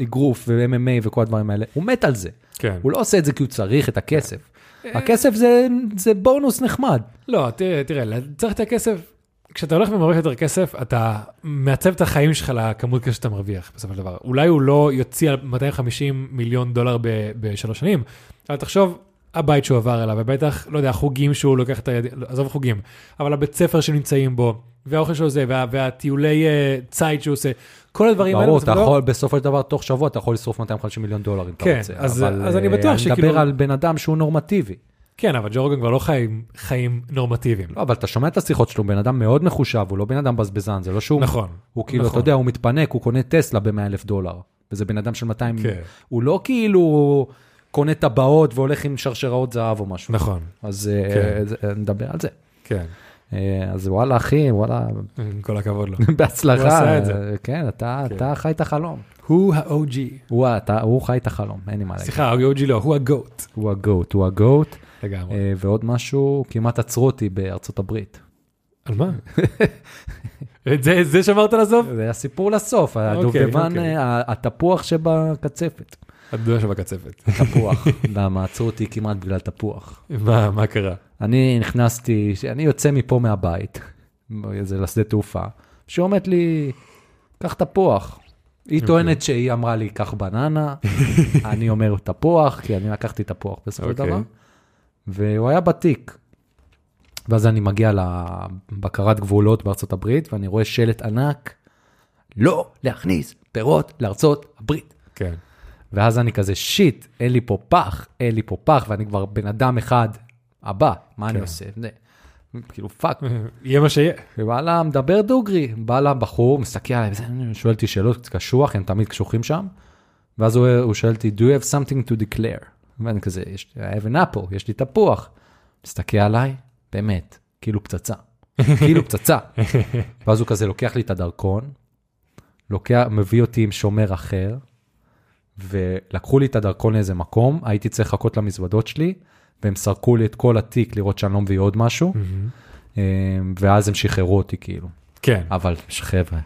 אגרוף ו-MMA וכל הדברים האלה, הוא מת על זה. כן. הוא לא עושה את זה כי הוא צריך את הכסף. הכסף זה, זה בונוס נחמד. לא, תראה, תראה, צריך את הכסף. כשאתה הולך ומרוויח יותר כסף, אתה מעצב את החיים שלך לכמות כסף שאתה מרוויח, בסופו של דבר. אולי הוא לא יוציא על 250 מיליון דולר ב- בשלוש שנים, אבל תחשוב, הבית שהוא עבר אליו, ובטח, לא יודע, החוגים שהוא לוקח את היד... עזוב חוגים, אבל הבית ספר שנמצאים בו, והאוכל שלו זה, וה... והטיולי אה, ציד שהוא עושה, כל הדברים האלה, ברור, אתה דבר- יכול, בסופו של דבר, תוך שבוע אתה יכול לשרוף 250 מיליון דולר אם אתה כן, רוצה. אז- אבל, אז אני אה, בטוח אני שכאילו- מדבר על בן אדם שהוא נורמטיבי. כן, אבל ג'ו רוגן כבר לא חיים חיים נורמטיביים. לא, אבל אתה שומע את השיחות שלו, הוא בן אדם מאוד מחושב, הוא לא בן אדם בזבזן, זה לא שהוא... נכון. הוא כאילו, נכון. אתה יודע, הוא מתפנק, הוא קונה טסלה ב-100 אלף דולר, וזה בן אדם של 200... כן. הוא לא כאילו קונה טבעות והולך עם שרשראות זהב או משהו. נכון, אז אה, כן. זה- נדבר על זה. כן, אה, אז וואלה, אחי, וואלה, עם כל הכבוד לו. בהצלחה. הוא עשה את זה. כן, אתה כן. אתה חי את החלום. הוא ה-OG. הוא אתה- הוא חי את החלום, אין לי מה להגיד. סליחה, ה-OG לא, הוא הגוט. הוא הגוט, הוא הגוט. לגמרי. אה, ועוד משהו, כמעט עצרו אותי בארצות הברית. על מה? את זה- זה שמרת לסוף? זה הסיפור לסוף, הדובדבן, אוקיי. אה, התפוח שבקצפת. הדודה שבקצפת. תפוח. למה עצרו אותי כמעט בגלל תפוח. מה מה קרה? אני נכנסתי, אני יוצא מפה מהבית, זה לשדה תעופה, שהיא אומרת לי, קח תפוח. היא אוקיי. טוענת שהיא אמרה לי, קח בננה, אני אומר תפוח, כי אני לקחתי תפוח בסופו של אוקיי. דבר, והוא היה בתיק. ואז אני מגיע לבקרת גבולות בארצות הברית, ואני רואה שלט ענק, לא להכניס פירות לארצות הברית. כן. ואז אני כזה, שיט, אין לי פה פח, אין לי פה פח, ואני כבר בן אדם אחד הבא, מה אני כן. עושה? זה, כאילו, fuck. יהיה מה שיהיה. וואלה, מדבר דוגרי, בא לבחור, מסתכל עליי, וזה, שואל אותי שאלות קשוח, הם תמיד קשוחים שם, ואז הוא, הוא שואל אותי, do you have something to declare? ואני כזה, yes, I have an apple, יש לי תפוח. מסתכל עליי, באמת, כאילו פצצה, כאילו פצצה. ואז הוא כזה לוקח לי את הדרכון, לוקח, מביא אותי עם שומר אחר, ולקחו לי את הדרכון לאיזה מקום, הייתי צריך לחכות למזוודות שלי, והם סרקו לי את כל התיק לראות שאני לא מביא עוד משהו, אה, ואז הם שחררו אותי כאילו. כן. אבל חבר'ה,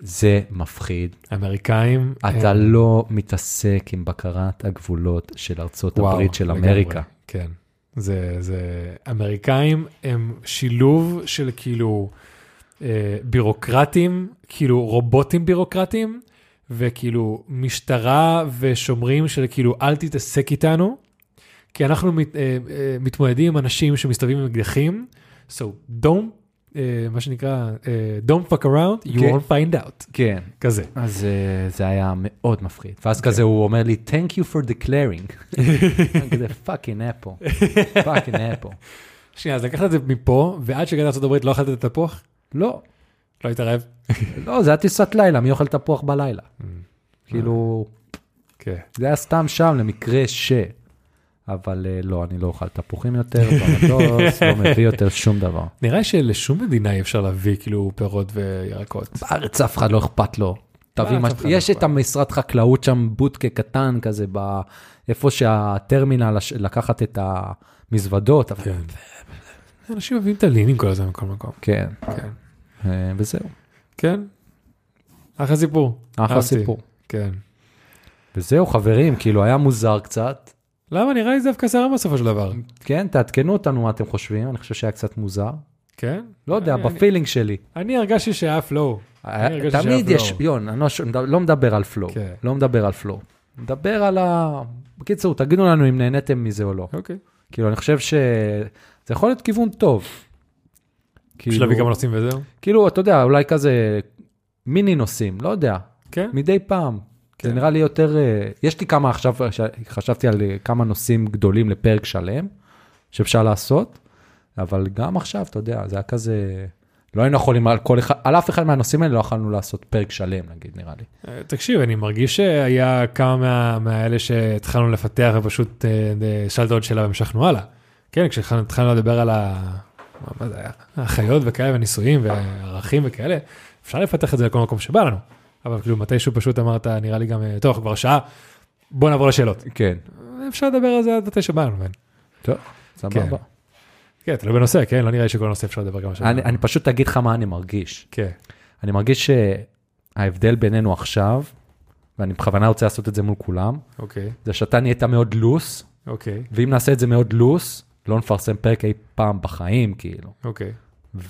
זה מפחיד. אמריקאים. אתה הם- לא מתעסק עם בקרת הגבולות של ארצות וואו, הברית של לגמרי. אמריקה. כן. זה, זה, אמריקאים הם שילוב של כאילו אה, בירוקרטים, כאילו רובוטים בירוקרטים, וכאילו משטרה ושומרים של כאילו אל תתעסק איתנו, כי אנחנו מת, אה, אה, מתמודדים עם אנשים שמסתובבים עם אקדחים, so don't, מה שנקרא, אה, don't fuck around, you כן. won't find out, כן. כזה. אז אה, זה היה מאוד מפחיד. ואז כזה הוא אומר לי, Thank you for declaring. כזה fucking apple. fucking apple. שנייה, אז לקחת את זה מפה, ועד שהגעת לארה"ב לא אכלת את התפוח? לא, לא התערב? לא, זה היה טיסת לילה, מי אוכל תפוח בלילה? כאילו, כן. זה היה סתם שם למקרה ש... אבל אה, לא, אני לא אוכל תפוחים יותר, במטוס, לא מביא יותר שום דבר. נראה שלשום מדינה אי אפשר להביא כאילו פירות וירקות. בארץ אף אחד לא אכפת לו. תביא מה... לא יש את. המשרד חקלאות שם, בוטקה קטן כזה. איפה שהטרמינל, לקחת את המזוודות. כן. אנשים מביאים את הלינים כל הזמן מכל מקום. כן, כן. אה, וזהו, כן? אחלה סיפור. אחלה. סיפור. כן. וזהו, חברים, כאילו היה מוזר קצת. למה? נראה לי זה דווקא זרם בסופו של דבר. כן, תעדכנו אותנו מה אתם חושבים, אני חושב שהיה קצת מוזר. כן? לא יודע, אני- ב feeling שלי. אני הרגשתי שהיה flow. אני שהיה תמיד יש. יון, אני לא ש- לא מדבר על flow, כן. לא מדבר על flow. מדבר על ה... בקיצור, תגידו לנו אם נהניתם מזה או לא. אוקיי. כאילו, אני חושב שזה יכול להיות כיוון טוב. בשביל להביא כמה נושאים וזהו. כאילו, אתה יודע, אולי כזה מיני נושאים, לא יודע, כן? מדי פעם. זה כן. נראה לי יותר, אה, יש לי כמה עכשיו, חשבתי על אה, כמה נושאים גדולים לפרק שלם, שאפשר לעשות, אבל גם עכשיו, אתה יודע, זה היה כזה, לא היינו יכולים על כל אחד, על אף אחד מהנושאים האלה לא יכולנו לעשות פרק שלם, נגיד, נראה לי. אה, תקשיב, אני מרגיש שהיה כמה מה- מהאלה שהתחלנו לפתח ופשוט שאלת עוד שאלה והמשכנו הלאה. כן, כשהתחלנו לדבר על ה... מה זה היה? החיות וכאלה וניסויים וערכים וכאלה, אפשר לפתח את זה לכל מקום שבא לנו. אבל כאילו מתישהו פשוט אמרת, נראה לי גם, אה, טוב, כבר שעה, בוא נעבור לשאלות. כן. אפשר לדבר על זה עד לנו, מן. טוב, סבבה. כן, תלוי בנושא, כן? לא נראה לי שכל נושא אפשר לדבר כמה לנו. אני פשוט אגיד לך מה אני מרגיש. כן, אני מרגיש שההבדל בינינו עכשיו, ואני בכוונה רוצה לעשות את זה מול כולם, אוקיי, זה שאתה נהיית מאוד loose, אוקיי, ואם נעשה את זה מאוד loose, לא נפרסם פרק אי פעם בחיים, כאילו. אוקיי.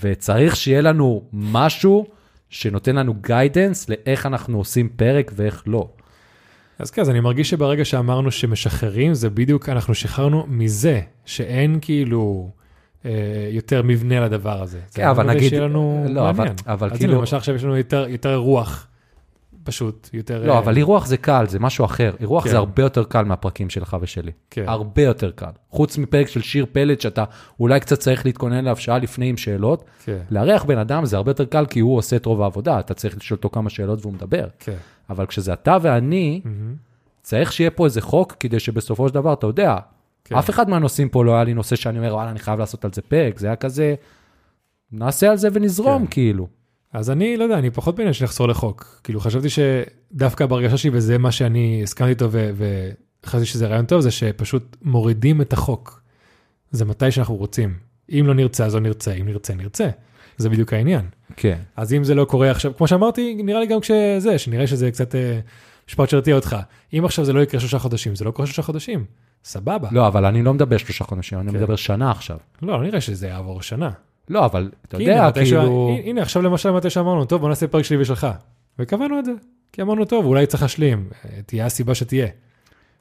וצריך שיהיה לנו משהו שנותן לנו guidance לאיך אנחנו עושים פרק ואיך לא. אז כן, אז אני מרגיש שברגע שאמרנו שמשחררים, זה בדיוק, אנחנו שחררנו מזה, שאין כאילו אה, יותר מבנה לדבר הזה. זה כן, אבל נגיד- לנו לא, אבל- מעניין. אבל אז כאילו- למשל עכשיו יש לנו יותר, יותר רוח, פשוט, יותר... לא, אה, אבל אירוח זה קל, זה משהו אחר. אירוח כן. זה הרבה יותר קל מהפרקים שלך ושלי. כן, הרבה יותר קל. חוץ מפרק של שיר פלד, שאתה אולי קצת צריך להתכונן אליו שעה לפני עם שאלות, כן, לארח בן אדם זה הרבה יותר קל כי הוא עושה את רוב העבודה, אתה צריך לשאול אותו כמה שאלות והוא מדבר. כן. אבל כשזה אתה ואני, מהמם, צריך שיהיה פה איזה חוק כדי שבסופו של דבר, אתה יודע, כן. אף אחד מהנושאים פה לא היה לי נושא שאני אומר, וואלה, אני חייב לעשות על זה פרק, זה היה כזה, נעשה על זה ונזרום, כן. כאילו. אז אני לא יודע, אני פחות בעניין של לחזור לחוק. כאילו חשבתי שדווקא בהרגשה שלי, וזה מה שאני הסכמתי איתו, וחשבתי שזה רעיון טוב, זה שפשוט מורידים את החוק. זה מתי שאנחנו רוצים. אם לא נרצה, אז לא נרצה, אם נרצה, נרצה. זה בדיוק העניין. כן. אז אם זה לא קורה עכשיו, כמו שאמרתי, נראה לי גם כשזה, שנראה שזה קצת אה, משפט שירתיע אותך. אם עכשיו זה לא יקרה שלושה חודשים, זה לא קורה שלושה חודשים. סבבה. לא, אבל אני לא מדבר שלושה חודשים, אני כן. מדבר שנה עכשיו. לא, לא נראה שזה יעבור שנה. לא, אבל אתה יודע, הנה, כאילו... הנה, הנה, עכשיו למשל מתי שאמרנו, טוב, בוא נעשה פרק שלי ושלך. וקבענו את זה. כי אמרנו, טוב, אולי צריך להשלים, תהיה הסיבה שתהיה.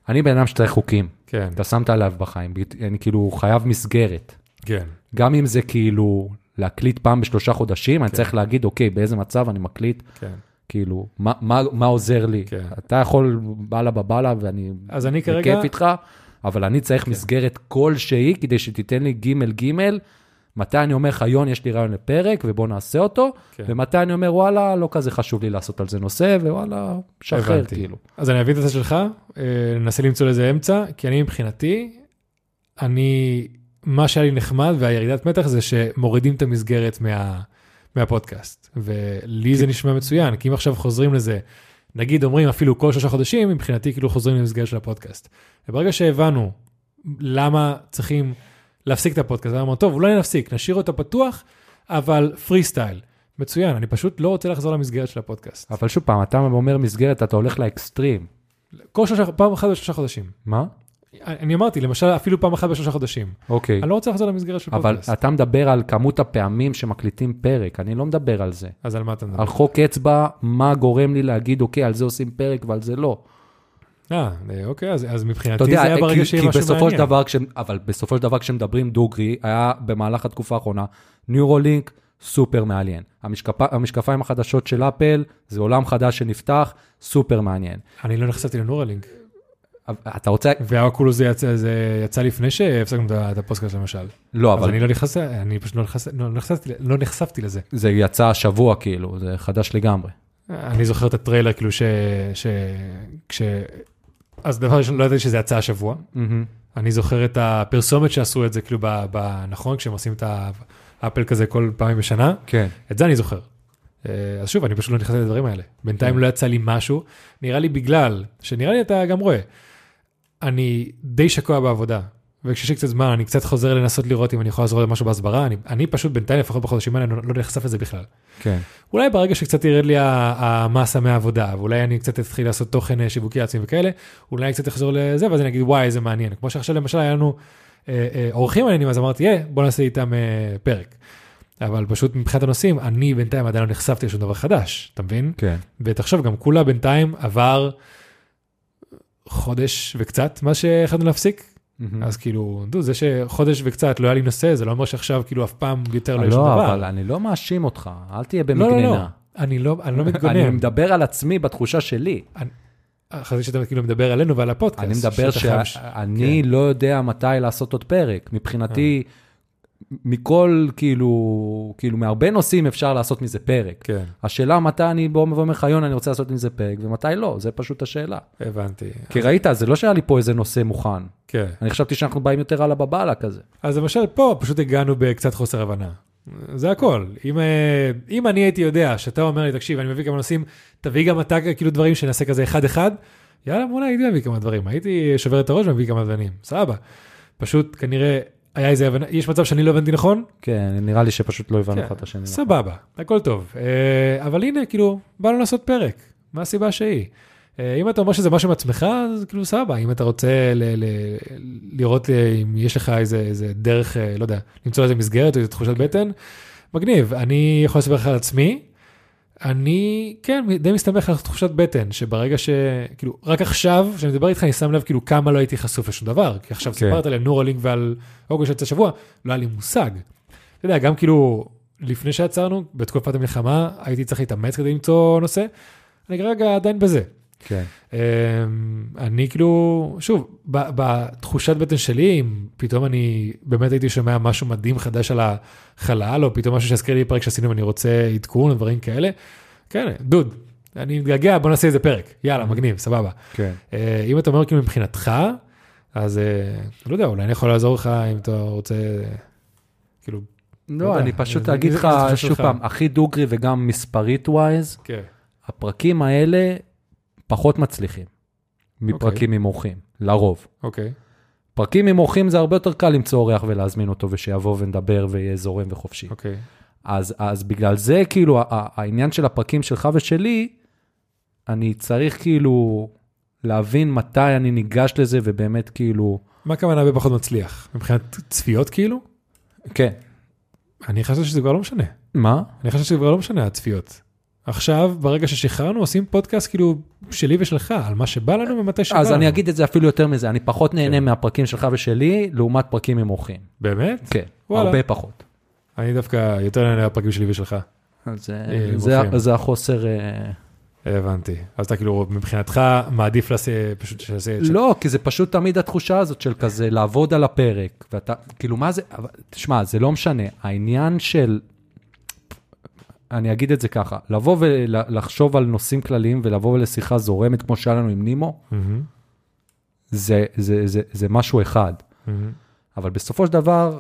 אני בן אדם שצריך חוקים, כן, אתה שמת עליו בחיים, אני כאילו חייב מסגרת. כן, גם אם זה כאילו להקליט פעם בשלושה חודשים, אני כן. צריך להגיד, אוקיי, באיזה מצב אני מקליט, כן. כאילו, מה, מה, מה עוזר לי? כן. אתה יכול בלה בבלה ואני אז אני כרגע, בכיף איתך, אבל אני צריך כן. מסגרת כלשהי כדי שתיתן לי ג' ג', מתי אני אומר לך, יון, יש לי רעיון לפרק ובוא נעשה אותו, כן. ומתי אני אומר, וואלה, לא כזה חשוב לי לעשות על זה נושא, ווואלה, שחרר. כאילו. אז אני אבין את הצד שלך, אה, ננסה למצוא לזה אמצע, כי אני מבחינתי, אני, מה שהיה לי נחמד והירידת מתח זה שמורידים את המסגרת מה, מהפודקאסט. ולי זה נשמע מצוין, כי אם עכשיו חוזרים לזה, נגיד אומרים אפילו כל שלושה חודשים, מבחינתי כאילו חוזרים למסגרת של הפודקאסט. וברגע שהבנו למה צריכים להפסיק את הפודקאסט, אמרנו, טוב, אולי נפסיק, נשאיר אותו פתוח, אבל פרי סטייל. מצוין, אני פשוט לא רוצה לחזור למסגרת של הפודקאסט. אבל שוב פעם, אתה אומר מסגרת, אתה הולך לאקסטרים. כל שלושה, פעם אחת בשלושה חודשים. מה? אני אמרתי, למשל, אפילו פעם אחת בשלושה חודשים. אוקיי. אני לא רוצה לחזור למסגרת של אבל פודקאסט. אתה מדבר על כמות הפעמים שמקליטים פרק, אני לא מדבר על זה. אז על מה אתה מדבר? על חוק אצבע, מה גורם לי להגיד, אוקיי, על זה עושים פרק ועל זה לא. אה, אוקיי, אז אז מבחינתי יודע, זה היה ברגע שיהיה משהו בסופו מעניין. דבר, כש, אבל בסופו של דבר כשמדברים דוגרי, היה במהלך התקופה האחרונה, Neuralink, סופר מעניין. המשקפ, המשקפיים החדשות של אפל, זה עולם חדש שנפתח, סופר מעניין. אני לא נחשפתי ל Neuralink. אתה רוצה, וה Oculus זה יצא- זה יצא לפני שהפסקנו את הפודקאסט למשל. לא, אז אבל אני לא נכנס, אני פשוט לא נכנס- לא נחשפתי- לא נחשפתי לזה. זה יצא השבוע כאילו, זה חדש לגמרי. אני זוכר את הטריילר, כאילו ש... ש... כש... אז דבר ראשון, לא ידעתי שזה יצא השבוע. אני זוכר את הפרסומת שעשו את זה, כאילו, ב... ב... נכון, כשהם עושים את האפל כזה כל פעם בשנה, כן. את זה אני זוכר. אה, אז שוב, אני פשוט לא נכנסתי לדברים האלה. בינתיים כן. לא יצא לי משהו, נראה לי בגלל, שנראה לי אתה גם רואה, אני די שקוע בעבודה, וכשיש לי קצת זמן, אני קצת חוזר לנסות לראות אם אני יכול לעזור למשהו בהסברה, אני, אני פשוט בינתיים, לפחות בחודשים האלה, לא, לא נחשף לזה בכלל. כן. אולי ברגע שקצת ירד לי המסה מהעבודה, ואולי אני קצת אתחיל לעשות תוכן אה, שיווקי עצמי וכאלה, אולי אני קצת אחזור לזה, ואז אני אגיד, וואי, איזה מעניין. כמו שעכשיו למשל היה לנו אה, אה, אורחים מעניינים, אז אמרתי, אה, בוא נעשה איתם אה, פרק. אבל פשוט מבחינת הנושאים, אני בינתיים עדיין לא נחשפתי לשום דבר חדש, אתה מבין? כן. ותחשוב, גם כולה בינתיים עבר חודש וקצת, מה שהחלטנו להפסיק. מהמם. אז כאילו, דו, זה שחודש וקצת לא היה לי נושא, זה לא אומר שעכשיו כאילו אף פעם יותר לא יש שום לא, דבר. אבל אני לא מאשים אותך, אל תהיה לא, לא, במגננה. לא, אני לא, אני לא אני מתגונן. מדבר על עצמי בתחושה שלי. חשבתי שאתה כאילו מדבר עלינו ועל הפודקאסט. אני מדבר שאתה חייב ש- שאני לא יודע מתי לעשות עוד פרק. מבחינתי, מכל, כאילו, כאילו, מהרבה נושאים אפשר לעשות מזה פרק. כן, השאלה מתי אני בא ואומר לך, יונה, אני רוצה לעשות מזה פרק, ומתי לא, זה פשוט השאלה. הבנתי. כי ראית, זה לא שהיה לי פה איזה נושא מוכן. כן. אני חשבתי שאנחנו באים יותר על הבבאללה כזה. אז למשל פה פשוט הגענו בקצת חוסר הבנה. זה הכל. אם, אה, אם אני הייתי יודע שאתה אומר לי, תקשיב, אני מביא כמה נושאים, תביא גם אתה כאילו דברים שנעשה כזה אחד-אחד, יאללה, אולי הייתי מביא כמה דברים. הייתי שובר את הראש ומביא כמה דברים. סבבה. פשוט כנראה היה איזה הבנה, יש מצב שאני לא הבנתי נכון? כן, נראה לי שפשוט לא הבנו כן, אחד את השני. סבבה, הכל טוב. אה, אבל הנה, כאילו, באנו לעשות פרק, מה הסיבה שהיא? אה, אם אתה אומר שזה משהו מעצמך, אז כאילו סבבה, אם אתה רוצה ל- ל- לראות אה, אם יש לך איזה, איזה דרך, לא יודע, למצוא איזה מסגרת או איזה תחושת בטן, מגניב. אני יכול לספר לך על עצמי, אני, כן, די מסתמך על תחושת בטן, שברגע ש... כאילו, רק עכשיו, כשאני מדבר איתך, אני שם לב כאילו כמה לא הייתי חשוף לשום דבר. כי עכשיו כן. סיפרת לי על נורלינק ועל אוגוסט שיצא שבוע, לא היה לי מושג. אתה יודע, גם כאילו, לפני שיצרנו, בתקופת המלחמה, הייתי צריך להתאמץ כדי למצוא נושא, אני כרגע עדיין בזה. כן. אמ, אני כאילו, שוב, בתחושת בטן שלי, אם פתאום אני באמת הייתי שומע משהו מדהים חדש על החלל, או פתאום משהו שיזכיר לי פרק שעשינו ואני רוצה עדכון או דברים כאלה, כן, דוד, אני מתגעגע, בוא נעשה איזה פרק, יאללה, מגניב, סבבה. כן. אה, אם אתה אומר כאילו מבחינתך, אז אה, לא יודע, אולי אני יכול לעזור לך אם אתה רוצה, כאילו, לא לא, אני פשוט אגיד לך, שוב. פעם, הכי דוגרי וגם מספרית ווייז, כן, הפרקים האלה פחות מצליחים מפרקים עם אורחים, לרוב. אוקיי, פרקים עם אורחים זה הרבה יותר קל למצוא אורח ולהזמין אותו ושיבוא ונדבר ויהיה זורם וחופשי. אוקיי, אז, אז בגלל זה, כאילו, העניין של הפרקים שלך ושלי, אני צריך כאילו להבין מתי אני ניגש לזה ובאמת כאילו, מה הכוונה הרבה פחות מצליח? מבחינת צפיות כאילו? כן. אני חשבתי שזה כבר לא משנה. מה? אני חושב שזה כבר לא משנה הצפיות. עכשיו, ברגע ששחררנו, עושים פודקאסט כאילו שלי ושלך, על מה שבא לנו ומתי שבא לנו. אז אני אגיד את זה אפילו יותר מזה, אני פחות נהנה כן. מהפרקים שלך ושלי, לעומת פרקים עם אורחים. באמת? כן, וואלה. הרבה פחות. אני דווקא יותר נהנה מהפרקים שלי ושלך. אז אה, זה, אורחים. זה החוסר... אה, הבנתי. אז אתה כאילו, מבחינתך, מעדיף לעשות, פשוט שעשה... לא, כי זה פשוט תמיד התחושה הזאת של כזה לעבוד על הפרק, ואתה, כאילו מה זה, תשמע, זה לא משנה, העניין של, אני אגיד את זה ככה, לבוא ולחשוב על נושאים כלליים ולבוא לשיחה זורמת כמו שהיה לנו עם נימו, מהמם, זה, זה, זה, זה משהו אחד. מהמם. אבל בסופו של דבר,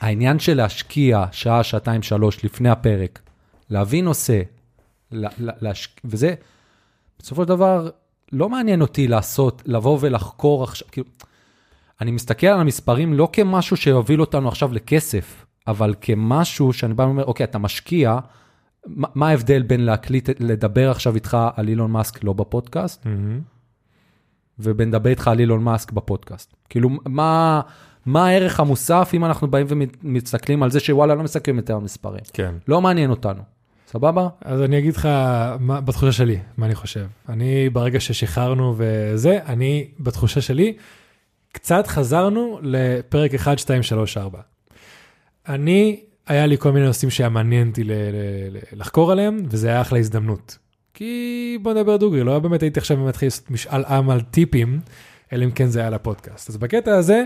העניין של להשקיע שעה, שעתיים, שלוש לפני הפרק, להביא נושא, לה, לה, להש... וזה, בסופו של דבר, לא מעניין אותי לעשות, לבוא ולחקור עכשיו, כאילו, אני מסתכל על המספרים לא כמשהו שיוביל אותנו עכשיו לכסף, אבל כמשהו שאני בא ואומר, אוקיי, אתה משקיע, מה מה ההבדל בין להקליט, לדבר עכשיו איתך על אילון מאסק לא בפודקאסט, מהמם. ובנדבר איתך על אילון מאסק בפודקאסט. כאילו, מה, מה הערך המוסף אם אנחנו באים ומסתכלים על זה שוואלה, לא מסתכלים יותר על מספרים. כן. לא מעניין אותנו. סבבה? אז אני אגיד לך מה, בתחושה שלי, מה אני חושב. אני, ברגע ששחררנו וזה, אני, בתחושה שלי, קצת חזרנו לפרק 1, 2, 3, 4. אני, היה לי כל מיני נושאים שהיה מעניין אותי לחקור עליהם, וזה היה אחלה הזדמנות. כי בוא נדבר דוגרי, לא באמת הייתי עכשיו מתחיל לעשות משאל עם על טיפים, אלא אם כן זה היה לפודקאסט. אז בקטע הזה,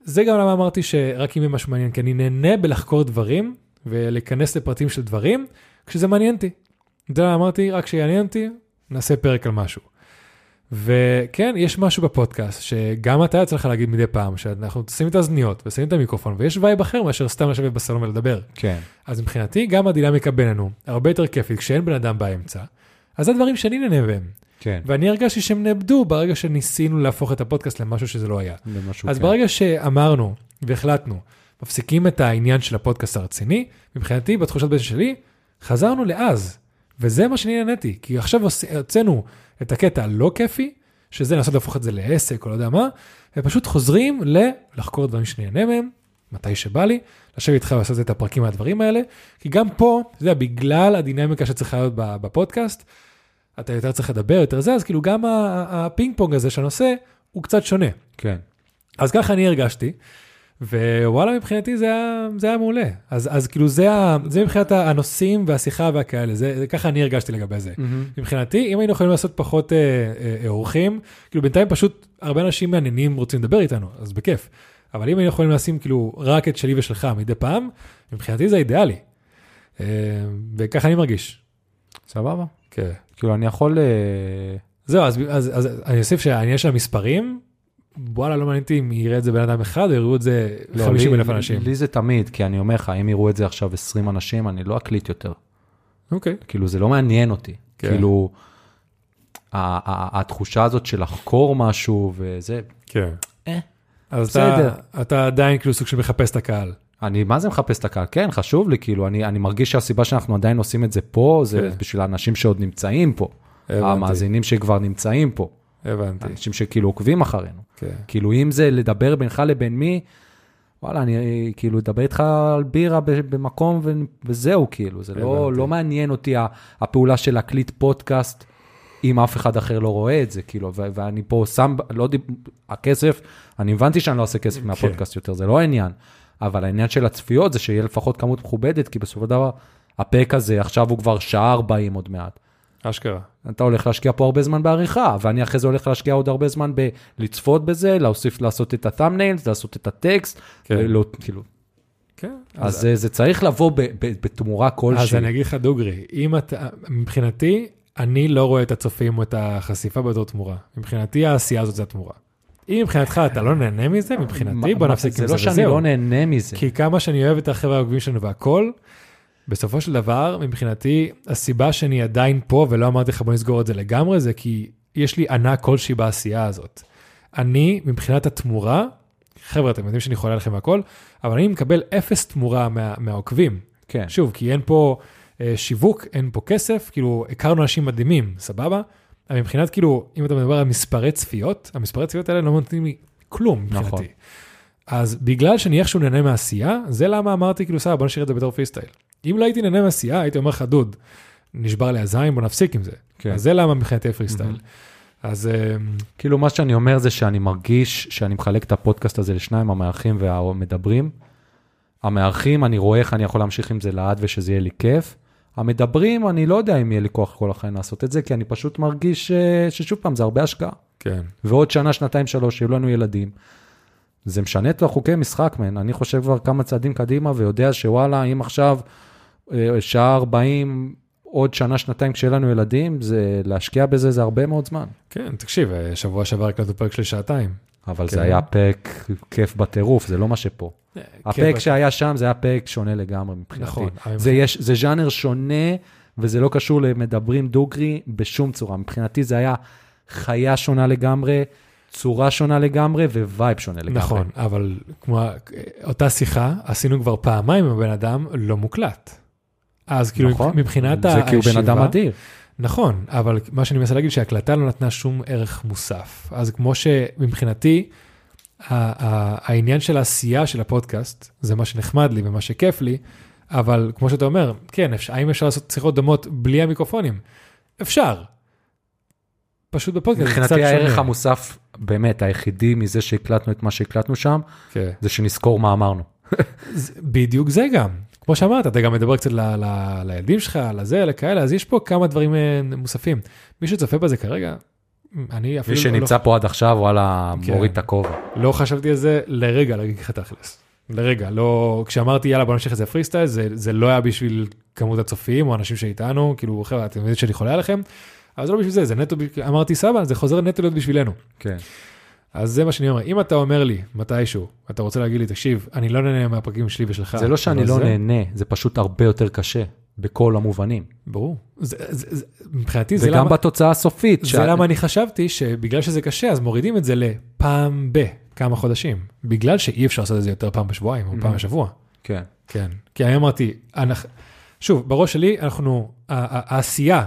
זה גם למה אמרתי שרק אם יהיה משהו מעניין, כי אני נהנה בלחקור דברים ולהיכנס לפרטים של דברים, כשזה מעניין אותי. אתה יודע, אמרתי, רק כשיעניין אותי, נעשה פרק על משהו. וכן, יש משהו בפודקאסט שגם אתה יצא לך להגיד מדי פעם, שאנחנו שמים את האזניות ושמים את המיקרופון, ויש vibe אחר מאשר סתם לשבת בסלון ולדבר. כן. אז מבחינתי, גם הדינמיקה בינינו הרבה יותר כיפית כשאין בן אדם באמצע. אז זה דברים שאני נהנה בהם. כן. ואני הרגשתי שהם נאבדו ברגע שניסינו להפוך את הפודקאסט למשהו שזה לא היה. במשהו אז כן. ברגע שאמרנו והחלטנו, מפסיקים את העניין של הפודקאסט הרציני, מבחינתי, בתחושת בטן שלי, חזרנו לאז. וזה מה שאני נהניתי, כי עכשיו הוצאנו את הקטע הלא כיפי, שזה לנסות להפוך את זה לעסק או לא יודע מה, ופשוט חוזרים ל- לחקור דברים שאני נהנה מהם, מתי שבא לי, לשבת איתך ולעשות את הפרקים מהדברים האלה, כי גם פה, אתה יודע, בגלל הדינמיקה שצריכה להיות בפודקאסט, אתה יותר צריך לדבר, יותר זה, אז כאילו גם הפינג פונג הזה שהנושא הוא קצת שונה. כן. אז ככה אני הרגשתי, ווואלה מבחינתי זה היה, זה היה מעולה. אז, אז כאילו זה, ה, זה מבחינת הנושאים והשיחה והכאלה, זה, זה ככה אני הרגשתי לגבי זה. מבחינתי, אם היינו יכולים לעשות פחות אה, אה, אה, אורחים, כאילו בינתיים פשוט הרבה אנשים מעניינים רוצים לדבר איתנו, אז בכיף. אבל אם היינו יכולים לשים כאילו רק את שלי ושלך מדי פעם, מבחינתי זה אידיאלי. אה, וככה אני מרגיש. סבבה. כן. כאילו, אני יכול... אה, זהו, אז, אז, אז אני אוסיף של המספרים, וואלה, לא מעניין אותי אם יראה את זה בן אדם אחד או יראו את זה לא, 50 לי- אלף אנשים. לי זה תמיד, כי אני אומר לך, אם יראו את זה עכשיו 20 אנשים, אני לא אקליט יותר. אוקיי. כאילו, זה לא מעניין אותי. כן. כאילו, התחושה הזאת של לחקור משהו וזה, כן. אה, אז בסדר. אתה, אתה עדיין כאילו סוג של מחפש את הקהל. אני מה זה מחפש את הקהל? כן, חשוב לי, כאילו, אני, אני מרגיש שהסיבה שאנחנו עדיין עושים את זה פה, זה כן. בשביל האנשים שעוד נמצאים פה. המאזינים שכבר נמצאים פה, הבנתי. אנשים שכאילו עוקבים אחרינו. כן. כאילו, אם זה לדבר בינך לבין מי, וואלה, אני כאילו אדבר איתך על בירה במקום ו- וזהו, כאילו, זה לא. לא מעניין אותי הפעולה של להקליט פודקאסט, אם אף אחד אחר לא רואה את זה, כאילו, ו- ואני פה שם, לא דיב... הכסף, אני הבנתי שאני לא עושה כסף מהפודקאסט יותר, זה לא העניין, אבל העניין של הצפיות זה שיהיה לפחות כמות מכובדת, כי בסופו של דבר, הפרק הזה, עכשיו הוא כבר שעה 40 עוד מעט. אשכרה. אתה הולך להשקיע פה הרבה זמן בעריכה, ואני אחרי זה הולך להשקיע עוד הרבה זמן בלצפות בזה, להוסיף לעשות את ה-thumbnails, לעשות את הטקסט, כן. לא, כאילו, כן. אז זה, זה צריך לבוא ב, ב, בתמורה אז כלשהי. אני אגיד לך דוגרי, אם אתה, מבחינתי, אני לא רואה את הצופים או את החשיפה בתור תמורה. מבחינתי העשייה הזאת זה התמורה. אם מבחינתך אתה לא נהנה מזה, מבחינתי בוא נפסיק זה עם זה לא שאני וזהו. לא נהנה מזה. כי כמה שאני אוהב את החבר'ה העוקבים שלנו והכל, בסופו של דבר, מבחינתי, הסיבה שאני עדיין פה ולא אמרתי לך בוא נסגור את זה לגמרי, זה כי יש לי ענק כלשהי בעשייה הזאת. אני, מבחינת התמורה, חבר'ה, אתם יודעים שאני חולה עליכם והכל, אבל אני מקבל אפס תמורה מה, מהעוקבים. כן, שוב, כי אין פה אה, שיווק, אין פה כסף, כאילו, הכרנו אנשים מדהימים, סבבה? אבל מבחינת, כאילו, אם אתה מדבר על מספרי צפיות, המספרי צפיות האלה לא נותנים לי כלום מבחינתי. נכון. אז בגלל שאני איכשהו נהנה מהעשייה, זה למה אמרתי, כאילו, סבבה, בוא נשאיר את זה בתור פרי סטייל. אם לא הייתי נהנה מהעשייה, הייתי אומר לך, דוד, נשבר לי הזין, בוא נפסיק עם זה. כן. אז זה למה מבחינתי פרי סטייל. אז אה, כאילו מה שאני אומר זה שאני מרגיש שאני מחלק את הפודקאסט הזה לשניים, המארחים והמדברים. המארחים, אני רואה איך אני יכול להמשיך עם זה לעד ושזה יהיה לי כיף. המדברים, אני לא יודע אם יהיה לי כוח כל החיים לעשות את זה, כי אני פשוט מרגיש אה, ששוב פעם, זה הרבה השקעה. כן, ועוד שנה, שנתיים, שלוש, יהיו לנו ילדים. זה משנה את החוקי משחק, מן. אני חושב כבר כמה צעדים קדימה ויודע שוואלה, אם עכשיו שעה 40, עוד שנה, שנתיים כשיהיה לנו ילדים, זה להשקיע בזה זה הרבה מאוד זמן. כן, תקשיב, אה, שבוע שעבר הקלטנו פרק של שעתיים. אבל כן. זה היה פרק כיף בטירוף, זה לא מה שפה. הפרק כן, שהיה שם זה היה פרק שונה לגמרי מבחינתי. נכון, זה, יש, זה ז'אנר שונה, וזה לא קשור למדברים דוגרי בשום צורה. מבחינתי זה היה חיה שונה לגמרי, צורה שונה לגמרי vibe שונה לגמרי. נכון, אבל כמו אה, אותה שיחה, עשינו כבר פעמיים עם הבן אדם, לא מוקלט. אז כאילו נכון. מבחינת זה כי הוא בן אדם אדיר. נכון, אבל מה שאני מנסה להגיד שההקלטה לא נתנה שום ערך מוסף. אז כמו שמבחינתי, העניין של העשייה של הפודקאסט, זה מה שנחמד לי ומה שכיף לי, אבל כמו שאתה אומר, כן, אפשר, האם אפשר לעשות שיחות דומות בלי המיקרופונים? אפשר. פשוט בפודקאסט זה קצת מבחינתי שונה. הערך המוסף, באמת, היחידי מזה שהקלטנו את מה שהקלטנו שם, כן. זה שנזכור מה אמרנו. בדיוק זה גם. כמו שאמרת, אתה גם מדבר קצת ל- ל- לילדים שלך, לזה, לכאלה, אז יש פה כמה דברים אה, מוספים. מי שצופה בזה כרגע, אני אפילו מי לא- שנמצא פה עד עכשיו, וואלה, כן. מוריד את הכובע. לא חשבתי על זה לרגע, להגיד לך תכלס. לרגע, לא, כשאמרתי יאללה בוא נמשיך את זה פרי סטייל, זה, זה לא היה בשביל כמות הצופים או אנשים שאיתנו, כאילו חבר'ה אתם יודעים שאני חולה עליכם, אבל זה לא בשביל זה, זה נטו, אמרתי סבא, זה חוזר נטו להיות בשבילנו. כן. אז זה מה שאני אומר, אם אתה אומר לי מתישהו, אתה רוצה להגיד לי, תקשיב, אני לא נהנה מהפרקים שלי ושלך. זה לא שאני לא זה- נהנה, זה פשוט הרבה יותר קשה, בכל המובנים. ברור. זה, זה, זה, מבחינתי זה וגם למה, בתוצאה הסופית. זה שה- למה אני חשבתי שבגלל שזה קשה, אז מורידים את זה לפעם בכמה חודשים. בגלל שאי אפשר לעשות את זה יותר פעם בשבועיים או פעם Mhm. בשבוע. כן. כן. כי אני אמרתי, אנחנו, שוב, בראש שלי אנחנו, העשייה,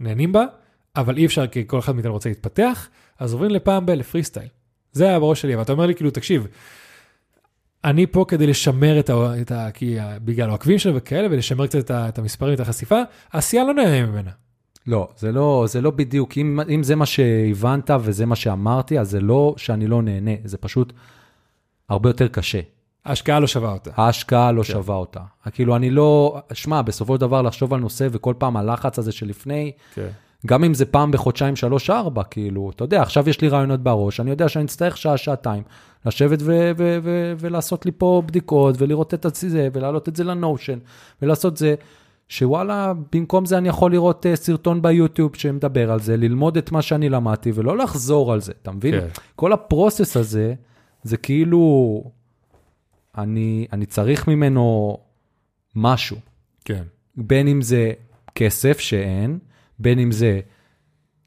נהנים בה, אבל אי אפשר כי כל אחד מאיתנו רוצה להתפתח, אז עוברים לפעם ב- לפרי סטייל. זה היה בראש שלי, ואתה אומר לי כאילו, תקשיב, אני פה כדי לשמר את ה... את ה כי ה- בגלל העוקבים שלו וכאלה, ולשמר קצת את, ה- את המספרים, את החשיפה, העשייה לא נהנה ממנה. לא, זה לא, זה לא בדיוק, אם, אם זה מה שהבנת וזה מה שאמרתי, אז זה לא שאני לא נהנה, זה פשוט הרבה יותר קשה. ההשקעה לא שווה אותה. ההשקעה לא כן. שווה אותה. כאילו, אני לא, שמע, בסופו של דבר לחשוב על נושא וכל פעם הלחץ הזה שלפני, כן. גם אם זה פעם בחודשיים, שלוש, ארבע, כאילו, אתה יודע, עכשיו יש לי רעיונות בראש, אני יודע שאני אצטרך שעה, שעתיים, לשבת ו- ו- ו- ולעשות לי פה בדיקות, ולראות את זה, ולהעלות את זה לנושן, ולעשות זה, שוואלה, במקום זה אני יכול לראות uh, סרטון ביוטיוב שמדבר על זה, ללמוד את מה שאני למדתי, ולא לחזור על זה, אתה מבין? כן. כל הפרוסס הזה, זה כאילו, אני, אני צריך ממנו משהו. כן. בין אם זה כסף שאין, בין אם זה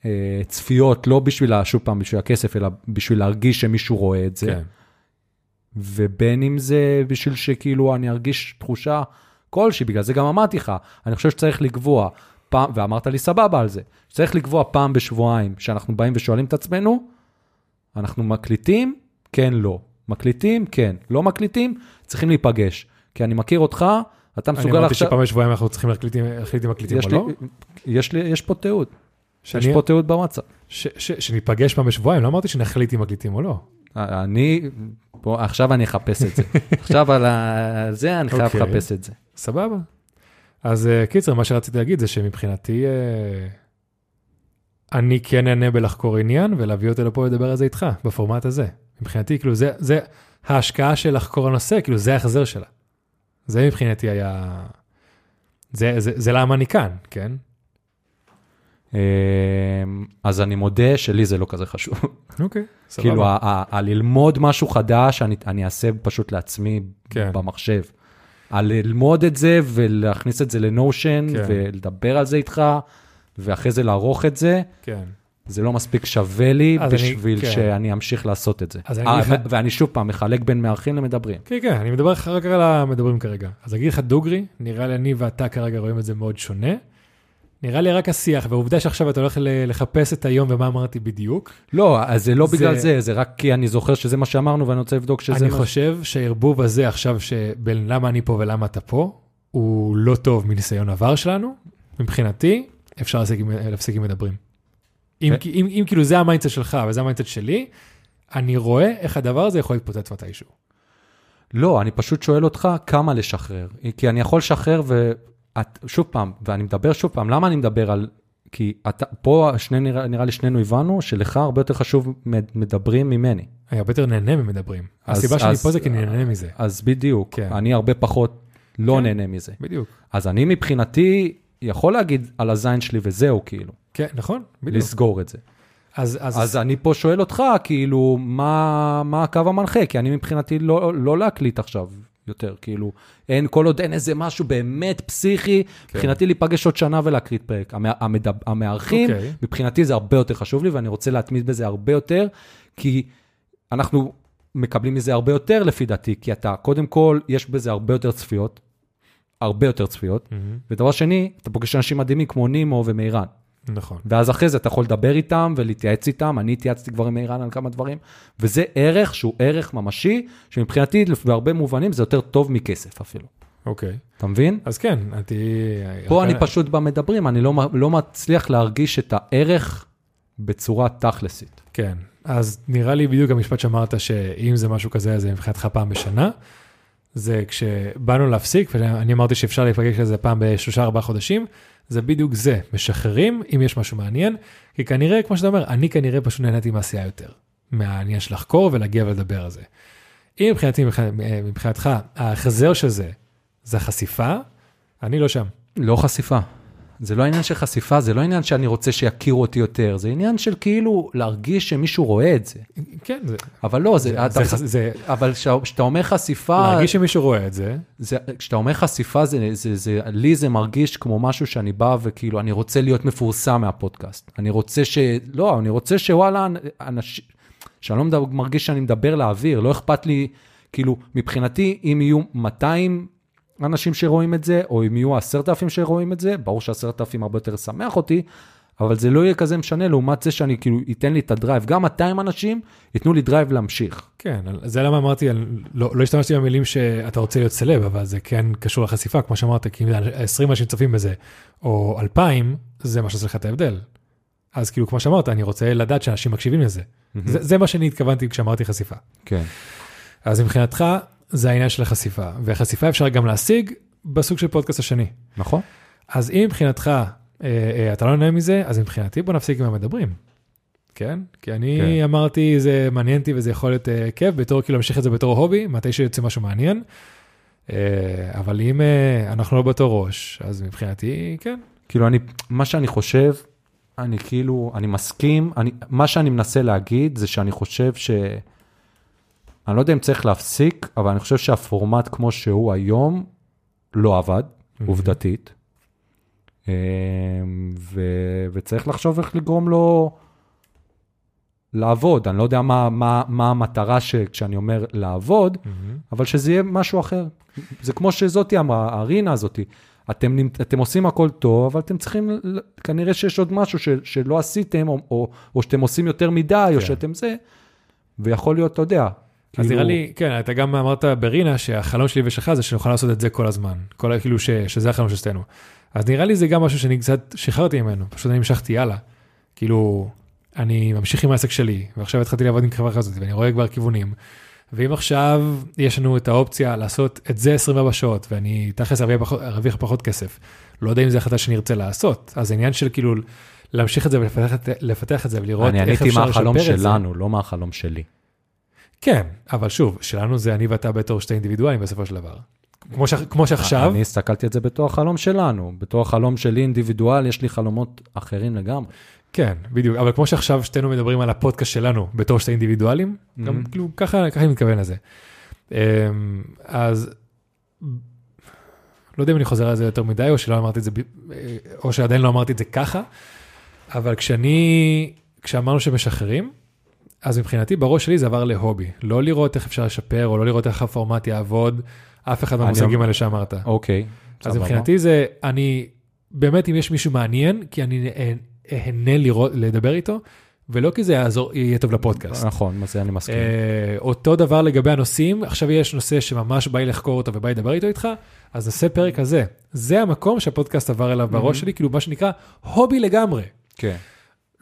אה, צפיות, לא בשביל, שוב פעם, בשביל הכסף, אלא בשביל להרגיש שמישהו רואה את זה, כן. ובין אם זה בשביל שכאילו אני ארגיש תחושה כלשהי, בגלל זה גם אמרתי לך, אני חושב שצריך לקבוע פעם, ואמרת לי סבבה על זה, שצריך לקבוע פעם בשבועיים, שאנחנו באים ושואלים את עצמנו, אנחנו מקליטים? כן, לא. מקליטים? כן. לא מקליטים? צריכים להיפגש. כי אני מכיר אותך, אתה אני מסוגל אמרתי עכשיו... שפעם בשבועיים אנחנו צריכים להחליט אם מקליטים יש או לא. יש לי, יש פה תיעוד, יש שאני- פה תיעוד בוואטסאפ. ש- ש- שניפגש פעם בשבועיים, לא אמרתי שנחליט אם מקליטים או לא. אני, בוא, עכשיו אני אחפש את זה. עכשיו על זה אני חייב אוקיי. לחפש את זה. סבבה. אז אה, קיצר, מה שרציתי להגיד זה שמבחינתי, אה, אני כן נהנה בלחקור עניין ולהביא אותו לפה ולדבר על זה איתך, בפורמט הזה. מבחינתי, כאילו, זה, זה ההשקעה של לחקור הנושא, כאילו, זה ההחזר שלה. זה מבחינתי היה... זה, זה, זה למה אני כאן, כן? אמ, אז אני מודה שלי זה לא כזה חשוב. אוקיי, סבבה. כאילו, הללמוד משהו חדש, אני- אני אעשה פשוט לעצמי כן. במחשב. הללמוד את זה ולהכניס את זה לנושן כן. ולדבר על זה איתך, ואחרי זה לערוך את זה, כן. זה לא מספיק שווה לי אז אני- בשביל כן. שאני אמשיך לעשות את זה. אז אני אה, אגיד לך- ו- ואני שוב פעם מחלק בין מארחים למדברים. כן, כן, אני מדבר רק על המדברים כרגע. אז אגיד לך דוגרי, נראה לי אני ואתה כרגע רואים את זה מאוד שונה. נראה לי רק השיח, והעובדה שעכשיו אתה הולך לחפש את היום ומה אמרתי בדיוק, לא, אז זה לא זה- בגלל זה, זה רק כי אני זוכר שזה מה שאמרנו ואני רוצה לבדוק שזה אני מה... חושב שהערבוב הזה עכשיו, שבין למה אני פה ולמה אתה פה, הוא לא טוב מניסיון עבר שלנו. מבחינתי, אפשר להפסיק עם מדברים. אם, ו- אם, אם כאילו זה ה mindset שלך וזה ה mindset שלי, אני רואה איך הדבר הזה יכול להתפוצץ מתישהו. לא, אני פשוט שואל אותך כמה לשחרר. כי אני יכול לשחרר ו... שוב פעם, ואני מדבר שוב פעם, למה אני מדבר על... כי אתה, פה שני, נראה, נראה לי שנינו הבנו שלך הרבה יותר חשוב מד- מדברים ממני. אני הרבה יותר נהנה ממדברים. אז- הסיבה שאני אז- פה זה כי אני נהנה מזה. אז בדיוק, כן. אני הרבה פחות לא כן. נהנה מזה. בדיוק. אז אני מבחינתי יכול להגיד על הזין שלי וזהו, כאילו, כן, נכון, בדיוק. לסגור את זה. אז, אז, אז אני פה שואל אותך, כאילו, מה, מה הקו המנחה? כי אני מבחינתי לא, לא להקליט עכשיו יותר, כאילו, אין, כל עוד אין איזה משהו באמת פסיכי, כן. מבחינתי להיפגש עוד שנה ולהקליט פרק. המ, המדב, המארחים, אוקיי. מבחינתי זה הרבה יותר חשוב לי, ואני רוצה להתמיד בזה הרבה יותר, כי אנחנו מקבלים מזה הרבה יותר לפי דעתי, כי אתה, קודם כל, יש בזה הרבה יותר צפיות, הרבה יותר צפיות, מהמם. ודבר שני, אתה פוגש אנשים מדהימים כמו נימו ומירן. נכון. ואז אחרי זה אתה יכול לדבר איתם ולהתייעץ איתם, אני התייעצתי כבר עם אירן על כמה דברים, וזה ערך שהוא ערך ממשי, שמבחינתי בהרבה מובנים זה יותר טוב מכסף אפילו. אוקיי. אתה מבין? אז כן, אני... פה אני פשוט במדברים, אני לא, לא מצליח להרגיש את הערך בצורה תכלסית. כן, אז נראה לי בדיוק המשפט שאמרת, שאם זה משהו כזה, אז זה מבחינתך פעם בשנה. זה כשבאנו להפסיק, ואני אמרתי שאפשר להיפגש לזה פעם בשלושה ארבעה חודשים, זה בדיוק זה, משחררים אם יש משהו מעניין, כי כנראה, כמו שאתה אומר, אני כנראה פשוט נהניתי מהעשייה יותר, מהעניין של לחקור ולהגיע ולדבר על זה. אם מבחינתי, מבחינתך, ההחזר של זה, זה החשיפה, אני לא שם. לא חשיפה. זה לא עניין של חשיפה, זה לא עניין שאני רוצה שיכירו אותי יותר, זה עניין של כאילו להרגיש שמישהו רואה את זה. כן, זה... אבל לא, זה... זה, אתה, זה, זה אבל כשאתה אומר חשיפה... להרגיש שמישהו רואה את זה. זה, כשאתה אומר חשיפה, זה, זה, זה, לי זה מרגיש כמו משהו שאני בא וכאילו, אני רוצה להיות מפורסם מהפודקאסט. אני רוצה ש... לא, אני רוצה שוואלה, אנשים... שאני לא מדבר, מרגיש שאני מדבר לאוויר, לא אכפת לי, כאילו, מבחינתי, אם יהיו 200 אנשים שרואים את זה, או אם יהיו עשרת אלפים שרואים את זה, ברור שעשרת אלפים הרבה יותר ישמח אותי, אבל זה לא יהיה כזה משנה לעומת זה שאני כאילו, ייתן לי את ה drive. גם 200 אנשים ייתנו לי drive להמשיך. כן, זה למה אמרתי, לא, לא השתמשתי במילים שאתה רוצה להיות סלב, אבל זה כן קשור לחשיפה, כמו שאמרת, כי אם 20 אנשים צופים בזה, או 2,000, זה מה שעושה לך את ההבדל. אז כאילו, כמו שאמרת, אני רוצה לדעת שאנשים מקשיבים לזה. Mm-hmm. זה, זה מה שאני התכוונתי כשאמרתי חשיפה. כן. אז מבחינתך, זה העניין של החשיפה, וחשיפה אפשר גם להשיג בסוג של פודקאסט השני. נכון. אז אם מבחינתך אה, אה, אתה לא נהנה מזה, אז מבחינתי בוא נפסיק עם המדברים. כן? כי אני כן. אמרתי, זה מעניין אותי וזה יכול להיות אה, כיף, בתור כאילו להמשיך את זה בתור הובי, מתי שיוצא משהו מעניין. אה, אבל אם אה, אנחנו לא באותו ראש, אז מבחינתי, כן. כאילו, אני, מה שאני חושב, אני כאילו, אני מסכים, אני, מה שאני מנסה להגיד זה שאני חושב ש... אני לא יודע אם צריך להפסיק, אבל אני חושב שהפורמט כמו שהוא היום לא עבד, mm-hmm. עובדתית. אמ, ו... וצריך לחשוב איך לגרום לו לעבוד. אני לא יודע מה, מה, מה המטרה ש... כשאני אומר לעבוד, mm-hmm. אבל שזה יהיה משהו אחר. זה כמו שזאתי אמרה, הרינה הזאתי. אתם, אתם עושים הכל טוב, אבל אתם צריכים, כנראה שיש עוד משהו ש, שלא עשיתם, או, או, או שאתם עושים יותר מדי, כן. או שאתם זה, ויכול להיות, אתה יודע, אז נראה לי, כן, אתה גם אמרת ברינה שהחלום שלי ושלך זה שנוכל לעשות את זה כל הזמן. כל, כאילו ש, שזה החלום של שתינו. אז נראה לי זה גם משהו שאני קצת שחררתי ממנו, פשוט אני המשכתי הלאה. כאילו, אני ממשיך עם העסק שלי, ועכשיו התחלתי לעבוד עם חברה כזאת, ואני רואה כבר כיוונים. ואם עכשיו יש לנו את האופציה לעשות את זה 24 שעות, ואני תכלס ארוויח פחות כסף, לא יודע אם זו החלטה שאני ארצה לעשות, אז העניין של כאילו להמשיך את זה ולפתח את זה ולראות איך אפשר לשפר את זה. אני עניתי מה החלום שלנו, לא מה החלום שלי. כן, אבל שוב, שלנו זה אני ואתה בתור שתי אינדיבידואלים בסופו של דבר. כמו, ש... כמו שעכשיו... אני הסתכלתי על זה בתור החלום שלנו. בתור החלום שלי אינדיבידואל, יש לי חלומות אחרים לגמרי. כן, בדיוק, אבל כמו שעכשיו שתינו מדברים על הפודקאסט שלנו בתור שתי אינדיבידואלים, mm-hmm. גם כאילו ככה, ככה אני מתכוון לזה. אמ, אז לא יודע אם אני חוזר על זה יותר מדי, או שלא אמרתי את זה, או שעדיין לא אמרתי את זה ככה, אבל כשאני, כשאמרנו שמשחררים, אז מבחינתי בראש שלי זה עבר להובי, לא לראות איך אפשר לשפר או לא לראות איך הפורמט יעבוד, אף אחד מהמושגים האלה שאמרת. אוקיי. אז מבחינתי זה, אני, באמת אם יש מישהו מעניין, כי אני אהנה לראות, לדבר איתו, ולא כי זה יעזור, יהיה טוב לפודקאסט. נכון, זה אני מסכים. אה, אותו דבר לגבי הנושאים, עכשיו יש נושא שממש בא לי לחקור אותו ובא לי לדבר איתו איתך, אז נעשה פרק הזה. זה המקום שהפודקאסט עבר אליו בראש שלי, כאילו מה שנקרא הובי לגמרי. כן.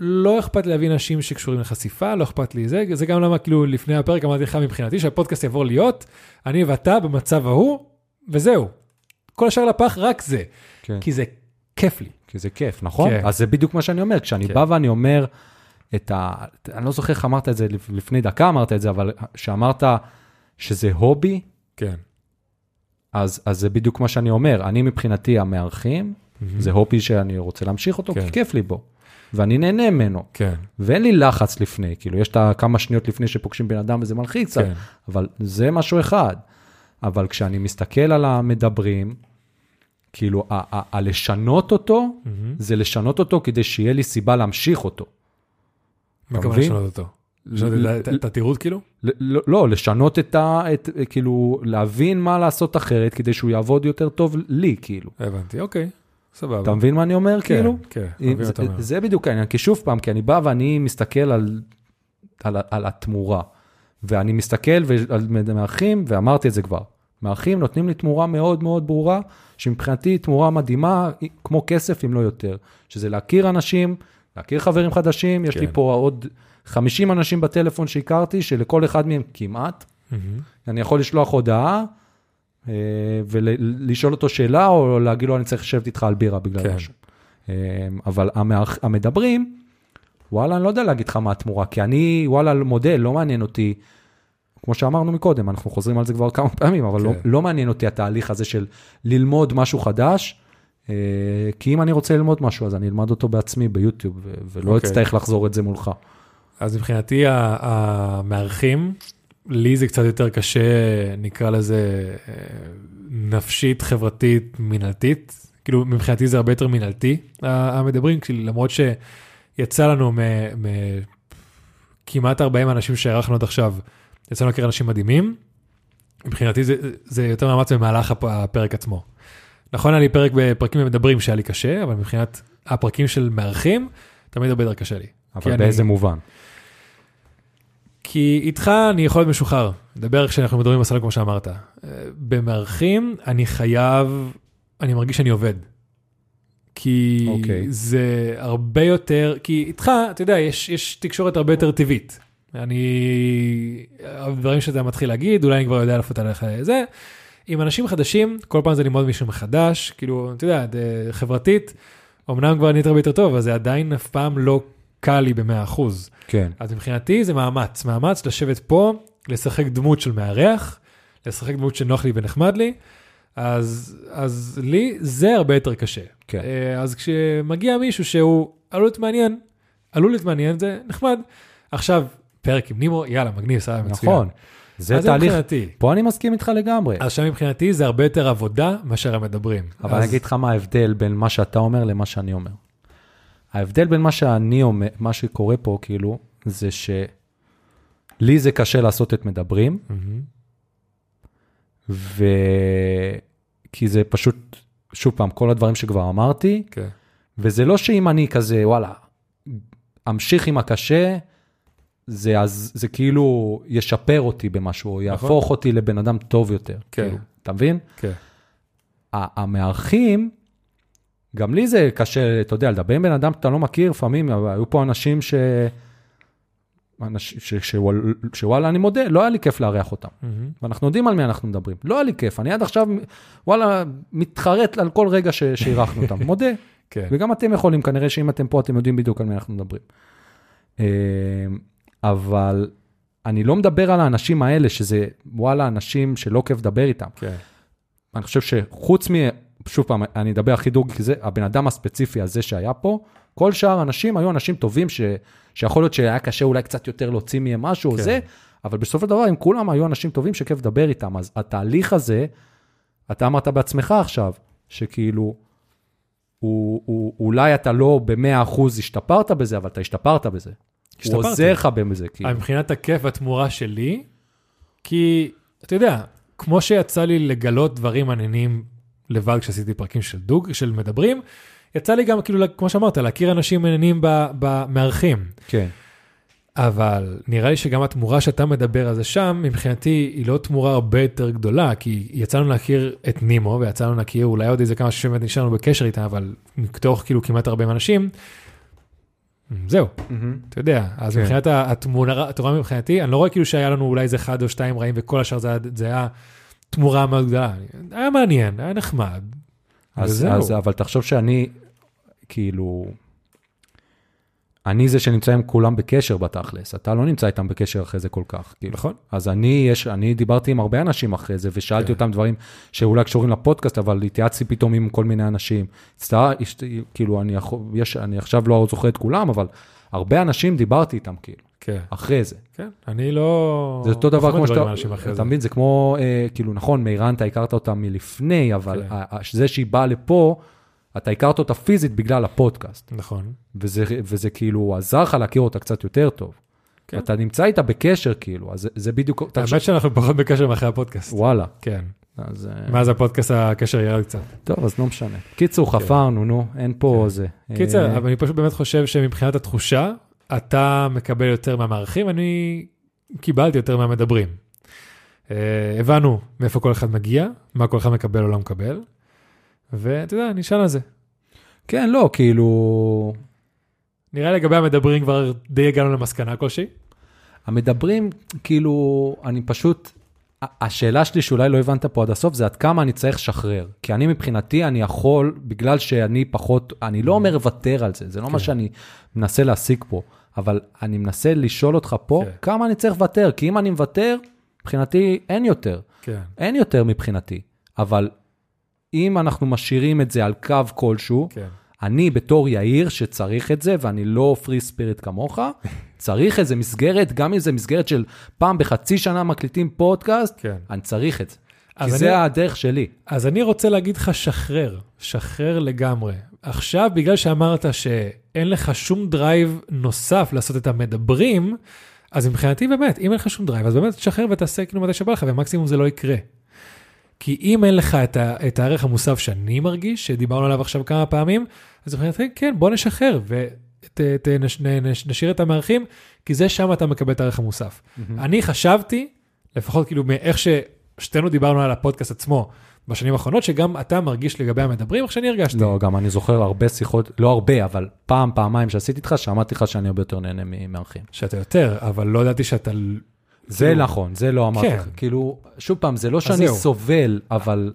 לא אכפת לי להביא אנשים שקשורים לחשיפה, לא אכפת לי זה, זה גם למה כאילו לפני הפרק אמרתי לך מבחינתי שהפודקאסט יעבור להיות, אני ואתה במצב ההוא, וזהו. כל השאר לפח רק זה. כן. כי זה כיף לי. כי זה כיף, נכון? כן. אז זה בדיוק מה שאני אומר, כשאני כן. בא ואני אומר את ה... אני לא זוכר איך אמרת את זה, לפני דקה אמרת את זה, אבל שאמרת שזה הובי, כן. אז, אז זה בדיוק מה שאני אומר. אני מבחינתי המארחים, mm-hmm. זה הובי שאני רוצה להמשיך אותו, כן. כי כיף לי בו. ואני נהנה ממנו. כן. ואין לי לחץ לפני, כאילו, יש את הכמה שניות לפני שפוגשים בן אדם וזה מלחיץ, כן. אבל זה משהו אחד. אבל כשאני מסתכל על המדברים, כאילו, הלשנות אותו, mm-hmm. זה לשנות אותו כדי שיהיה לי סיבה להמשיך אותו. מה כמובן לשנות אותו? את התירוץ כאילו? לא, לא, לשנות את ה... כאילו, להבין מה לעשות אחרת כדי שהוא יעבוד יותר טוב לי, כאילו. הבנתי, אוקיי. סבבה. אתה מבין מה אני אומר, כן, כאילו? כן, אם- מבין מה אתה זה, אומר. זה בדיוק העניין, כי שוב פעם, כי אני בא ואני מסתכל על, על, על התמורה, ואני מסתכל ועל מארחים, ואמרתי את זה כבר, מארחים נותנים לי תמורה מאוד מאוד ברורה, שמבחינתי היא תמורה מדהימה, כמו כסף אם לא יותר, שזה להכיר אנשים, להכיר חברים חדשים, יש לי כן. פה עוד 50 אנשים בטלפון שהכרתי, שלכל אחד מהם כמעט, מהמם. אני יכול לשלוח הודעה, ולשאול אותו שאלה, או להגיד לו, אני צריך לשבת איתך על בירה בגלל כן. משהו. אה, אבל המדברים, וואלה, אני לא יודע להגיד לך מה התמורה, כי אני, וואלה, מודל, לא מעניין אותי, כמו שאמרנו מקודם, אנחנו חוזרים על זה כבר כמה פעמים, אבל לא, כן. לא מעניין אותי התהליך הזה של ללמוד משהו חדש, אה, כי אם אני רוצה ללמוד משהו, אז אני אלמד אותו בעצמי ביוטיוב, ולא אוקיי. אצטרך לחזור את זה מולך. אז מבחינתי המארחים, לי זה קצת יותר קשה, נקרא לזה נפשית, חברתית, מינהלתית. כאילו, מבחינתי זה הרבה יותר מינהלתי, ה- המדברים, למרות שיצא לנו מכמעט 40 אנשים שהערכנו עד עכשיו, יצא לנו להכיר אנשים מדהימים, מבחינתי זה, זה יותר מאמץ במהלך הפ- הפרק עצמו. נכון, היה לי פרק בפרקים במדברים שהיה לי קשה, אבל מבחינת הפרקים של מארחים, תמיד הרבה יותר קשה לי. אבל אני- באיזה מובן? כי איתך אני יכול להיות משוחרר, לדבר כשאנחנו מדברים בסלון כמו שאמרת. אה, במארחים אני חייב, אני מרגיש שאני עובד. כי אוקיי. זה הרבה יותר, כי איתך, אתה יודע, יש, יש תקשורת הרבה יותר טבעית. אני, הדברים שאתה מתחיל להגיד, אולי אני כבר יודע לפות עליך זה. עם אנשים חדשים, כל פעם זה ללמוד מישהו מחדש, כאילו, אתה יודע, חברתית, אמנם כבר נהיית הרבה יותר טוב, אבל זה עדיין אף פעם לא קל לי ב-100%. כן. אז מבחינתי זה מאמץ, מאמץ לשבת פה, לשחק דמות של מארח, לשחק דמות שנוח לי ונחמד לי, אז, אז לי זה הרבה יותר קשה. כן. אה, אז כשמגיע מישהו שהוא עלול להיות מעניין, עלול להיות מעניין, זה נחמד. עכשיו, פרק עם נימו, יאללה, מגניב, סבבה, מצוין. נכון. זה תהליך, מבחינתי. פה אני מסכים איתך לגמרי. אז שם מבחינתי זה הרבה יותר עבודה מאשר המדברים. אבל אז- אני אגיד לך מה ההבדל בין מה שאתה אומר למה שאני אומר. ההבדל בין מה שאני אומר, מה שקורה פה, כאילו, זה שלי זה קשה לעשות את מדברים. ו... כי זה פשוט, שוב פעם, כל הדברים שכבר אמרתי, כן. וזה לא שאם אני כזה, וואלה, אמשיך עם הקשה, זה, אז, זה כאילו ישפר אותי במשהו, או יהפוך אותי לבן אדם טוב יותר. כן. כאילו, אתה מבין? כן. ה- המארחים, גם לי זה קשה, אתה יודע, לדבר עם בן אדם שאתה לא מכיר, לפעמים היו פה אנשים ש... אנשים ש... שוואל- שוואלה, אני מודה, לא היה לי כיף לארח אותם. מהמם. ואנחנו יודעים על מי אנחנו מדברים. לא היה לי כיף, אני עד עכשיו, וואלה, מתחרט על כל רגע ש... שאירחנו אותם, מודה. כן. וגם אתם יכולים, כנראה שאם אתם פה, אתם יודעים בדיוק על מי אנחנו מדברים. אה, אבל אני לא מדבר על האנשים האלה, שזה, וואלה, אנשים שלא כיף לדבר איתם. כן. אני חושב שחוץ מ... שוב פעם, אני אדבר הכי דוג, כי זה הבן אדם הספציפי הזה שהיה פה, כל שאר האנשים היו אנשים טובים, ש... שיכול להיות שהיה קשה אולי קצת יותר להוציא מהם משהו או כן. זה, אבל בסופו של דבר, הם כולם היו אנשים טובים שכיף לדבר איתם. אז התהליך הזה, אתה אמרת בעצמך עכשיו, שכאילו, הוא, הוא, אולי אתה לא ב-100% השתפרת בזה, אבל אתה השתפרת בזה. הוא השתפרתי. עוזר לך בזה, כאילו. מבחינת הכיף והתמורה שלי, כי אתה יודע, כמו שיצא לי לגלות דברים מעניינים לבד כשעשיתי פרקים של דוג, של מדברים, יצא לי גם כאילו, כמו שאמרת, להכיר אנשים מעניינים במארחים. כן. אבל נראה לי שגם התמורה שאתה מדבר על זה שם, מבחינתי היא לא תמורה הרבה יותר גדולה, כי יצא לנו להכיר את נימו, ויצא לנו להכיר אולי עוד איזה כמה שבאמת נשארנו בקשר איתה, אבל מתוך כאילו כמעט 40 אנשים, זהו, אתה יודע, אז כן. מבחינת התמונה, התמורה מבחינתי, אני לא רואה כאילו שהיה לנו אולי איזה אחד או שתיים רעים וכל השאר זה, זה היה תמורה מאוד גדולה. היה מעניין, היה נחמד. אז. אז, אבל תחשוב שאני, כאילו, אני זה שנמצא עם כולם בקשר בתכלס, אתה לא נמצא איתם בקשר אחרי זה כל כך. כאילו. נכון? אז אני, יש, אני דיברתי עם הרבה אנשים אחרי זה, ושאלתי כן. אותם דברים שאולי קשורים לפודקאסט, אבל התייעצתי פתאום עם כל מיני אנשים. הצטער, כאילו, אני, יש, אני עכשיו לא זוכר את כולם, אבל הרבה אנשים דיברתי איתם, כאילו, כן, אחרי זה. כן, אני לא... זה אותו דבר כמו שאתה. אתה מבין, זה כמו, אה, כאילו, נכון, מירן, אתה הכרת אותה מלפני, אבל כן. ה- ה- זה שהיא באה לפה, אתה הכרת אותה פיזית בגלל הפודקאסט, נכון. וזה, וזה כאילו עזר לך להכיר אותה קצת יותר טוב. כן. אתה נמצא איתה בקשר, כאילו, אז זה, זה בדיוק, האמת שאנחנו פחות בקשר מאחורי הפודקאסט. וואלה, כן. אז... אה, מאז הפודקאסט הקשר ירד קצת. טוב, אז לא משנה. קיצור, חפרנו, נו, אין פה כן. זה. קיצר, אה, אבל אני פשוט באמת חושב שמבחינת התחושה, אתה מקבל יותר מהמארחים, אני קיבלתי יותר מהמדברים. אה, הבנו מאיפה כל אחד מגיע, מה כל אחד מקבל או לא מקבל, ואתה יודע, נשאל על זה. כן, לא, כאילו... נראה לגבי המדברים כבר די הגענו למסקנה כלשהי. המדברים, כאילו, אני פשוט... השאלה שלי שאולי לא הבנת פה עד הסוף, זה עד כמה אני צריך לשחרר. כי אני מבחינתי, אני יכול, בגלל שאני פחות, אני לא אומר לוותר על זה, זה לא מה כן. שאני מנסה להשיג פה, אבל אני מנסה לשאול אותך פה, כן. כמה אני צריך לוותר, כי אם אני מוותר, מבחינתי אין יותר. כן. אין יותר מבחינתי. אבל אם אנחנו משאירים את זה על קו כלשהו, כן. אני בתור יאיר שצריך את זה, ואני לא פרי ספיריט כמוך, צריך איזה מסגרת, גם אם זה מסגרת של פעם בחצי שנה מקליטים פודקאסט, כן. אני צריך את זה. כי אז זה אני- הדרך שלי. אז אני רוצה להגיד לך, שחרר, שחרר לגמרי. עכשיו, בגלל שאמרת שאין לך שום drive נוסף לעשות את המדברים, אז מבחינתי באמת, אם אין לך שום drive, אז באמת תשחרר ותעשה כאילו מתי שבא לך, ומקסימום זה לא יקרה. כי אם אין לך את, ה, את הערך המוסף שאני מרגיש, שדיברנו עליו עכשיו כמה פעמים, אז מבחינתי, כן, בוא נשחרר ונשאיר את המארחים, כי זה שם אתה מקבל את הערך המוסף. אני חשבתי, לפחות כאילו מאיך ששנינו דיברנו על הפודקאסט עצמו בשנים האחרונות, שגם אתה מרגיש לגבי המדברים, איך שאני הרגשתי. לא, גם אני זוכר הרבה שיחות, לא הרבה, אבל פעם, פעמיים שעשיתי איתך, שאמרתי לך שאני הרבה יותר נהנה ממארחים. שאתה יותר, אבל לא ידעתי שאתה... זה כאילו- נכון, זה לא אמרתי כן. לך. כאילו, שוב פעם, זה לא שאני זהו. סובל, אבל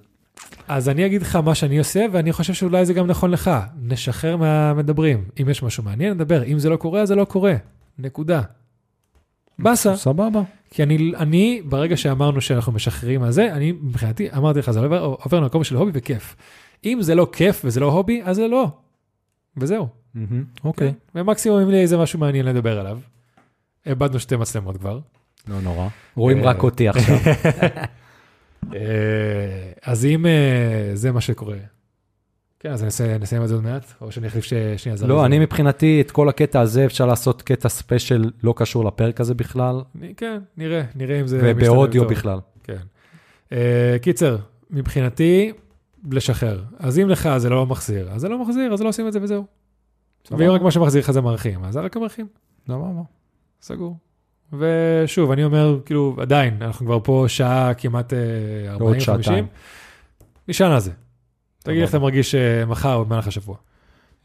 אז אני אגיד לך מה שאני עושה, ואני חושב שאולי זה גם נכון לך. נשחרר מהמדברים. אם יש משהו מעניין, נדבר. אם זה לא קורה, אז זה לא קורה. נקודה. באסה. סבבה. כי אני, אני, ברגע שאמרנו שאנחנו משחררים על זה, אני, מבחינתי, אמרתי לך, זה עובר, עובר למקום של הובי וכיף. אם זה לא כיף וזה לא הובי, אז זה לא. וזהו. מהמם, אוקיי. כן? ומקסימום אם לי איזה משהו מעניין לדבר עליו. איבדנו שתי מצלמות כבר. לא נורא. רואים אה, רק אותי עכשיו. אה, אז אם אה, זה מה שקורה. כן, אז נסיים את זה עוד מעט, או שאני אחליף שנייה זריז. לא, אני מבחינתי, את כל הקטע הזה אפשר לעשות קטע ספיישל לא קשור לפרק הזה בכלל, כן, נראה, נראה אם זה... ובאודיו טוב. בכלל. כן. אה, קיצר, מבחינתי, לשחרר. אז אם לך זה לא מחזיר, אז זה לא מחזיר, אז לא עושים את זה וזהו. ואם רק מה שמחזיר לך זה מרחים, אז זה רק המרחים. סבבה. סגור. ושוב, אני אומר, כאילו, עדיין, אנחנו כבר פה שעה כמעט אה, 40-50. שעתיים. נשען על זה. תגיד איך. אתה מרגיש אה, מחר או במהלך השבוע.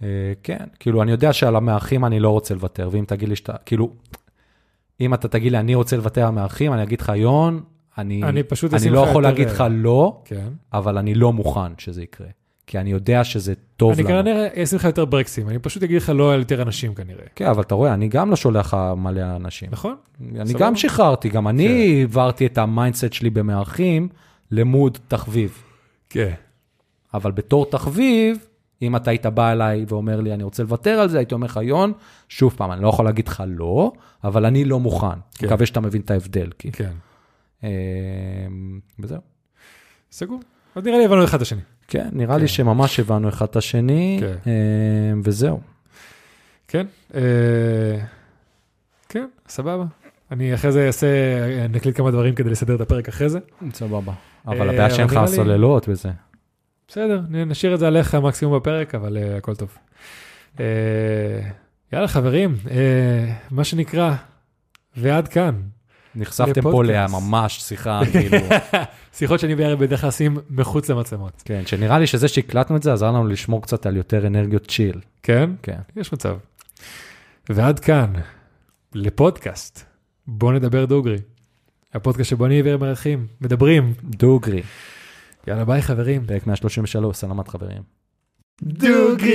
אה, כן, כאילו, אני יודע שעל המארחים אני לא רוצה לוותר, ואם תגיד לי שאתה, כאילו, אם אתה תגיד לי, אני רוצה לוותר על המארחים, אני אגיד לך, יון, אני, אני פשוט אני לא יכול להגיד אה, לך לא, כן. אבל אני לא מוכן שזה יקרה. כי אני יודע שזה טוב אני לנו. כנראה אשים לך יותר ברקסים, אני פשוט אגיד לך לא על יותר אנשים כנראה. כן, אבל אתה רואה, אני גם לא שולח לך מלא אנשים. נכון? אני סבבה. גם שחררתי, גם אני העברתי את ה mindset שלי במארחים למוד תחביב. כן. אבל בתור תחביב, אם אתה היית בא אליי ואומר לי, אני רוצה לוותר על זה, הייתי אומר לך, יון, שוב פעם, אני לא יכול להגיד לך לא, אבל אני לא מוכן. כן. מקווה שאתה מבין את ההבדל, כי... כן. אה, וזהו. סגור. אז נראה לי הבנו אחד את השני. כן, נראה כן. לי שממש הבנו אחד את השני, כן. אה, וזהו. כן. אה, כן, סבבה. אני אחרי זה אעשה, נקליט כמה דברים כדי לסדר את הפרק אחרי זה. סבבה. אבל אה, הבעיה שאין לך סוללות וזה. בסדר, נשאיר את זה עליך מקסימום בפרק, אבל uh, הכל טוב. Uh, יאללה חברים, uh, מה שנקרא, ועד כאן. נחשפתם פה. לממש שיחה, כאילו, שיחות שאני ויאיר בדרך כלל עושים מחוץ למצלמות. כן, שנראה לי שזה שהקלטנו את זה, עזר לנו לשמור קצת על יותר אנרגיות צ'יל. כן? כן. יש מצב. ועד כאן, לפודקאסט, בוא נדבר דוגרי. הפודקאסט שבו אני ויאיר מארחים, מדברים. דוגרי, יאללה ביי חברים. פרק 133, סלמת חברים. דוגרי!